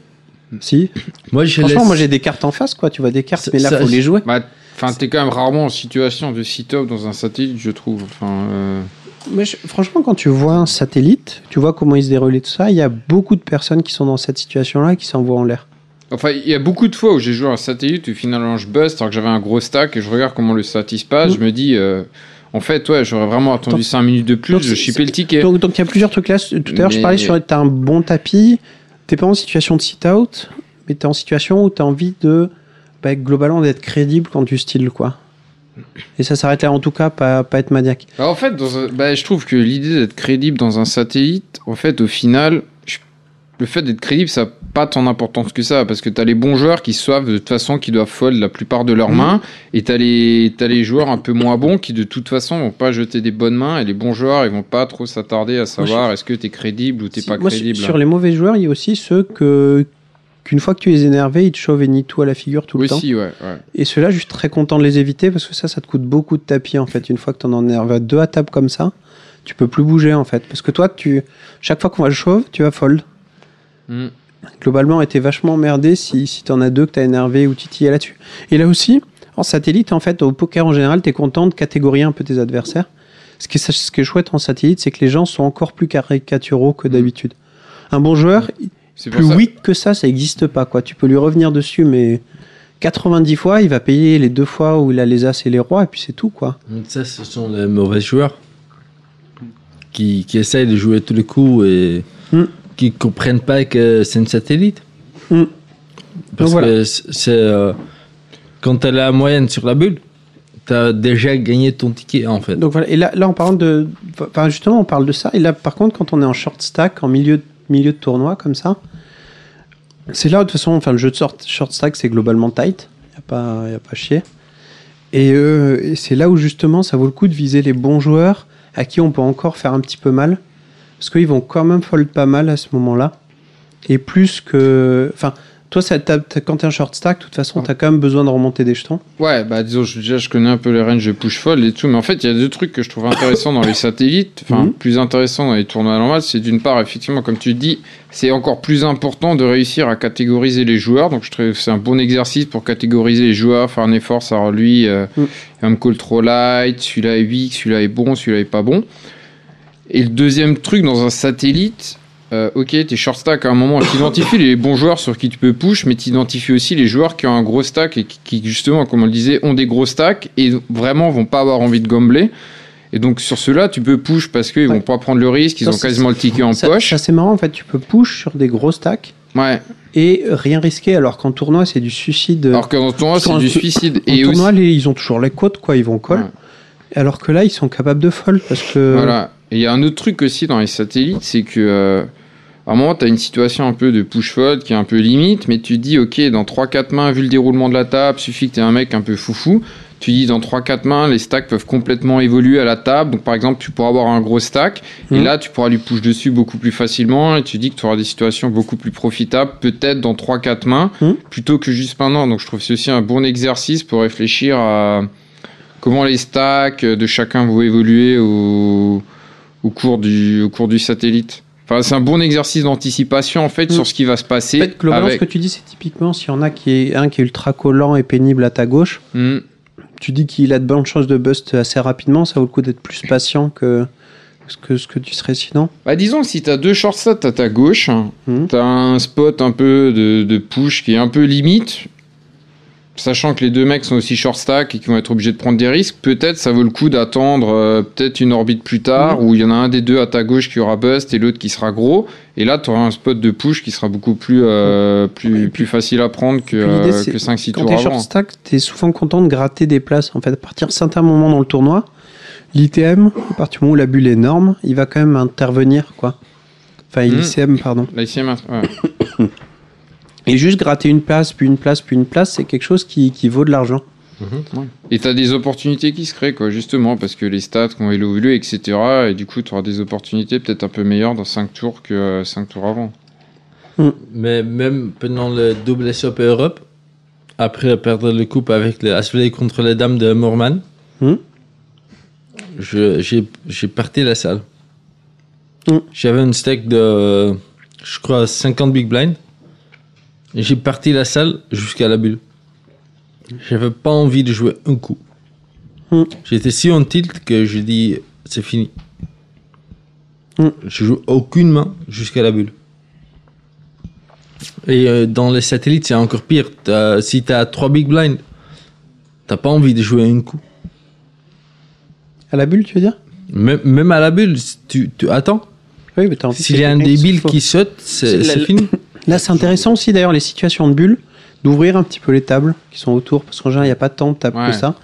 Si. Moi, je Franchement, laisse- moi j'ai des cartes en face, quoi. Tu vois des cartes, mais là, ça- faut les jouer. Bah, enfin, t'es quand même rarement en situation de sit-up dans un satellite, je trouve. Enfin, euh, Mais je- franchement, quand tu vois un satellite, tu vois comment il se déroule et tout ça, il y a beaucoup de personnes qui sont dans cette situation-là et qui s'envoient en l'air. Enfin, il y a beaucoup de fois où j'ai joué à un satellite où finalement je bust alors que j'avais un gros stack et je regarde comment le se passe. Mm. Je me dis, euh, en fait, ouais, j'aurais vraiment attendu Donc- 5 minutes de plus, donc je chippais le ticket. Donc, il y a plusieurs trucs là. Tout à l'heure, je parlais sur. T'as un bon tapis, t'es pas en situation de sit-out, mais t'es en situation où t'as envie de. Bah, globalement, d'être crédible quand tu styles, quoi. Et ça s'arrête là, en tout cas, pas, pas être maniaque. Bah, en fait, bah, je trouve que l'idée d'être crédible dans un satellite, en fait, au final, le fait d'être crédible, ça pas tant d'importance que ça, parce que tu as les bons joueurs qui savent de toute façon qu'ils doivent fold la plupart de leurs Mhm. mains, et tu as, les joueurs un peu moins bons qui de toute façon vont pas jeter des bonnes mains, et les bons joueurs, ils vont pas trop s'attarder à savoir est-ce que tu es crédible ou tu Si- pas moi, crédible. sur les mauvais joueurs, il y a aussi ceux que qu'une fois que tu les énervé, ils te chauvent et nient tout à la figure tout le temps. Ouais, ouais. Et ceux-là, je suis très content de les éviter parce que ça, ça te coûte beaucoup de tapis en fait. Une fois que tu en énerves deux à table comme ça, tu peux plus bouger en fait. Parce que toi, tu chaque fois qu'on va le chauve, tu vas fold. Mm. Globalement, été vachement emmerdé si, si t'en as deux que t'as énervé ou titillé là-dessus. Et là aussi, en satellite, en fait, au poker en général, t'es content de catégorier un peu tes adversaires. Ce qui est, ce qui est chouette en satellite, c'est que les gens sont encore plus caricaturaux que d'habitude. Un bon joueur, C'est pour plus ça- weak que ça, ça n'existe pas. Quoi. Tu peux lui revenir dessus, mais 90 fois, il va payer les deux fois où il a les as et les rois, et puis c'est tout. quoi. Ça, ce sont les mauvais joueurs qui, qui essayent de jouer tous les coups et Mm. Qui comprennent pas que c'est une satellite. Mm. Parce voilà. que c'est euh, quand tu as la moyenne sur la bulle, tu as déjà gagné ton ticket en fait. Donc voilà. Et là, là, on parle de. Enfin, justement, on parle de ça. Et là, par contre, quand on est en short stack, en milieu, milieu de tournoi, comme ça, c'est là, de toute façon, enfin, le jeu de short, short stack, c'est globalement tight. Il n'y a, pas- y a pas chier. Et, euh, et c'est là où, justement, ça vaut le coup de viser les bons joueurs à qui on peut encore faire un petit peu mal. Parce qu'ils vont quand même fold pas mal à ce moment-là. Et plus que. Enfin, toi, ça, quand t'es un short stack, de toute façon, t'as quand même besoin de remonter des jetons. Ouais, bah disons, je, déjà je connais un peu les ranges de push fold et tout, mais en fait il y a deux trucs que je trouve intéressants dans les satellites, enfin Mhm. plus intéressants dans les tournois normaux, c'est d'une part effectivement comme tu dis, c'est encore plus important de réussir à catégoriser les joueurs, donc je trouve que c'est un bon exercice pour catégoriser les joueurs, faire un effort, savoir lui, euh, il va me call trop light, celui-là est weak, celui-là est bon, celui-là est pas bon. Et le deuxième truc dans un satellite, euh, ok, t'es short stack à un moment, tu identifies les bons joueurs sur qui tu peux push, mais tu identifies aussi les joueurs qui ont un gros stack et qui, qui, justement, comme on le disait, ont des gros stacks et vraiment vont pas avoir envie de gambler. Et donc sur ceux-là, tu peux push parce qu'ils Ouais. vont pas prendre le risque, ils Ça, ont quasiment le ticket en Ça, poche. ça, c'est marrant, en fait, tu peux push sur des gros stacks. Ouais. et rien risquer alors qu'en tournoi c'est du suicide. Alors que dans le tournoi, c'est du suicide. en Et tournoi aussi, les- ils ont toujours les côtes quoi, ils vont call. Ouais. Alors que là ils sont capables de fold parce que Voilà. Et il y a un autre truc aussi dans les satellites, c'est que euh, à un moment, tu as une situation un peu de push-fold qui est un peu limite, mais tu te dis, ok, dans 3-4 mains, vu le déroulement de la table, suffit que tu un mec un peu foufou. Tu dis, dans 3-4 mains, les stacks peuvent complètement évoluer à la table. Donc, par exemple, tu pourras avoir un gros stack, et Mhm. là, tu pourras lui push dessus beaucoup plus facilement, et tu dis que tu auras des situations beaucoup plus profitables, peut-être dans 3-4 mains, Mhm. plutôt que juste maintenant. Donc, je trouve que c'est aussi un bon exercice pour réfléchir à comment les stacks de chacun vont évoluer au, au, cours, du, au cours du satellite. Enfin, c'est un bon exercice d'anticipation en fait Mm. sur ce qui va se passer. En fait, globalement, avec- ce que tu dis, c'est typiquement s'il y en a qui est un qui est ultra collant et pénible à ta gauche, Mm. tu dis qu'il a de bonnes chances de bust assez rapidement, ça vaut le coup d'être plus patient que ce que, ce que tu serais sinon. Bah, disons que si t'as deux short stats à ta gauche, Mhm. t'as un spot un peu de, de push qui est un peu limite, sachant que les deux mecs sont aussi short stack et qui vont être obligés de prendre des risques, peut-être ça vaut le coup d'attendre euh, peut-être une orbite plus tard Mhm. où il y en a un des deux à ta gauche qui aura bust et l'autre qui sera gros, et là t'auras un spot de push qui sera beaucoup plus, euh, plus, plus facile à prendre que, euh, que 5-6 Quand tours t'es avant. short stack, t'es souvent content de gratter des places. En fait, à partir de certains moments dans le tournoi, l'ITM, à partir du moment où la bulle est énorme, il va quand même intervenir, quoi. Enfin, Mhm. l'ICM, pardon. La ICM, ouais. Et juste gratter une place, puis une place, puis une place, c'est quelque chose qui, qui vaut de l'argent. Et t'as des opportunités qui se créent, quoi, justement, parce que les stats ont évolué, etc. Et du coup, tu auras des opportunités peut-être un peu meilleures dans 5 tours que 5 tours avant. Mais même pendant le double SOP Europe, après perdre le coupe avec Asveley contre les dames de Morman, je- j'ai j'ai parti la salle. Hmm. J'avais un stack de, je crois, 50 big blind. J'ai parti la salle jusqu'à la bulle. J'avais pas envie de jouer un coup. Hmm. J'étais si en tilt que je dis c'est fini. Hmm. Je joue aucune main jusqu'à la bulle. Et euh, dans les satellites, c'est encore pire. T'as- si tu as 3 big blinds, t'as pas envie de jouer un coup. À la bulle, tu veux dire? Même, même à la bulle, tu, tu attends. Oui, mais t'as envie S'il y a un débile qui saute, c'est fini. Là, c'est intéressant aussi d'ailleurs les situations de bulles, d'ouvrir un petit peu les tables qui sont autour, parce qu'en général, il n'y a pas tant de tables Ouais. que ça.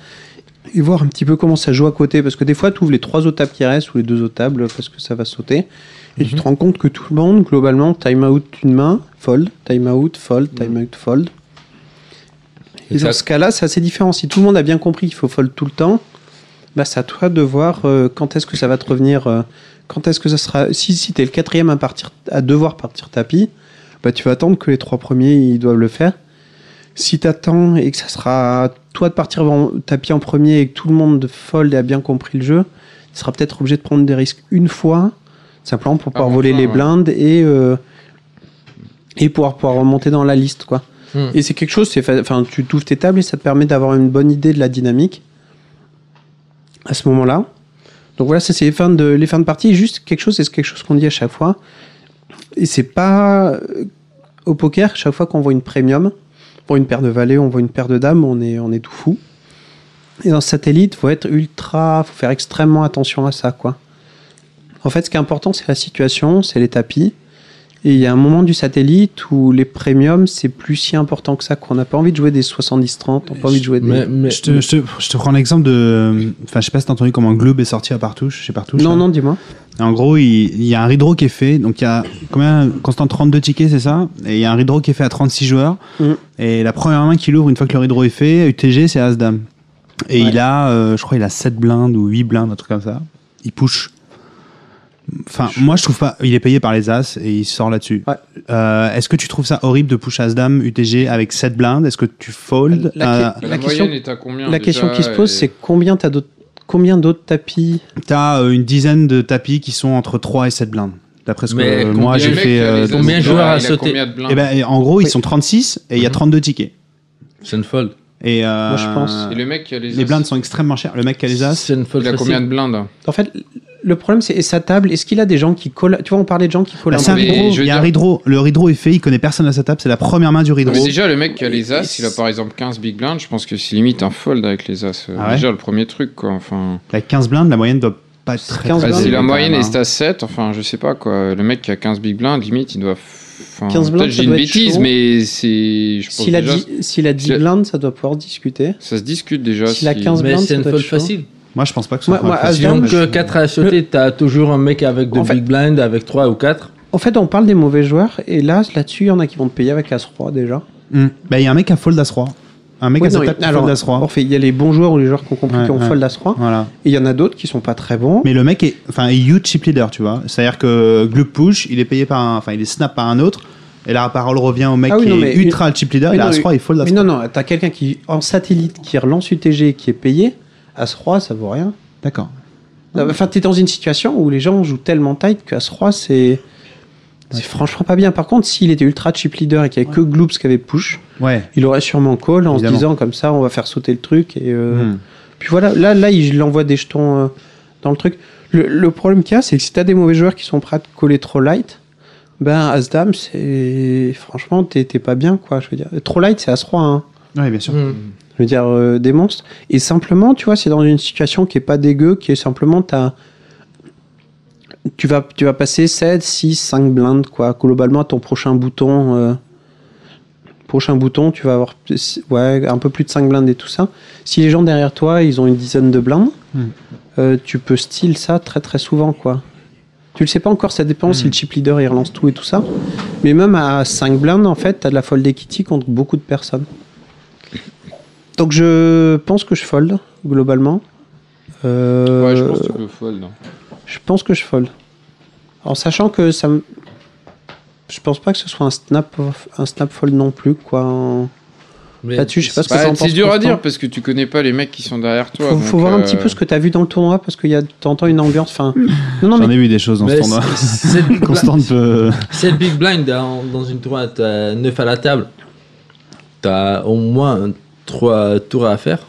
Et voir un petit peu comment ça joue à côté, parce que des fois, tu ouvres les trois autres tables qui restent ou les deux autres tables parce que ça va sauter. Et tu te rends compte que tout le monde, globalement, time out une main, fold, time out, fold, time out, fold. Et Et dans ce cas-là, c'est assez différent. Si tout le monde a bien compris qu'il faut fold tout le temps, bah, c'est à toi de voir euh, quand est-ce que ça va te revenir. euh, quand est-ce que ça sera. Si, si tu es le quatrième à, partir, à devoir partir tapis, bah, tu vas attendre que les trois premiers ils doivent le faire. Si tu attends et que ça sera à toi de partir en tapis en premier et que tout le monde fold et a bien compris le jeu, tu seras peut-être obligé de prendre des risques une fois, simplement pour pouvoir Ah, voler enfin, les ouais. blindes et, euh, et pouvoir, pouvoir remonter dans la liste. quoi. Hmm. Et c'est quelque chose, enfin, tu t'ouvres tes tables et ça te permet d'avoir une bonne idée de la dynamique à ce moment-là. Donc voilà, ça c'est les fins de les fins de partie. Juste quelque chose, c'est quelque chose qu'on dit à chaque fois. Et c'est pas euh, au poker chaque fois qu'on voit une premium, pour une paire de valets, on voit une paire de dames, on est on est tout fou. Et dans satellite, faut être ultra, faut faire extrêmement attention à ça, quoi. En fait, ce qui est important, c'est la situation, c'est les tapis. Et il y a un moment du satellite où les premiums, c'est plus si important que ça, qu'on n'a pas envie de jouer des 70-30, on n'a pas envie de jouer des. Mais, mais- Je te, je, te, je te prends l'exemple de. Enfin, je sais pas si t'as entendu comment Gloob est sorti à Partouche. Chez Partouche Non, là. non, dis-moi. En gros, il, il y a un redraw qui est fait. Donc, il y a combien Constant 32 tickets, c'est ça? Et il y a un redraw qui est fait à 36 joueurs. Mm. Et la première main qu'il ouvre, une fois que le redraw est fait, UTG, c'est As-Dame. Et il a, euh, je crois, il a 7 blindes ou 8 blindes, un truc comme ça. Il push. Enfin, moi, je trouve pas. Il est payé par les As et il sort là-dessus. Ouais. Euh, Est-ce que tu trouves ça horrible de push As-Dame, UTG avec 7 blindes? Est-ce que tu fold? La- Euh, La La, question- moyenne est à combien La déjà, question qui se pose, et- c'est combien t'as d'autres combien d'autres tapis? T'as euh, une dizaine de tapis qui sont entre 3 et 7 blindes. D'après ce que Mais moi j'ai fait. euh, combien joueurs à a sauter Eh ben, et en gros, ils sont 36 et il y a 32 tickets. C'est une fold. Et euh, Moi, je pense. Et le mec qui a les les blindes sont extrêmement chères. Le mec qui a les as, C'est une fold il a facile. combien de blindes? En fait, le problème, c'est et sa table. Est-ce qu'il a des gens qui collent Tu vois, on parlait de gens qui collent bah, un c'est un peu. mais redraw. je veux Il y a un dire- redraw. Le redraw est fait, il connaît personne à sa table. C'est la première main du redraw. Mais déjà, le mec qui a les as, il a par exemple 15 big blinds, je pense que c'est limite un fold avec les as. Euh, Ah ouais déjà, le premier truc, quoi. Enfin, La 15 blindes, la moyenne doit pas être très 15 très bah, blindes, si la moyenne est à 7, enfin, je sais pas, quoi. Le mec qui a 15 big blinds, limite, il doit. Enfin, 15 blindes, Peut-être ça j'ai une doit être bêtise, chaud. mais c'est. Je pense S'il a déjà, 10 s'il a 10 Si- blindes, ça doit pouvoir discuter. Ça se discute déjà. S'il a si- 15 Mais blindes, c'est ça une doit être fold chaud. facile. Moi, je pense pas que ce soit Moi- moi, Donc, je- 4 à sauter, t'as toujours un mec avec de En fait- big blind, avec 3 ou 4. En fait, on parle des mauvais joueurs, et là, là-dessus, il y en a qui vont te payer avec As-Roi déjà. Hmm. Bah, il y a un mec à fold As-Roi. Un mec Oui, à non, qui alors, fold As-Roi. en fait, il y a les bons joueurs ou les joueurs qui ont compris Ouais, qui ont ouais. fold As-Roi, Voilà. et il y en a d'autres qui sont pas très bons. Mais le mec est, enfin, est huge chip leader, tu vois. C'est-à-dire que Glub push, il est payé par un, enfin, il est snap par un autre. Et la parole revient au mec Ah oui, qui non, est mais ultra chip leader. Il a As-Roi, il fold Mais As-Roi. non, non, t'as quelqu'un qui, en satellite, qui relance UTG, qui est payé, As-Roi, ça vaut rien. D'accord. Enfin, t'es dans une situation où les gens jouent tellement tight que As-Roi, c'est. C'est franchement pas bien. Par contre, s'il était ultra chip leader et qu'il y avait que Gloops qui avait push, Ouais. il aurait sûrement call en Évidemment. se disant comme ça, on va faire sauter le truc. Et, euh, Hmm. Puis voilà, là, là il envoie des jetons euh, dans le truc. Le, le problème qu'il y a, c'est que si t'as des mauvais joueurs qui sont prêts à te coller trop light, ben As-Dame, c'est. Franchement, t'es pas bien, quoi. Je veux dire, trop light, c'est As-Roi, hein. Ouais, bien sûr. Hmm. Je veux dire, euh, des monstres. Et simplement, tu vois, c'est dans une situation qui est pas dégueu, qui est simplement, t'as. Tu vas, tu vas passer 7, 6, 5 blindes, quoi. Globalement, à ton prochain bouton. euh, Prochain bouton, tu vas avoir ouais, un peu plus de 5 blindes et tout ça. Si les gens derrière toi, ils ont une dizaine de blindes, Hmm. euh, tu peux style ça très très souvent, quoi. Tu le sais pas encore, ça dépend si le chip leader il relance tout et tout ça. Mais même à 5 blindes, en fait, t'as de la fold equity contre beaucoup de personnes. Donc je pense que je fold, globalement. Euh, Ouais, je pense que tu peux fold. hein. je pense que je fold. En sachant que ça me... Je pense pas que ce soit un snap, un snap fold non plus, quoi. en- Là-dessus, je sais pas ce que Bah, c'est dur à Constant. dire parce que tu connais pas les mecs qui sont derrière toi. Faut, donc, faut voir un petit euh, peu ce que tu as vu dans le tournoi, parce qu'il y a de temps en temps une ambiance. Enfin, non, non, J'en mais ai vu des choses dans ce Mais tournoi. c'est- c'est le big Constant blind- peut. C'est le big blind dans, dans une tournoi, t'as 9 à la table. T'as au moins 3 tours à faire.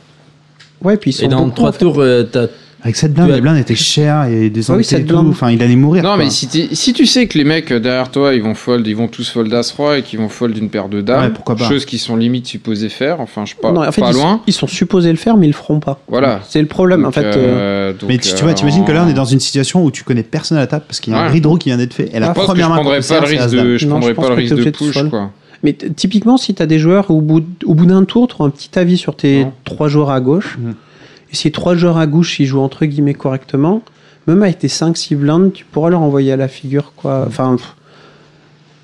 ouais, puis ils sont Et dans beaucoup, 3 en fait. tours, euh, t'as Avec cette blinde, Tu as- les blindes étaient chères et des Ah oui, cette et tout. blinde. Enfin, il allait mourir. Non, quoi. mais si, t'es- si tu sais que les mecs euh, derrière toi, ils vont fold, ils vont tous fold As-Roi et qu'ils vont fold une paire de dames, Ouais, pourquoi pas. chose qu'ils sont limite supposés faire, enfin, je sais pas, Non, en fait, pas ils, loin. ils sont supposés le faire, mais ils le feront pas. Voilà. C'est le problème, en Donc, fait. euh, euh, donc, Mais tu, tu euh, vois, t'imagines que là, on est dans une situation où tu connais personne à la table parce qu'il y a un Ouais. qui vient d'être fait. Et la Je pense que première je main prendrais pas le risque de, je Non, prendrais je pense pas le que risque de obligé de push, fold. quoi. Mais typiquement, si tu as des joueurs au bout, au bout d'un tour, tu as un petit avis sur tes Non. trois joueurs à gauche. Mhm. Et si trois joueurs à gauche, ils jouent entre guillemets correctement, même avec tes 5-6 blindes, tu pourras leur envoyer à la figure. quoi. Enfin, pff.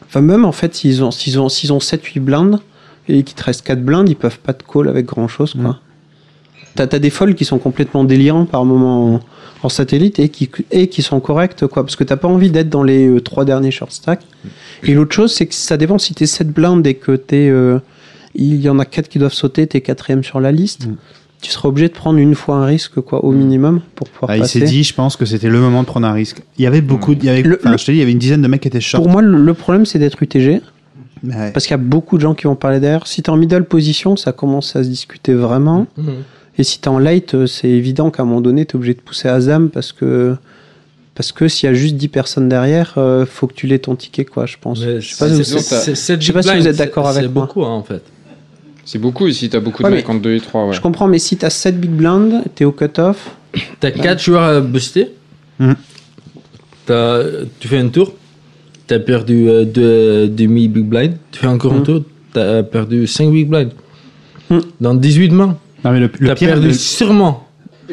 enfin même en fait, s'ils ont, s'ils ont, s'ils ont 7-8 blindes et qu'il te reste 4 blindes, ils peuvent pas te call avec grand chose. quoi. Mhm. T'as as des folds qui sont complètement délirants par moment en, en satellite et qui, et qui sont corrects, quoi, parce que t'as pas envie d'être dans les euh, trois derniers short stacks. Et l'autre chose, c'est que ça dépend si t'es 7 blindes et que t'es, euh, il y en a 4 qui doivent sauter, t'es quatrième sur la liste. Mm. Tu seras obligé de prendre une fois un risque, quoi, au minimum, pour pouvoir Ah, il s'est passer. dit, je pense que c'était le moment de prendre un risque. Il y avait beaucoup, de- il y avait, Le- le- je te dis, il y avait une dizaine de mecs qui étaient short. Pour moi, le, le problème, c'est d'être UTG, Ouais. parce qu'il y a beaucoup de gens qui vont parler derrière. Si t'es en middle position, ça commence à se discuter vraiment. Et si t'es en late, euh, c'est évident qu'à un moment donné, t'es obligé de pousser Azam parce que parce que s'il y a juste 10 personnes derrière, euh, faut que tu l'aies ton ticket, quoi, je pense. Mais Je sais pas, c'est- si c'est- vous- c'est- je sais pas si vous blinds, êtes d'accord c'est- avec C'est moi. beaucoup, hein, en fait. C'est beaucoup ici, t'as beaucoup Ouais, de mecs entre 2 et 3, ouais. Je comprends, mais si t'as 7 big blinds, t'es au cut-off. T'as 4 joueurs à booster. Mhm. T'as- Tu fais un tour. T'as perdu euh, deux demi big blind. Tu fais encore un Mhm. tour. T'as perdu 5 big blind. Mhm. Dans 18 mains. Non, mais le, pire, perdu le- sûrement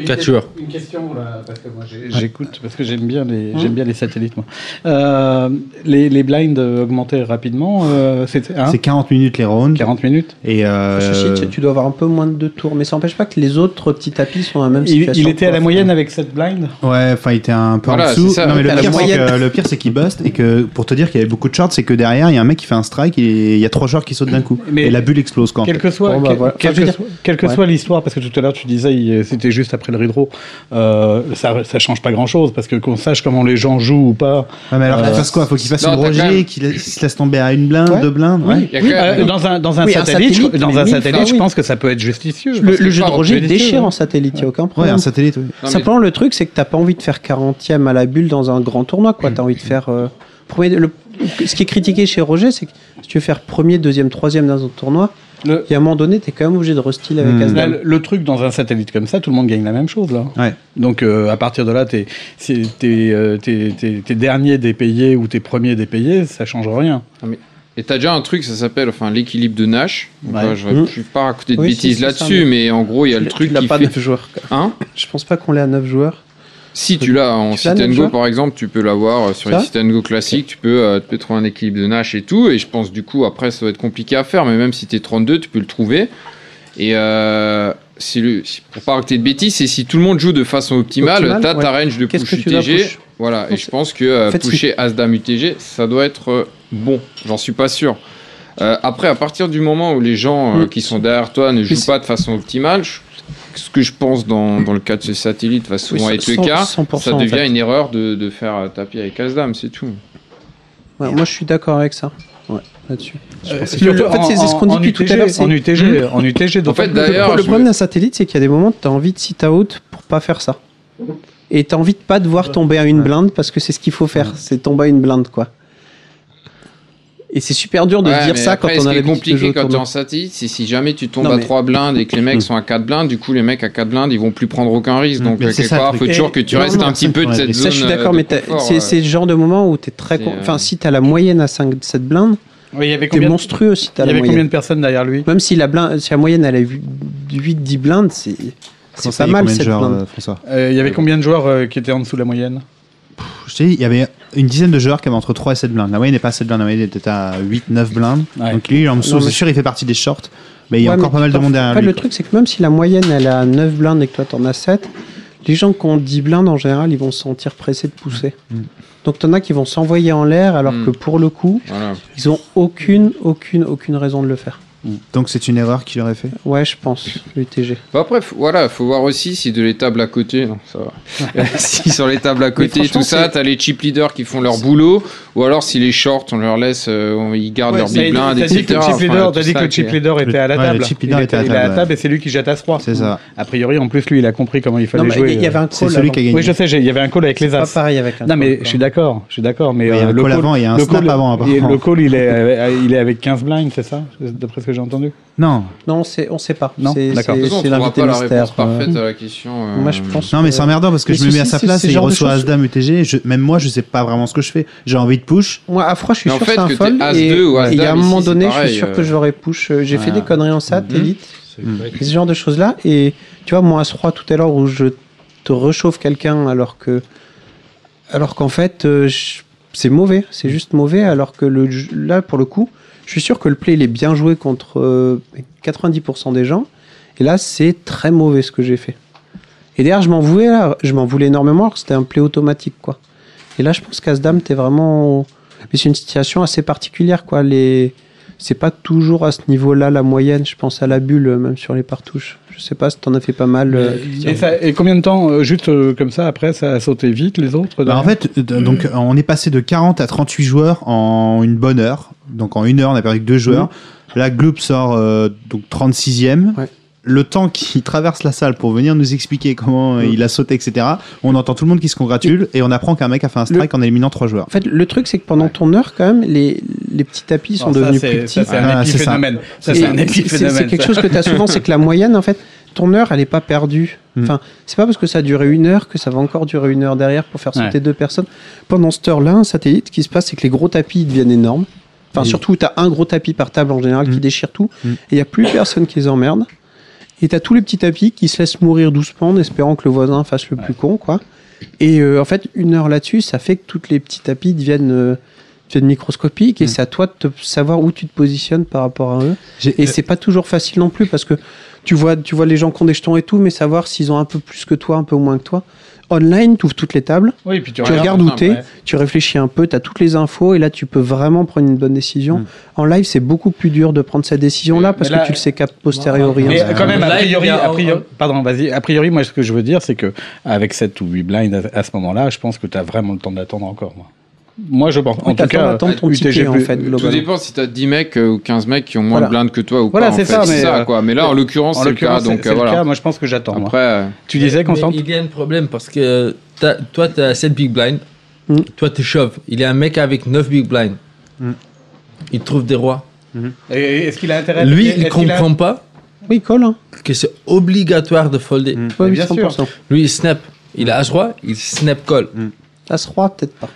4 joueurs. Une question là, parce que moi j'écoute parce que j'aime bien les j'aime bien les satellites moi. Euh, les, les blinds augmentaient rapidement, euh, hein, c'est 40 minutes les rounds. 40 minutes. Et euh, Ceci, tu, tu dois avoir un peu moins de deux tours, mais ça n'empêche pas que les autres petits tapis sont dans la même situation. il était à la moyenne avec cette blind. Ouais, enfin, il était un peu Voilà, en dessous. Non, mais le pire, que, le pire, c'est qu'il bust et que pour te dire qu'il y avait beaucoup de shorts, c'est que derrière, il y a un mec qui fait un strike et il y a trois joueurs qui sautent d'un coup. Mais- et la bulle explose quoi. en Quelle que soit, Bon, bah, voilà. quelle que soit, l'histoire, parce que tout à l'heure tu disais c'était juste après le redraw, euh, ça, ça change pas grand chose parce que qu'on sache comment les gens jouent ou pas. Ouais, mais alors Euh, qu'il fasse quoi? Faut qu'il fasse non, une t'as quand Roger, même- qu'il se laisse tomber à une blinde, Ouais. deux blindes? Ouais. Il y a quand même- Euh, dans un, dans un Oui, un satellite, je- satellite, dans mais un mille satellite, fois, je oui. pense que ça peut être justicieux. Le, le jeu de Roger déchire en satellite, il n'y a aucun Ouais, problème. un satellite, oui. Non, mais- Simplement, le truc, c'est que t'as pas envie de faire 40ème à la bulle dans un grand tournoi, quoi. T'as envie de faire. euh, premier, le- ce qui est critiqué chez Roger, c'est que si tu veux faire premier, deuxième, troisième dans un tournoi, Le- il y a un moment donné, t'es quand même obligé de restyle avec. Là, Asdam. le, le truc dans un satellite comme ça, tout le monde gagne la même chose là. Ouais. Donc euh, à partir de là, t'es euh, t'es- t'es- t'es dernier des payés ou t'es premier des payés, ça change rien. Et t'as déjà un truc, ça s'appelle enfin l'équilibre de Nash. Donc, Ouais. là, je Mhm. je vais pas raconter de Oui, si, bêtises là-dessus, mais en gros, il y a le truc l'as qui pas fait. 9 joueurs. quoi. Hein? Je pense pas qu'on l'ait à 9 joueurs. Si tu l'as en sit and go par exemple, tu peux l'avoir euh, sur les sit and go classiques, tu peux, euh, tu peux trouver un équilibre de Nash et tout. Et je pense du coup après ça va être compliqué à faire, mais même si t'es 32, tu peux le trouver. Et euh, si le, pour pas raconter de bêtises, c'est si tout le monde joue de façon optimale, Optimale, t'as ta range de push UTG. push Voilà, et je pense que euh, pusher As-Dame UTG, ça doit être euh, bon. J'en suis pas sûr. Euh, après, à partir du moment où les gens euh, Mm. qui sont derrière toi ne jouent pas de façon optimale, je- ce que je pense dans, dans le cas de ce satellite va souvent Oui, être le 100%, cas, 100%, ça en devient fait. une erreur de, de faire tapis avec As-Dame, c'est tout. Ouais, moi, je suis d'accord avec ça. Ouais, là-dessus. Euh, surtout en fait, c'est- ce qu'on dit depuis tout à UTG, l'heure, c'est- En UTG, en UTG, En fait, d'ailleurs, le problème d'un satellite, c'est qu'il y a des moments où tu as envie de sit out pour pas faire ça. Et tu as envie de pas devoir tomber à une blinde parce que c'est ce qu'il faut faire, c'est tomber à une blinde, quoi. Et c'est super dur de Ouais, dire ça quand on a l'habitude de compliqué quand tu es en satellite, c'est si jamais tu tombes Non, à mais- 3 blindes et que les mecs Mm. sont à 4 blindes, du coup les mecs à 4 blindes ils vont plus prendre aucun risque. Mm. Donc Mais euh, c'est quelque part, faut toujours que tu non, restes non, un petit peu de cette zone. Ça, je suis euh, d'accord, mais confort, c'est le genre de moment où tu es très. Euh, Enfin, si tu as la moyenne à 5, 7 blindes, Oui, il y avait t'es combien, monstrueux si il y la avait combien moyenne. de personnes derrière lui? Même si la, blinde, si la moyenne elle est 8-10 blindes, c'est pas a mal cette joueurs, blinde. euh, François? Euh, Il y avait combien de joueurs euh, qui étaient en dessous de la moyenne? Je dit, il y avait une dizaine de joueurs qui avaient entre 3 et 7 blindes. La moyenne n'est pas 7 blindes, la moyenne était à 8, 9 blindes. Ouais. Donc lui, il est en dessous, c'est sûr, il fait partie des shorts. Mais il y a Ouais, encore pas mal de monde derrière en fait, lui. Le truc, c'est que même si la moyenne elle est à 9 blindes et que toi t'en as 7, les gens qui ont 10 blindes en général, ils vont se sentir pressés de pousser. Mm. Donc t'en as qui vont s'envoyer en l'air alors Mm. que pour le coup, Voilà. ils ont aucune, aucune, aucune raison de le faire. Donc c'est une erreur qu'il aurait fait. Ouais, je pense, l'UTG. Bah après, faut- voilà, faut voir aussi si de les tables à côté, non, ça va. si sur les tables à côté, tout ça, t'as les chip leaders qui font leur boulot, ou alors si les shorts, on leur laisse, euh, ils gardent Ouais, leur big blind, T'as dit etc. que le chip Enfin, leader, tout t'as dit que le chip leader était à la Ouais, le table. chip Il leader était- était à la il est à la table, table et c'est lui qui jette à 3. C'est ça. A priori, en plus, lui, il a compris comment il fallait Non, jouer. il y avait un C'est call. celui qui a gagné. Oui, je sais, j'ai- il y avait un call avec les C'est pas As. pareil avec un Non, mais je suis d'accord, je suis d'accord, mais Ouais, il euh, le call avant, il y a un snap avant, il-. Le call, il est, euh, il est avec 15 blinds, c'est ça, d'après ce que j'ai entendu. Non. Non, on sait, on sait pas. Non, C'est d'accord. c'est- l'invité pas la mystère. réponse parfaite euh. à la question. euh, Moi, je pense. Non, mais c'est emmerdant parce que Mais je me mets à sa place et il reçoit As-Dame UTG. je- même moi, je sais pas vraiment ce que je fais. J'ai envie de push. Moi, à froid, je suis Mais sûr fait, que c'est un fold. Et il y a un moment donné, je suis sûr euh. que j'aurais push. euh, J'ai fait des conneries en sat, Mhm. élite. Et ce genre de choses-là. Et tu vois, moi, à ce froid tout à l'heure où je te rechauffe quelqu'un alors que. Alors qu'en fait, euh, c'est mauvais. C'est juste mauvais. Alors que le, jeu- là, pour le coup, je suis sûr que le play, il est bien joué contre euh, 90% des gens. Et là, c'est très mauvais ce que j'ai fait. Et d'ailleurs, je m'en voulais, là, je m'en voulais énormément alors que c'était un play automatique, quoi. Et là, je pense qu'Asdam, t'es vraiment. Mais c'est une situation assez particulière, quoi. Les... C'est pas toujours à ce niveau-là la moyenne, je pense à la bulle, euh, même sur les partouches. Je sais pas si t'en as fait pas mal. euh, Et, ça- et combien de temps, euh, juste euh, comme ça, après, ça a sauté vite, les autres Bah, en fait, donc, on est passé de 40 à 38 joueurs en une bonne heure. Donc en une heure, on a perdu que deux joueurs. Là, Gloop sort euh, donc 36e. Ouais. Le temps qu'il traverse la salle pour venir nous expliquer comment euh, il a sauté, etc., on entend tout le monde qui se congratule et on apprend qu'un mec a fait un strike en éliminant trois joueurs. En fait, le truc, c'est que pendant ton heure, quand même, les, les petits tapis sont devenus c'est- plus petits. ça, c'est un Ah, épiphénomène. Ça, c'est un c'est- épiphénomène. C'est quelque chose que tu as souvent, c'est que la moyenne, en fait, ton heure, elle est pas perdue. Hmm. Enfin, c'est pas parce que ça a duré une heure que ça va encore durer une heure derrière pour faire sauter Ouais. deux personnes. Pendant cette heure-là, un satellite, ce qui se passe, c'est que les gros tapis ils deviennent énormes. Enfin, Oui. surtout, tu as un gros tapis par table en général qui Hmm. déchire tout. Et il n'y a plus personne qui les emmerde. Et tu as tous les petits tapis qui se laissent mourir doucement en espérant que le voisin fasse le plus con, quoi. Et euh, en fait, une heure là-dessus, ça fait que tous les petits tapis deviennent, euh, deviennent microscopiques et Mm. c'est à toi de te savoir où tu te positionnes par rapport à eux. Et c'est pas toujours facile non plus parce que tu vois, tu vois les gens qui ont des jetons et tout, mais savoir s'ils ont un peu plus que toi, un peu moins que toi. Online, tu ouvres toutes les tables, Oui, puis tu tu regardes où t'es, ouais. tu réfléchis un peu, tu as toutes les infos et là tu peux vraiment prendre une bonne décision. Mm. En live, c'est beaucoup plus dur de prendre cette décision-là parce là- que tu le sais qu'à posteriori. Mais hein. quand même, a priori, a- a priori- pardon, vas-y. A priori, moi, ce que je veux dire, c'est que avec 7 ou 8 blinds à, à ce moment-là, je pense que tu as vraiment le temps d'attendre encore. Moi, moi je pense. En tout cas, ton UTG ticket, en fait, Tout dépend si t'as 10 mecs euh, ou 15 mecs qui ont moins Voilà. de blindes que toi ou Voilà, pas. en c'est ça, mais, ça, euh, quoi. Mais là, en l'occurrence, En c'est le cas. l'occurrence, Donc c'est euh, c'est le voilà. cas. Moi, je pense que j'attends. moi. Après, euh, Tu disais, Mais Constant Il y a un problème parce que toi, tu as 7 big blinds. Mm. Toi, tu chauves. Il y a un mec avec 9 big blinds. Mm. Il trouve des rois. Et Est-ce qu'il a intérêt Lui, il comprend pas Oui, colle. Hein. que c'est obligatoire de folder. Mm. Ouais, oui, bien sûr. 100%. Lui, il snap. Il a As-Roi, il snap call. As roi, peut-être pas.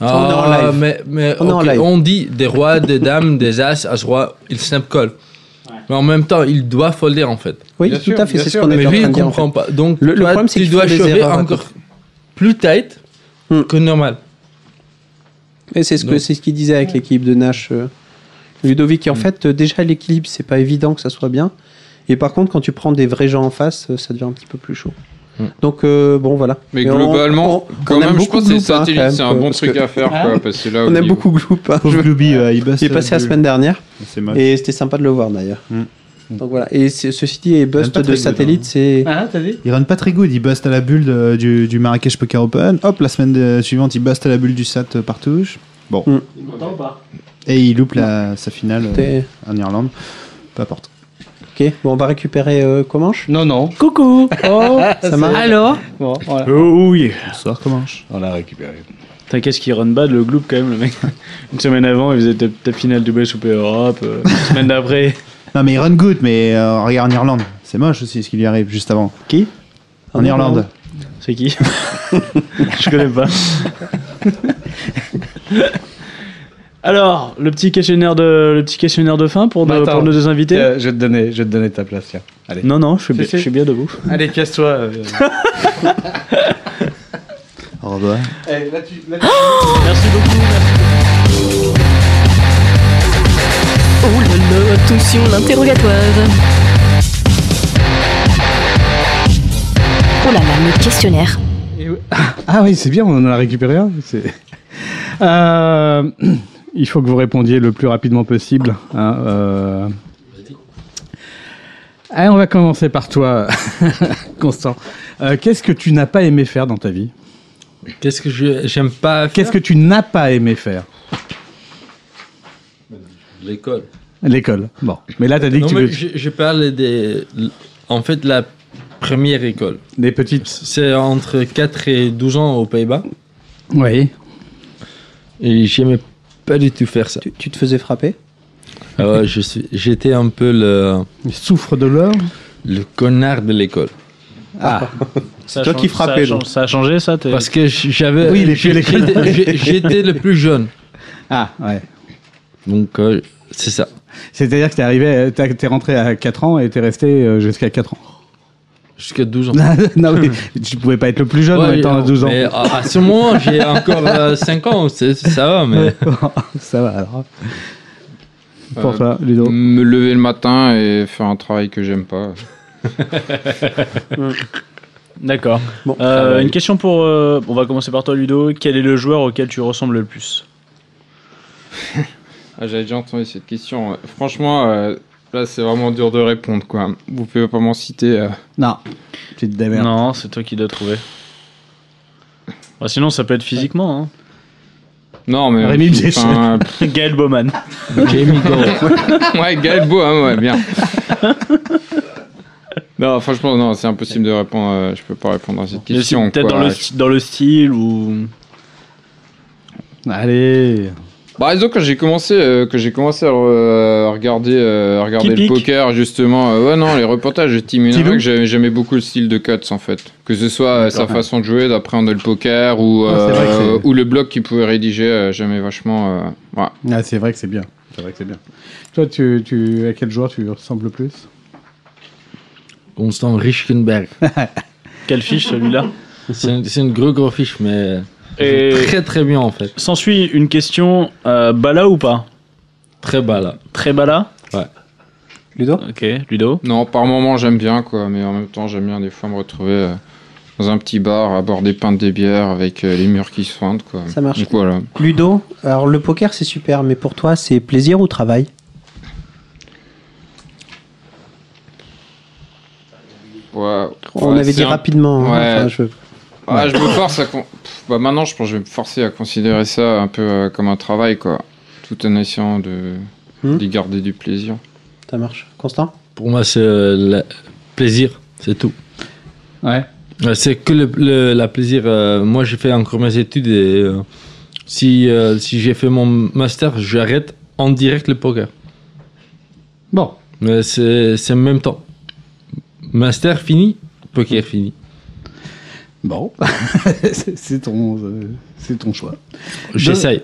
Ah, on est en live. Mais, mais On est en ok, live. on dit des rois, des dames, des as, As-Roi, il snap call. Mais en même temps, il doit folder en fait. Oui, Bien tout sûr, à fait, c'est ce qu'on Mais est en lui, train il de dire. en comprend fait. pas. Donc, Le- problème, c'est chauffer erreurs à encore plus tight Hmm. que normal. Et c'est ce c'est ce qu'il disait avec l'équipe de Nash, euh, Ludovic. Et en fait, euh, déjà l'équilibre, c'est pas évident que ça soit bien. Et par contre, quand tu prends des vrais gens en face, euh, ça devient un petit peu plus chaud. Hmm. Donc euh, bon, voilà. mais Et globalement, on- quand on même, je pense que c'est hein, un bon truc que- à faire. Ah. quoi, parce que là, On aime beaucoup Gloop. hein. Glooby, euh, il. Il est passé la semaine dernière et c'était sympa de le voir d'ailleurs. Hmm. Donc voilà. Et ceci dit, et bust pas de satellite, good, c'est Ah, t'as Il run pas très good, il bust à la bulle de- du, du Marrakech Poker Open. Hop, la semaine de- suivante, il bust à la bulle du SAT euh, par touche. Bon. Mm. Et il loupe la, sa finale euh, en Irlande. Peu importe. Ok, bon, on va récupérer euh, Comanche. Non, non. Coucou Oh, ça marche. Alors Bon, voilà. Oh oui. Bonsoir, Comanche. On l'a récupéré. Putain, qu'est-ce qu'il run bad le Gloop quand même, le mec. Une semaine avant, il faisait ta, ta finale du WSOP Europe. euh, une semaine d'après. Non, mais il run good, mais euh, regarde en Irlande. C'est moche aussi ce qui lui arrive juste avant. Qui? En Irlande. C'est qui? Je connais pas. Alors, le petit questionnaire de, le petit questionnaire de fin pour, Bah, nos- attends. pour nos deux invités Tiens, je vais te donner, je vais te donner ta place, tiens. Allez. Non, non, je suis, bien, Si, si. je suis bien debout. Allez, casse-toi. euh. Au revoir. Eh, là, tu- là, tu- Merci beaucoup. Oh là là, attention, l'interrogatoire. Oh là là, le questionnaire. Et oui. Ah oui, c'est bien, on en a récupéré un. c'est- Euh, il faut que vous répondiez le plus rapidement possible. hein, euh. Allez, on va commencer par toi, Constant. Euh, Qu'est-ce que tu n'as pas aimé faire dans ta vie? Qu'est-ce que je j'aime pas Qu'est-ce que tu n'as pas aimé faire? L'école. L'école. Bon. Mais là, tu as dit que tu mais veux je, je parle des. En fait, la première école. des petites. C'est entre 4 et 12 ans aux Pays-Bas. Oui. Et j'aimais pas du tout faire ça. Tu, tu te faisais frapper? Alors, je suis, j'étais un peu le, Il souffre de l'or. le connard de l'école. Ah. C'est toi qui frappais, donc. Ça a changé, ça t'es- Parce que j'avais. Oui, j'étais- J'étais le plus jeune. Ah, ouais. Donc, euh, c'est ça. C'est-à-dire que t'es arrivé, t'es rentré à 4 ans et t'es resté euh, jusqu'à 4 ans. Jusqu'à 12 ans. non, mais tu pouvais pas être le plus jeune en étant à non, 12 ans. Mais à, à ce moment, j'ai encore 5 ans. c'est- ça va, mais. Ça va alors. Pour Euh, toi, Ludo. Me lever le matin et faire un travail que j'aime pas. D'accord. Bon, Euh, une question pour. euh, on va commencer par toi, Ludo. Quel est le joueur auquel tu ressembles le plus? Ah, J'avais déjà entendu cette question. Franchement, euh, là, c'est vraiment dur de répondre. Quoi. Vous pouvez pas m'en citer. euh. Non, tu te démerdes. Non, c'est toi qui dois trouver. Bah, sinon, ça peut être physiquement. Hein. Non, mais. Rémi enfin, Gaël Bowman. Jamie Gore. ouais, Gaël Boham, ouais, bien. Non, franchement, non, c'est impossible de répondre. euh, je peux pas répondre à cette question. Peut-être dans le, sti- dans le style ou. Allez. Bah, disons, quand j'ai commencé, euh, que j'ai commencé à, à regarder, euh, à regarder le poker, justement, euh, ouais, non, les reportages de Unirec, j'aimais j'aimais beaucoup le style de Cuts, en fait. Que ce soit euh, sa façon de jouer, d'appréhender le poker, ou, Ah, euh, ou le blog qu'il pouvait rédiger, euh, j'aimais vachement. euh, ouais. Ah, c'est vrai que c'est bien. C'est vrai que c'est bien. Toi, tu, tu, à quel joueur tu ressembles le plus? Constant Richkenberg. Quelle fiche celui-là? C'est une, c'est une gros gros fiche, mais Et très très bien en fait. s'ensuit une question euh, bala ou pas? Très bas là. Très bala? Ludo? Ok, Ludo? Non, par moment, j'aime bien, quoi, mais en même temps, j'aime bien des fois me retrouver euh, dans un petit bar à boire des pintes des bières avec euh, les murs qui se fendent, quoi. Ça marche. Donc voilà. Ludo, alors le poker c'est super, mais pour toi c'est plaisir ou travail? Ouais, On ouais, avait dit un- rapidement. hein, Ouais. enfin, je- Ouais, je me force à. con- Pff, Bah maintenant, je pense que je vais me forcer à considérer ça un peu euh, comme un travail, quoi. Tout en essayant de Hmm. d'y garder du plaisir. Ça marche. Constant? Pour moi, c'est euh, le plaisir, c'est tout. Ouais. C'est que le, le- la plaisir. euh, moi, j'ai fait encore mes études et euh, si, euh, si j'ai fait mon master, j'arrête en direct le poker. Bon. Mais c'est c'est en même temps. Master fini, poker fini. Bon. c'est ton, euh, c'est ton choix. J'essaye.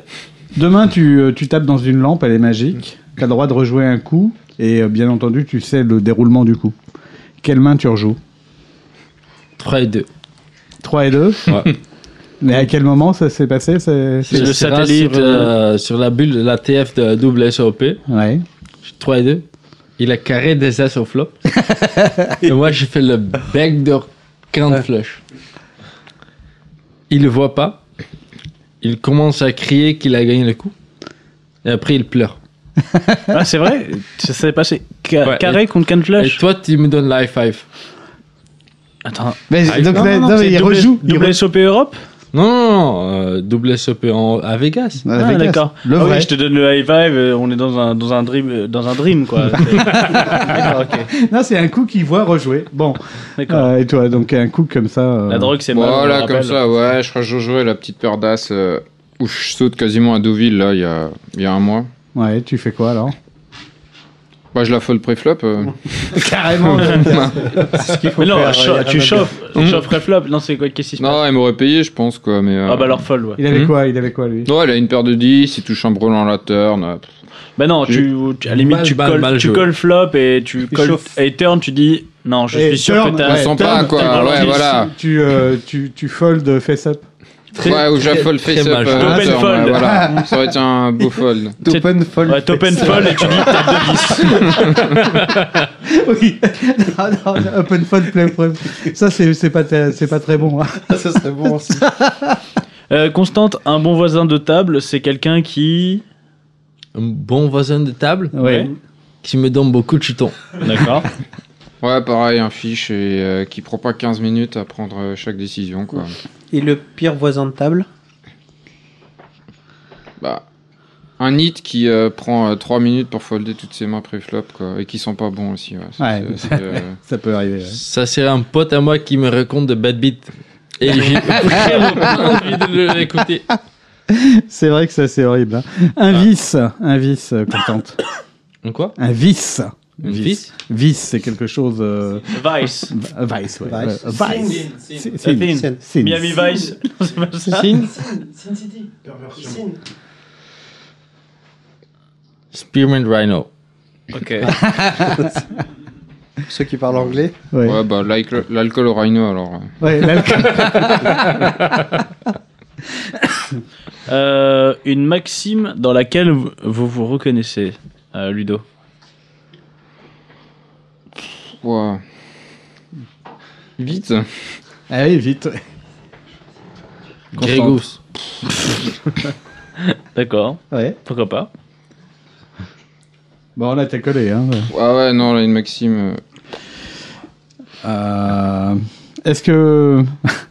Demain, tu, euh, tu tapes dans une lampe, elle est magique. Tu as le droit de rejouer un coup. Et euh, bien entendu, tu sais le déroulement du coup. Quelle main tu rejoues? 3 et 2. 3 et 2 Ouais. Mais à quel moment ça s'est passé? C'est- le satellite, Sur, euh, sur la bulle de la TF de double SOP. Ouais. 3 et 2. Il a carré des as au flop. et moi, j'ai fait le backdoor 40 flush. Il le voit pas. Il commence à crier qu'il a gagné le coup. Et après, il pleure. Ah, c'est vrai? Ça s'est passé ca- Ouais, carré et- contre Can Et Flush toi, tu me donnes l'high five. Attends. Mais, Ah, donc, non, non, non, non, mais C'est il double- rejoue. il Double re- SOP Europe? Non, non, non. euh, double SOP en, à Vegas. à Ah, Vegas. d'accord. Le Ah vrai. oui, je te donne le high five, euh, on est dans un, dans un, dream, euh, dans un dream, quoi. Ok. Non, c'est un coup qu'il voit rejouer. Bon. D'accord. Euh, et toi, donc un coup comme ça. euh, La drogue, c'est le Voilà, comme ça, ouais, je crois que je la petite paire d'as euh, où je saute quasiment à Deauville, là, il y a, il y a un mois. Ouais, tu fais quoi alors? Bah, je la folle préflop. euh. Carrément. c'est ce qu'il faut Mais non, faire. cho- euh, tu chauffes, tu chauffes flop. Non, c'est quoi Qu'est-ce qui se passe non, elle m'aurait payé, je pense, quoi, mais. euh, Ah, bah alors folle, ouais. Il avait Hmm. quoi Il avait quoi lui? Ouais, elle a une paire de 10, il touche un brelan à la turn. euh, Bah non, tu, tu- à la limite, Mal, tu, mal, colles, mal tu colles flop et tu colles. Et turn, tu dis non, je Et suis sûr turn, que t'as. ouais, On sent turn, pas, quoi, ouais, tu- voilà. Tu, euh, tu, tu fold face up. Ouais, ou j'affole très face up. mal euh, turn, fold. voilà. Ça aurait été un beau fold. Open fold. Ouais, top and fold et tu dis t'as deux 10. oui. non, non, open fold play. Ça, c'est c'est pas, très- c'est pas très bon. hein. Ça serait bon aussi. Euh, Constante, un bon voisin de table, c'est quelqu'un qui. Un bon voisin de table Ouais. qui me donne beaucoup de jetons. D'accord. Ouais, pareil, un fiche et, euh, qui prend pas 15 minutes à prendre euh, chaque décision, quoi. Et le pire voisin de table? Bah, un hit qui euh, prend 3 minutes pour folder toutes ses mains pré-flop, quoi, et qui sont pas bons aussi. Ouais, Ça, Ouais. c'est- c'est, euh, Ça peut arriver. ouais. Ça, c'est un pote à moi qui me raconte de bad beat. Et j'ai vraiment pas envie de l'écouter. C'est vrai que ça, c'est horrible. hein. Un vice. Un vice, euh, contente. Un quoi? Un vice. Vice Vice, c'est quelque chose. euh, Vice. Vice, ouais. Vice. Vice. Sin. Sin. Sin. Sin. Sin. Miami Vice. Non, c'est pas ça. Sin Spearmint Rhino. Ok. Ceux qui parlent anglais Ouais. ouais, bah, l'alcool au rhino, alors. euh. Ouais, l'alcool. Euh, une maxime dans laquelle vous vous, vous reconnaissez, euh, Ludo. Vite. Allez, vite. ouais. Grey Goose. D'accord. Ouais. Pourquoi pas Bon, là, t'es collé. Hein. Ouais, ouais, non, là, une maxime. euh, Euh, Est-ce que.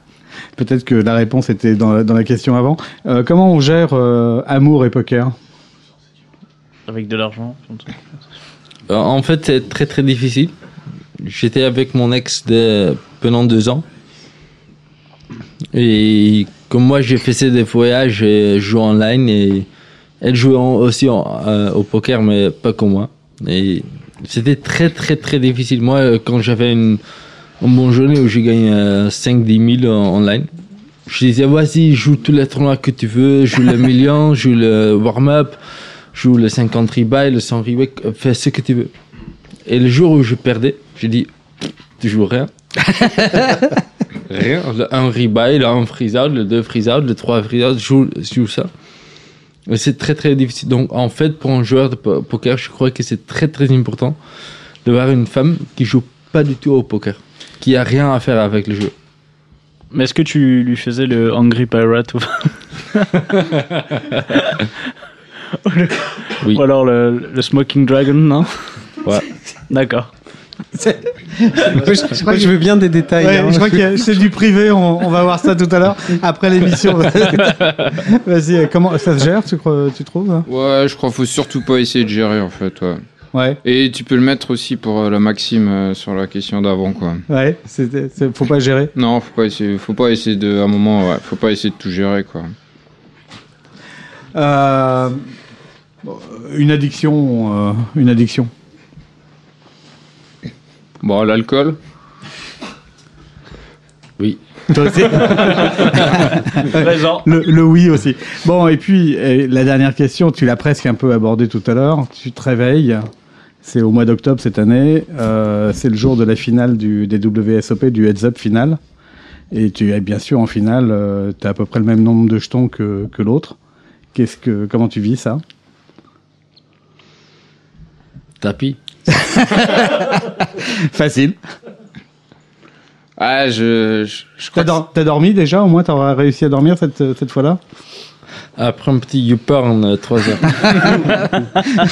Peut-être que la réponse était dans la, dans la question avant. Euh, comment on gère euh, amour et poker? Avec de l'argent Euh, En fait, c'est très très difficile. J'étais avec mon ex pendant deux ans. Et comme moi, j'ai fait des voyages je joue online. Et elle jouait aussi euh, au poker, mais pas comme moi. Et c'était très, très, très difficile. Moi, quand j'avais une, une bonne journée où j'ai gagné euh, 5-10 000 en online, je disais, vas-y, joue tous les tournois que tu veux, joue le million, joue le warm-up, joue le 50 rebuy, le 100 rebuy, fais ce que tu veux. Et le jour où je perdais, j'ai dit, tu joues rien. rien. Le 1 rebuy, le 1 freeze out, le 2 freeze out, le 3 freeze out, je joue, je joue ça. Et c'est très très difficile. Donc en fait, pour un joueur de po- poker, je crois que c'est très très important d'avoir une femme qui joue pas du tout au poker, qui a rien à faire avec le jeu. Mais est-ce que tu lui faisais le Angry Pirate ou, Oui. ou alors le, le Smoking Dragon, non Ouais. D'accord. Je, crois que je veux bien des détails. Ouais, hein. je crois que c'est du privé, on, on va voir ça tout à l'heure, après l'émission. Vas-y, euh, comment ça se gère, tu, crois, tu trouves hein? Ouais, je crois qu'il faut surtout pas essayer de gérer en fait. Ouais. Ouais, Et tu peux le mettre aussi pour euh, la maxime euh, sur la question d'avant quoi. ouais, c'est- faut pas gérer. Non, faut pas essayer, faut pas essayer de, à un moment, ouais, faut pas essayer de tout gérer quoi. Euh, une addiction, euh, une addiction. Bon, l'alcool. Oui. Toi aussi Présent. le, le oui aussi. Bon, et puis euh, la dernière question, tu l'as presque un peu abordée tout à l'heure. Tu te réveilles, c'est au mois d'octobre cette année, euh, c'est le jour de la finale du, des WSOP, du Heads Up final. Et tu es bien sûr en finale, tu as à peu près le même nombre de jetons que, que l'autre. Qu'est-ce que, comment tu vis ça? Tapis. Facile. Ah, je, je, je T'as crois que dor- t'as dormi déjà Au moins, t'auras réussi à dormir cette, cette fois-là? Après un petit YouPorn, 3 heures.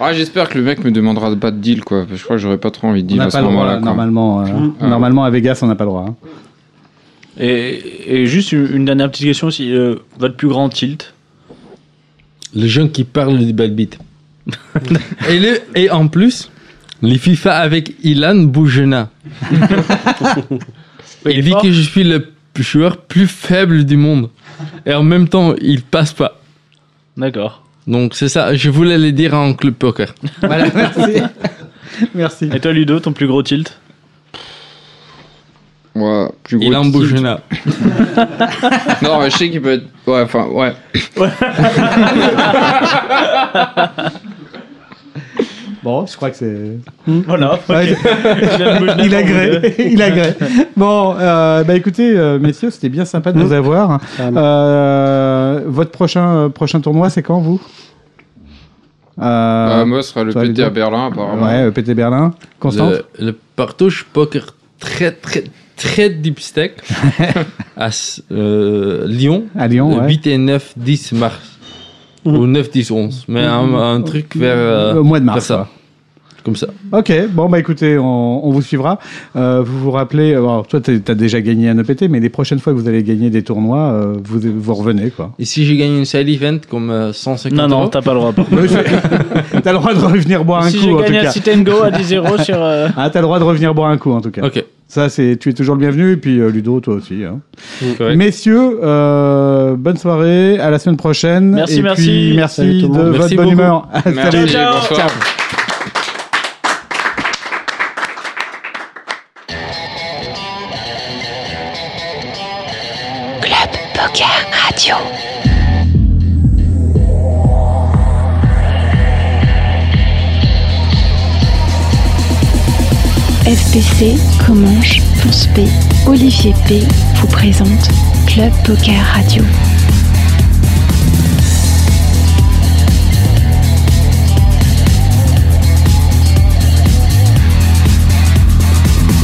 Ah, j'espère que le mec me demandera pas de deal, quoi. parce que Je crois que j'aurais pas trop envie de On deal n'a à ce pas le droit, moment-là. quoi. normalement. euh, Ah. Normalement, à Vegas, on n'a pas le droit. hein. Et, et juste une une dernière petite question aussi. euh, votre plus grand tilt? Les gens qui parlent du bad beat. Et, le, et en plus, les FIFA avec Ilan Boujena. Il dit fort que je suis le joueur plus faible du monde. Et en même temps, il passe pas. D'accord. Donc c'est ça, je voulais le dire en club poker. Voilà, merci. merci. Et toi, Ludo, ton plus gros tilt? Ouais, plus gros Ilan tilt. Boujena. Non, mais je sais qu'il peut être. Ouais, enfin, ouais. Bon, je crois que c'est. Voilà. me le il agrée, il agrée. Bon, euh, bah écoutez, euh, messieurs, c'était bien sympa de vous avoir. Euh, votre prochain euh, prochain tournoi, c'est quand vous? Euh, moi, ce sera le PT à Berlin, apparemment. Ouais, euh, PT Berlin. Constante Le, le partouche poker très très très deep stack à euh, Lyon. À Lyon, le ouais. 8 et 9, 10 mars. Ou 9, 10, 11. Mais un, un truc vers. euh, Au mois de vers mars. ça. Comme ça. Ok, bon bah écoutez, on, on vous suivra. Euh, vous vous rappelez, alors toi tu as déjà gagné un EPT, mais les prochaines fois que vous allez gagner des tournois, euh, vous, vous revenez quoi. Et si j'ai gagné une side event comme euh, 150 Non, non, t'as pas le droit. par contre. T'as le droit de revenir boire un si coup j'ai en tout gagné un sit and go à 10 euros sur. euh, Ah, t'as le droit de revenir boire un coup en tout cas. Ok. Ça, c'est, tu es toujours le bienvenu, et puis euh, Ludo, toi aussi. hein. Messieurs, euh, bonne soirée, à la semaine prochaine. Merci, et merci. Puis, merci Salut de votre Merci bonne humeur. Merci, Salut. Ciao, bonsoir. Club FPC, Comanche, Ponce P, Olivier P vous présente Club Poker Radio.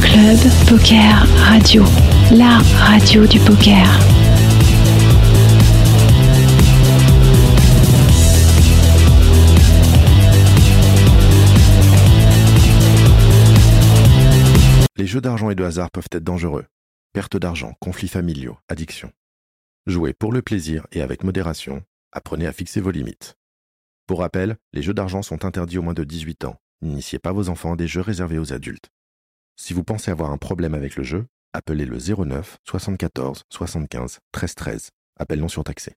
Club Poker Radio, la radio du poker. Et de hasard peuvent être dangereux. Perte d'argent, conflits familiaux, addiction. Jouez pour le plaisir et avec modération. Apprenez à fixer vos limites. Pour rappel, les jeux d'argent sont interdits aux moins de 18 ans. N'initiez pas vos enfants à des jeux réservés aux adultes. Si vous pensez avoir un problème avec le jeu, appelez le 09 74 75 13 13. Appel non surtaxé.